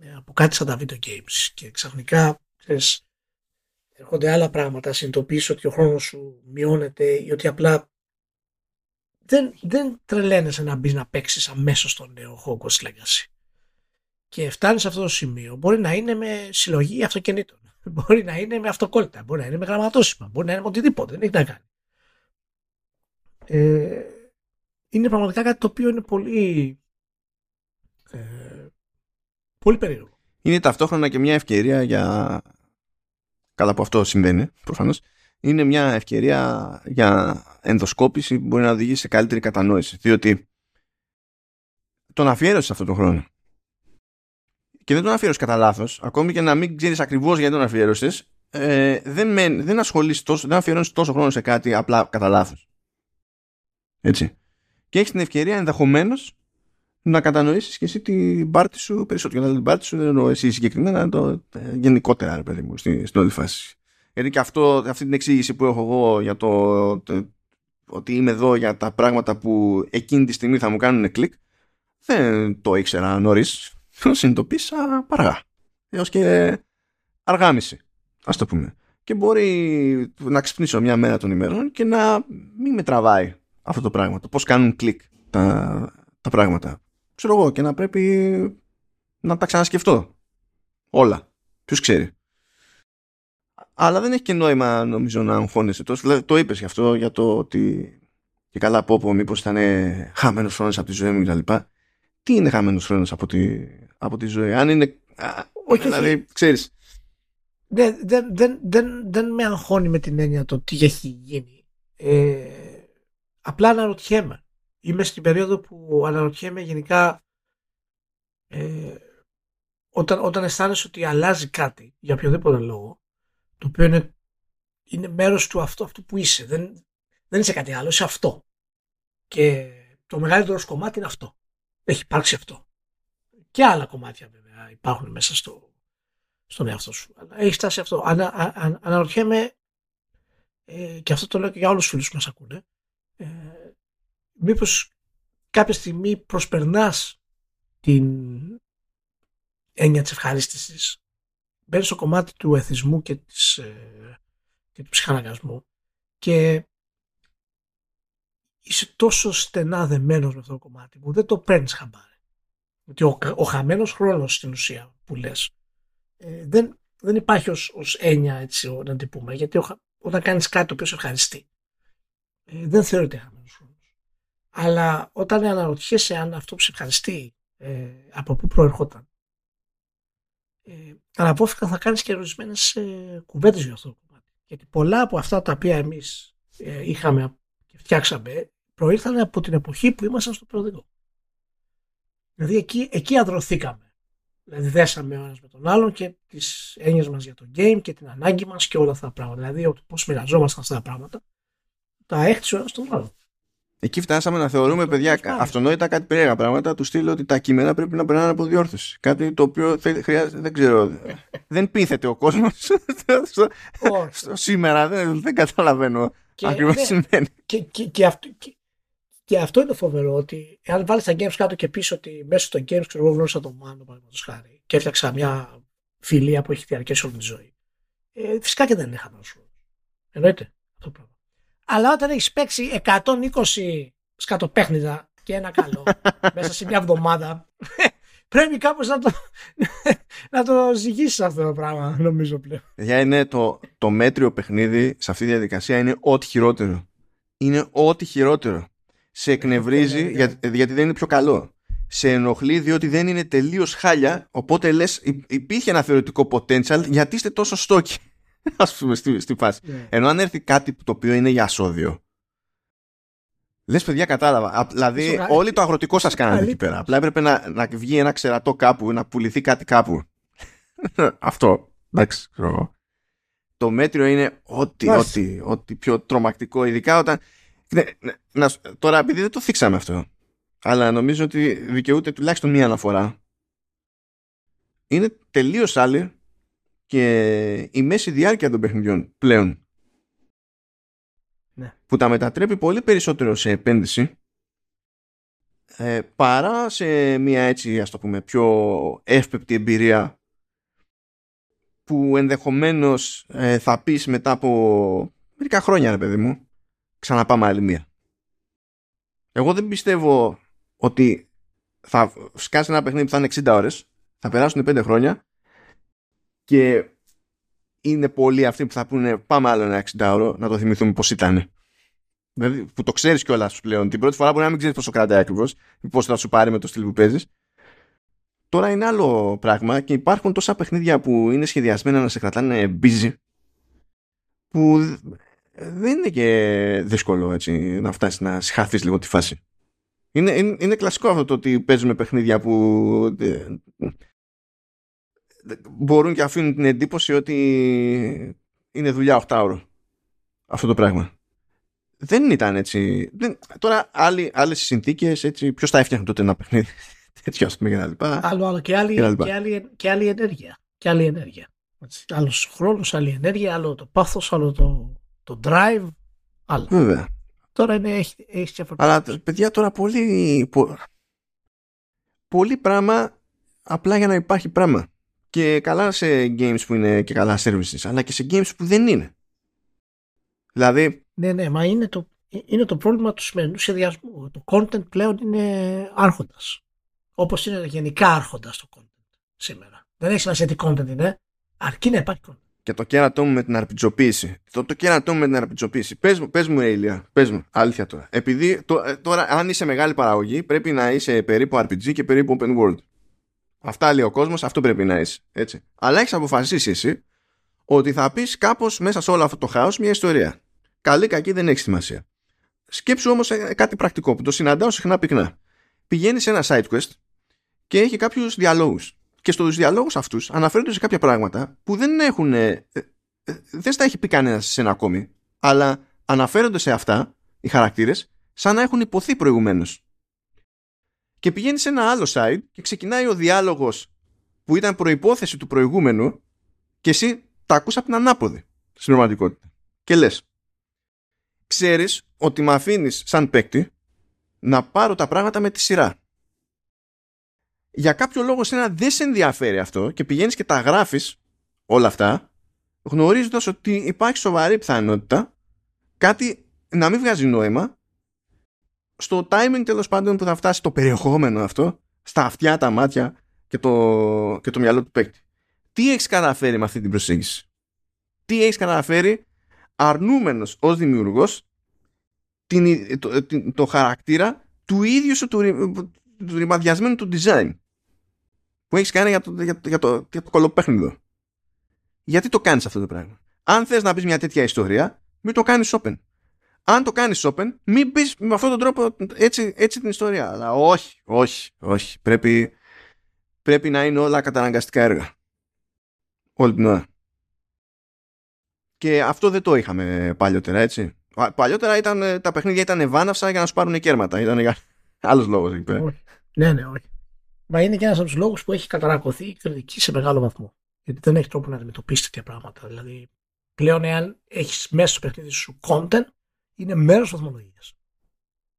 ε, από κάτι σαν τα video games και ξαφνικά ξέρεις, έρχονται άλλα πράγματα, συνειδητοποιείς ότι ο χρόνος σου μειώνεται ή ότι απλά δεν, δεν τρελαίνεσαι να μπεις να παίξεις αμέσως στο νέο Hogwarts Legacy. Και φτάνεις σε αυτό το σημείο. Μπορεί να είναι με συλλογή αυτοκινήτων. Μπορεί να είναι με αυτοκόλλητα. Μπορεί να είναι με γραμματόσημα. Μπορεί να είναι με οτιδήποτε. Δεν έχει να κάνει. Ε, είναι πραγματικά κάτι το οποίο είναι πολύ. Ε, πολύ περίεργο. Είναι ταυτόχρονα και μια ευκαιρία για καλά που αυτό συμβαίνει προφανώς, είναι μια ευκαιρία για ενδοσκόπηση που μπορεί να οδηγήσει σε καλύτερη κατανόηση. Διότι τον αφιέρωσε αυτόν τον χρόνο. Και δεν τον αφιέρωσες κατά λάθος, ακόμη και να μην ξέρεις ακριβώς γιατί τον αφιέρωσες, ε, δεν, δεν ασχολείσαι τόσο, δεν αφιερώνεις τόσο χρόνο σε κάτι απλά κατά λάθος. Έτσι. Και έχεις την ευκαιρία ενδεχομένως να κατανοήσεις και εσύ την πάρτι σου περισσότερο. Και την πάρτι σου δεν εννοώ εσύ συγκεκριμένα, το ε, γενικότερα, ρε παιδί μου, στην, στην όλη φάση. Γιατί και αυτό, αυτή την εξήγηση που έχω εγώ για το, το, ότι είμαι εδώ για τα πράγματα που εκείνη τη στιγμή θα μου κάνουν κλικ, δεν το ήξερα νωρίς. Το συνειδητοποίησα παραγά. Έως και αργάμιση, ας το πούμε. Και μπορεί να ξυπνήσω μια μέρα των ημερών και να μην με τραβάει αυτό το πράγμα. Το πώς κάνουν κλικ τα, τα πράγματα ξέρω εγώ, και να πρέπει να τα ξανασκεφτώ. Όλα. Ποιος ξέρει. Αλλά δεν έχει και νόημα νομίζω να αγχώνεσαι τόσο. Δηλαδή, το είπες γι' αυτό, για το ότι. Και καλά πω πω μήπως ήταν χαμένος χρόνος από τη ζωή μου κτλ. Τι είναι χαμένος χρόνος από τη, από τη ζωή. Αν είναι. Όχι, δηλαδή, ξέρεις. Δεν, δεν, δεν, δεν, δεν με αγχώνει με την έννοια το τι έχει γίνει. Ε, απλά αναρωτιέμαι είμαι στην περίοδο που αναρωτιέμαι γενικά ε, όταν, όταν αισθάνεσαι ότι αλλάζει κάτι για οποιοδήποτε λόγο το οποίο είναι, είναι μέρος του αυτό, αυτού που είσαι δεν, δεν είσαι κάτι άλλο, είσαι αυτό και το μεγαλύτερο κομμάτι είναι αυτό έχει υπάρξει αυτό και άλλα κομμάτια βέβαια υπάρχουν μέσα στο, στον εαυτό σου. Αλλά έχει φτάσει αυτό. Ανα, α, αναρωτιέμαι ε, και αυτό το λέω και για όλους τους φίλους που μας ακούνε ε, μήπως κάποια στιγμή προσπερνάς την έννοια της ευχαρίστησης. Μπαίνεις στο κομμάτι του εθισμού και, της, ε, και του ψυχαναγκασμού και είσαι τόσο στενά δεμένος με αυτό το κομμάτι που δεν το παίρνεις χαμπάρι. Ότι ο, ο χαμένος χρόνος στην ουσία που λες ε, δεν, δεν υπάρχει ως, ως έννοια έτσι να την πούμε. Γιατί όταν κάνεις κάτι το οποίο σε ευχαριστεί, ε, δεν θεωρείται χαμένος χρόνος. Αλλά όταν αναρωτιέσαι αν αυτό που σε ευχαριστεί ε, από πού προερχόταν, ε, αναπόφευκτα θα κάνεις και ορισμένες ε, κουβέντες για αυτό το κομμάτι. Γιατί πολλά από αυτά τα οποία εμείς ε, είχαμε και φτιάξαμε προήλθαν από την εποχή που ήμασταν στο προοδικό. Δηλαδή εκεί, εκεί αδρωθήκαμε. Δηλαδή δέσαμε ο ένας με τον άλλον και τις έννοιες μας για το game και την ανάγκη μας και όλα αυτά τα πράγματα. Δηλαδή πώς μοιραζόμασταν αυτά τα πράγματα. Τα έχτισε ο ένας τον άλλον. Εκεί φτάσαμε να θεωρούμε, παιδιά, αυτονόητα κάτι περίεργα πράγματα του στείλω ότι τα κείμενα πρέπει να περνάνε από διόρθωση. Κάτι το οποίο χρειάζεται, δεν ξέρω. δεν πείθεται ο κόσμος σήμερα. Δεν, δεν καταλαβαίνω ακριβώς τι σημαίνει. Και, και, και, αυτό, και, και αυτό είναι το φοβερό, ότι αν βάλεις τα games κάτω και πεις ότι μέσα στο games ξέρω εγώ γνώρισα τον Μάνο, παραδείγματος χάρη, και έφτιαξα μια φιλία που έχει διαρκέσει όλη τη ζωή. Ε, φυσικά και δεν είναι χαμένο Εννοείται αυτό το πράγμα. Αλλά όταν έχεις παίξει 120 σκατοπέχνιδα και ένα καλό μέσα σε μια εβδομάδα, πρέπει κάπως να το, να το ζυγίσεις αυτό το πράγμα, νομίζω πλέον. Για είναι το, το μέτριο παιχνίδι σε αυτή τη διαδικασία είναι ό,τι χειρότερο. Είναι ό,τι χειρότερο σε εκνευρίζει ναι, ναι. γιατί δεν είναι πιο καλό. Σε ενοχλεί διότι δεν είναι τελείως χάλια, οπότε λες, υπήρχε ένα θεωρητικό potential γιατί είστε τόσο στόκοι. Α πούμε στη, στη φάση. Yeah. Ναι. Ενώ αν έρθει κάτι το οποίο είναι για σώδιο. Λες, παιδιά, κατάλαβα. Δηλαδή, όλοι το αγροτικό σας κάνανε εκεί πέρα. Απλά έπρεπε να, να βγει ένα ξερατό κάπου, να πουληθεί κάτι κάπου. Αυτό. Εντάξει, ξέρω Το μέτριο είναι ό,τι, ό,τι, ό,τι πιο τρομακτικό, ειδικά όταν ναι, ναι, να, τώρα, επειδή δεν το θίξαμε αυτό, αλλά νομίζω ότι δικαιούται τουλάχιστον μία αναφορά. Είναι τελείως άλλη και η μέση διάρκεια των παιχνιδιών πλέον. Ναι. Που τα μετατρέπει πολύ περισσότερο σε επένδυση ε, παρά σε μια έτσι ας το πούμε πιο εύπεπτη εμπειρία που ενδεχομένως ε, θα πεις μετά από μερικά χρόνια ρε παιδί μου ξαναπάμε άλλη μία. Εγώ δεν πιστεύω ότι θα σκάσει ένα παιχνίδι που θα είναι 60 ώρες, θα περάσουν 5 χρόνια και είναι πολλοί αυτοί που θα πούνε πάμε άλλο ένα 60 ώρο να το θυμηθούμε πώς ήταν. Δηλαδή που το ξέρεις κιόλας πλέον. Την πρώτη φορά μπορεί να μην ξέρεις πόσο κρατάει ακριβώς ή πώς θα σου πάρει με το στυλ που παίζεις. Τώρα είναι άλλο πράγμα και υπάρχουν τόσα παιχνίδια που είναι σχεδιασμένα να σε κρατάνε busy που δεν είναι και δύσκολο έτσι, να φτάσεις να συχαθείς λίγο τη φάση. Είναι, είναι, είναι κλασικό αυτό το ότι παίζουμε παιχνίδια που ε, μπορούν και αφήνουν την εντύπωση ότι είναι δουλειά 8 ώρο αυτό το πράγμα. Δεν ήταν έτσι. Δεν, τώρα άλλοι, άλλες συνθήκες έτσι, ποιος θα έφτιαχνε τότε ένα παιχνίδι τέτοιο ας πούμε και τα λοιπά. Άλλο, άλλο και άλλη, και, και, άλλη, και άλλη ενέργεια. Και άλλη ενέργεια. Άλλος χρόνος, άλλη ενέργεια, άλλο το πάθος, άλλο το το drive, άλλο. Βέβαια. Τώρα είναι, έχεις, έχει Αλλά παιδιά τώρα πολύ, πολύ πράγμα απλά για να υπάρχει πράγμα. Και καλά σε games που είναι και καλά services, αλλά και σε games που δεν είναι. Δηλαδή... Ναι, ναι, μα είναι το, είναι το πρόβλημα του σημερινού σχεδιασμού. Το content πλέον είναι άρχοντας. Όπως είναι γενικά άρχοντας το content σήμερα. Δεν έχει σημασία τι content είναι, αρκεί να υπάρχει content και το κέρατό μου με την αρπιτζοποίηση. Το, το κέρατό μου με την αρπιτζοποίηση. Πες μου, πες μου Ηλία, πες μου, αλήθεια τώρα. Επειδή το, ε, τώρα αν είσαι μεγάλη παραγωγή πρέπει να είσαι περίπου RPG και περίπου open world. Αυτά λέει ο κόσμος, αυτό πρέπει να είσαι. Έτσι. Αλλά έχεις αποφασίσει εσύ ότι θα πεις κάπως μέσα σε όλο αυτό το χάος μια ιστορία. Καλή, κακή δεν έχει σημασία. Σκέψου όμως ε, κάτι πρακτικό που το συναντάω συχνά πυκνά. Πηγαίνεις σε ένα side quest και έχει κάποιους διαλόγους και στους διαλόγους αυτούς αναφέρονται σε κάποια πράγματα που δεν έχουν ε, ε, δεν στα έχει πει κανένας σε ένα ακόμη αλλά αναφέρονται σε αυτά οι χαρακτήρες σαν να έχουν υποθεί προηγουμένως. και πηγαίνει σε ένα άλλο site και ξεκινάει ο διάλογος που ήταν προϋπόθεση του προηγούμενου και εσύ τα ακούς από την ανάποδη στην πραγματικότητα και λες ξέρεις ότι με αφήνεις σαν παίκτη να πάρω τα πράγματα με τη σειρά για κάποιο λόγο σένα δεν σε ενδιαφέρει αυτό και πηγαίνεις και τα γράφεις όλα αυτά γνωρίζοντας ότι υπάρχει σοβαρή πιθανότητα κάτι να μην βγάζει νόημα στο timing τέλος πάντων που θα φτάσει το περιεχόμενο αυτό στα αυτιά, τα μάτια και το, και το μυαλό του παίκτη. τι έχεις καταφέρει με αυτή την προσέγγιση; Τι έχεις καταφέρει αρνούμενος ως δημιουργός την, το, το, χαρακτήρα του ίδιου σου του, του ρημαδιασμένου του design που έχεις κάνει για το, για, για το, για το κολοπέχνιδο. Γιατί το κάνεις αυτό το πράγμα; Αν θες να πεις μια τέτοια ιστορία, μην το κάνεις open. Αν το κάνεις open, μην πεις με αυτόν τον τρόπο έτσι, έτσι την ιστορία. Αλλά όχι, όχι, όχι. Πρέπει, πρέπει να είναι όλα καταναγκαστικά έργα. Όλη την ώρα. Και αυτό δεν το είχαμε παλιότερα, έτσι. Παλιότερα ήταν, ε, τα παιχνίδια ήταν ευάναυσα για να σου πάρουν κέρματα. Ήταν για άλλος λόγος εκεί πέρα. Ναι, ναι, όχι. Μα είναι και ένας από τους λόγους που έχει καταρακωθεί η κριτική σε μεγάλο βαθμό. Γιατί δεν έχει τρόπο να αντιμετωπίσει τέτοια πράγματα. Δηλαδή, πλέον, εάν έχεις μέσα στο παιχνίδι σου content, είναι μέρος τη βαθμολογίας.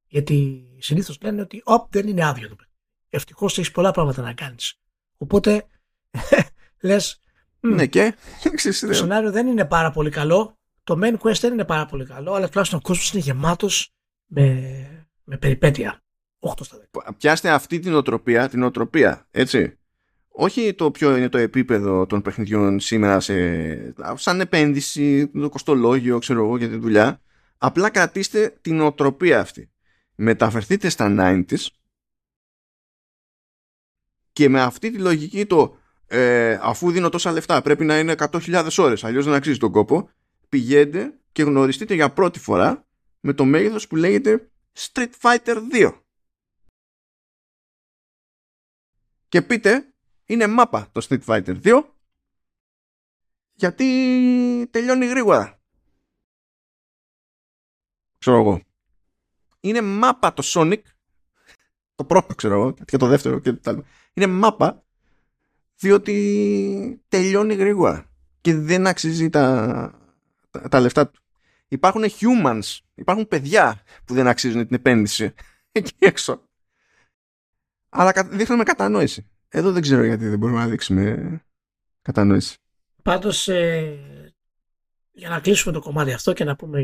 Γιατί συνήθως λένε ότι οπ, δεν είναι άδειο το παιχνίδι. Ευτυχώς έχεις πολλά πράγματα να κάνεις. Οπότε λες. Ναι, και. Το σενάριο δεν είναι πάρα πολύ καλό. Το main quest δεν είναι πάρα πολύ καλό, αλλά τουλάχιστον ο κόσμος είναι γεμάτος με, με περιπέτεια. 8 στα 10. Πιάστε αυτή την οτροπία, την οτροπία, έτσι. Όχι το ποιο είναι το επίπεδο των παιχνιδιών σήμερα σε, σαν επένδυση, το κοστολόγιο, ξέρω εγώ, για τη δουλειά. Απλά κρατήστε την οτροπία αυτή. Μεταφερθείτε στα 90s και με αυτή τη λογική το ε, αφού δίνω τόσα λεφτά πρέπει να είναι 100.000 ώρες αλλιώς δεν αξίζει τον κόπο πηγαίνετε και γνωριστείτε για πρώτη φορά με το μέγεθος που λέγεται Street Fighter 2 και πείτε είναι μάπα το Street Fighter 2 γιατί τελειώνει γρήγορα ξέρω εγώ είναι μάπα το Sonic το πρώτο ξέρω εγώ και το δεύτερο και το άλλο είναι μάπα διότι τελειώνει γρήγορα και δεν αξίζει τα, τα, τα λεφτά του. Υπάρχουν humans, υπάρχουν παιδιά που δεν αξίζουν την επένδυση εκεί έξω. Αλλά δείχνουμε κατανόηση. Εδώ δεν ξέρω γιατί δεν μπορούμε να δείξουμε κατανόηση. Πάντως, ε, για να κλείσουμε το κομμάτι αυτό και να πούμε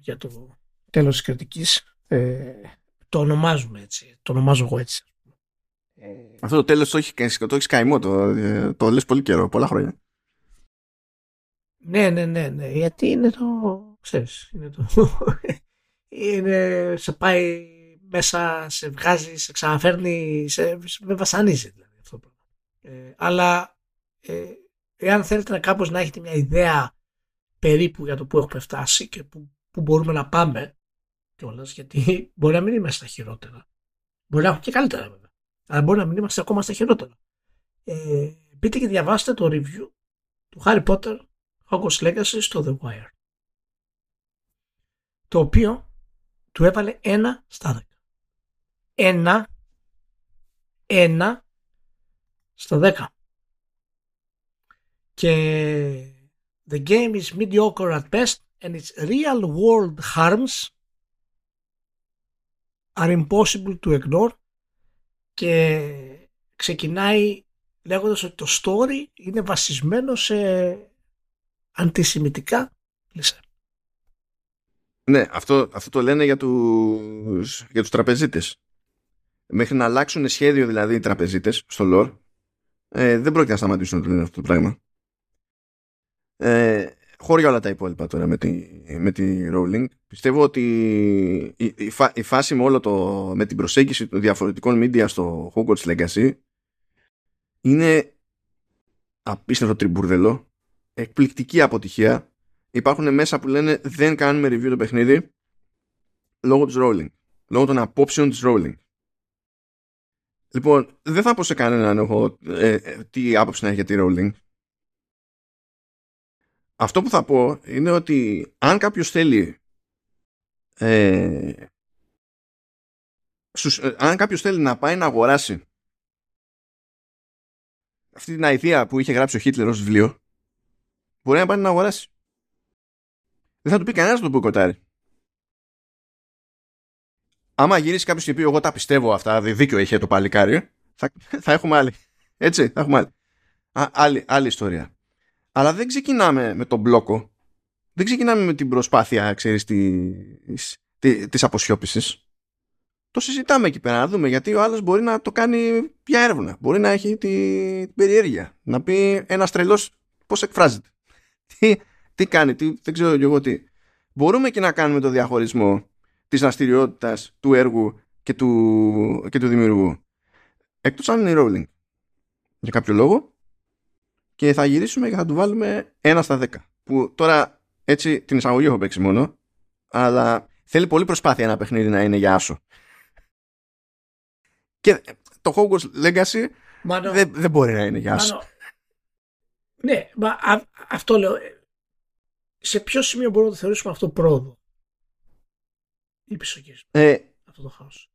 για, το τέλος της κριτικής, ε, το ονομάζουμε έτσι. Το ονομάζω εγώ έτσι. Ε, αυτό το τέλος το έχει, το έχεις καημό, το, ε, το λες πολύ καιρό, πολλά χρόνια. Ναι, ναι, ναι, ναι, γιατί είναι το, ξέρεις, είναι το, είναι, σε πάει μέσα, σε βγάζει, σε ξαναφέρνει, σε, με βασανίζει δηλαδή αυτό το ε, αλλά ε, εάν θέλετε να κάπως να έχετε μια ιδέα περίπου για το που έχουμε φτάσει και που, που μπορούμε να πάμε κιόλας, γιατί μπορεί να μην είμαστε στα χειρότερα. Μπορεί να έχουμε και καλύτερα βέβαια. Αλλά μπορεί να μην είμαστε ακόμα στα χειρότερα. Ε, πείτε και διαβάστε το review του Harry Potter Hogwarts Legacy στο The Wire. Το οποίο του έβαλε ένα στα δέκα. Ένα, ένα στα δέκα. Και the game is mediocre at best and its real world harms are impossible to ignore και ξεκινάει λέγοντας ότι το story είναι βασισμένο σε αντισημιτικά κλισέ. Ναι, αυτό, αυτό το λένε για τους, για τους τραπεζίτες. Μέχρι να αλλάξουν σχέδιο δηλαδή οι τραπεζίτες στο lore, ε, δεν πρόκειται να σταματήσουν να το λένε αυτό το πράγμα. Ε, χώρια όλα τα υπόλοιπα τώρα με τη, με τη Rowling. Πιστεύω ότι η, η, η, φάση με όλο το, με την προσέγγιση των διαφορετικών media στο Hogwarts Legacy είναι απίστευτο τριμπούρδελο εκπληκτική αποτυχία. Υπάρχουν μέσα που λένε δεν κάνουμε review το παιχνίδι λόγω της Rowling. Λόγω των απόψεων της Rowling. Λοιπόν, δεν θα πω σε κανέναν έχω ε, ε, τι άποψη να έχει για τη Rowling. Αυτό που θα πω είναι ότι αν κάποιος θέλει ε, ε αν κάποιος θέλει να πάει να αγοράσει αυτή την αηδία που είχε γράψει ο Χίτλερ ως βιβλίο μπορεί να πάει να αγοράσει. Δεν θα του πει κανένας το μποϊκοτάρει. Άμα γυρίσει κάποιος και πει: Εγώ τα πιστεύω αυτά, δίκιο είχε το παλικάρι, θα, θα έχουμε άλλη. Έτσι, θα έχουμε άλλη. Α, άλλη. Άλλη ιστορία. Αλλά δεν ξεκινάμε με τον μπλόκο. Δεν ξεκινάμε με την προσπάθεια, ξέρεις, της, της αποσιώπησης. το συζητάμε εκεί πέρα να δούμε γιατί ο άλλος μπορεί να το κάνει για έρευνα. Μπορεί να έχει την περιέργεια. Να πει ένας τρελός πώς εκφράζεται. Τι, τι κάνει, τι, δεν ξέρω εγώ τι. Μπορούμε και να κάνουμε το διαχωρισμό της δραστηριότητας του έργου και του, και του δημιουργού. Εκτός αν είναι η Rowling. Για κάποιο λόγο. Και θα γυρίσουμε και θα του βάλουμε ένα στα δέκα. Που τώρα έτσι την εισαγωγή έχω παίξει μόνο. Αλλά θέλει πολύ προσπάθεια ένα παιχνίδι να είναι για άσο. Και το Hogwarts Legacy δεν, δεν μπορεί να είναι για άσο. Ναι, μα αυτό λέω. Σε ποιο σημείο μπορούμε να το θεωρήσουμε αυτό πρόοδο; Ή πισωγύρισμα. Ε, αυτό το χάος.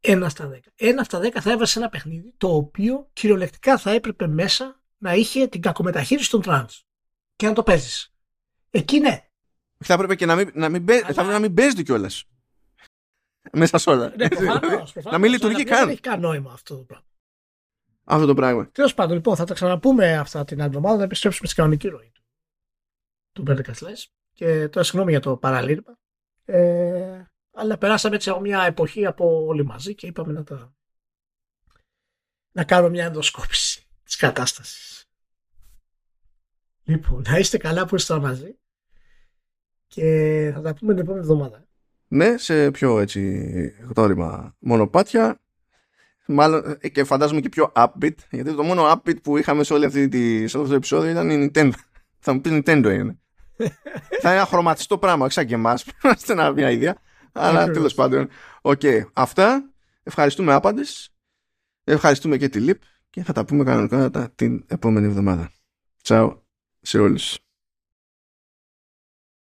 ένα στα δέκα. Ένα στα δέκα θα έβαζες ένα παιχνίδι το οποίο κυριολεκτικά θα έπρεπε μέσα να είχε την κακομεταχείριση των τρανς. Και να το παίζεις. Εκεί ναι. Θα έπρεπε και να μην, να μην, Αλλά... να μην παίζει κιόλας. Μέσα σε όλα. Ναι, προφανώς, να μην λειτουργεί καν. Δεν έχει καν νόημα αυτό το πράγμα. Αυτό το πράγμα. Τέλος πάντων, λοιπόν, θα τα ξαναπούμε αυτά την άλλη εβδομάδα, να επιστρέψουμε στην κανονική ροή του. Του Μπέρντε Και τώρα συγγνώμη για το παραλήρημα. Ε, αλλά περάσαμε έτσι από μια εποχή από όλοι μαζί και είπαμε να τα. να κάνουμε μια ενδοσκόπηση της κατάστασης. Λοιπόν, να είστε καλά που είστε μαζί και θα τα πούμε την επόμενη εβδομάδα. Ναι, σε πιο έτσι γνώριμα μονοπάτια Μάλλον ε, και φαντάζομαι και πιο upbeat, γιατί το μόνο upbeat που είχαμε σε, όλη αυτή τη, σε αυτό το επεισόδιο ήταν η Nintendo. Θα μου πεις Nintendo είναι. Θα είναι ένα χρωματιστό πράγμα, σαν και εμάς. Είμαστε μια ιδέα. Αλλά τέλος πάντων. Οκ. Αυτά. Ευχαριστούμε άπαντες. Ευχαριστούμε και τη ΛΥΠ και θα τα πούμε κανονικά την επόμενη εβδομάδα. Τσάου σε όλους.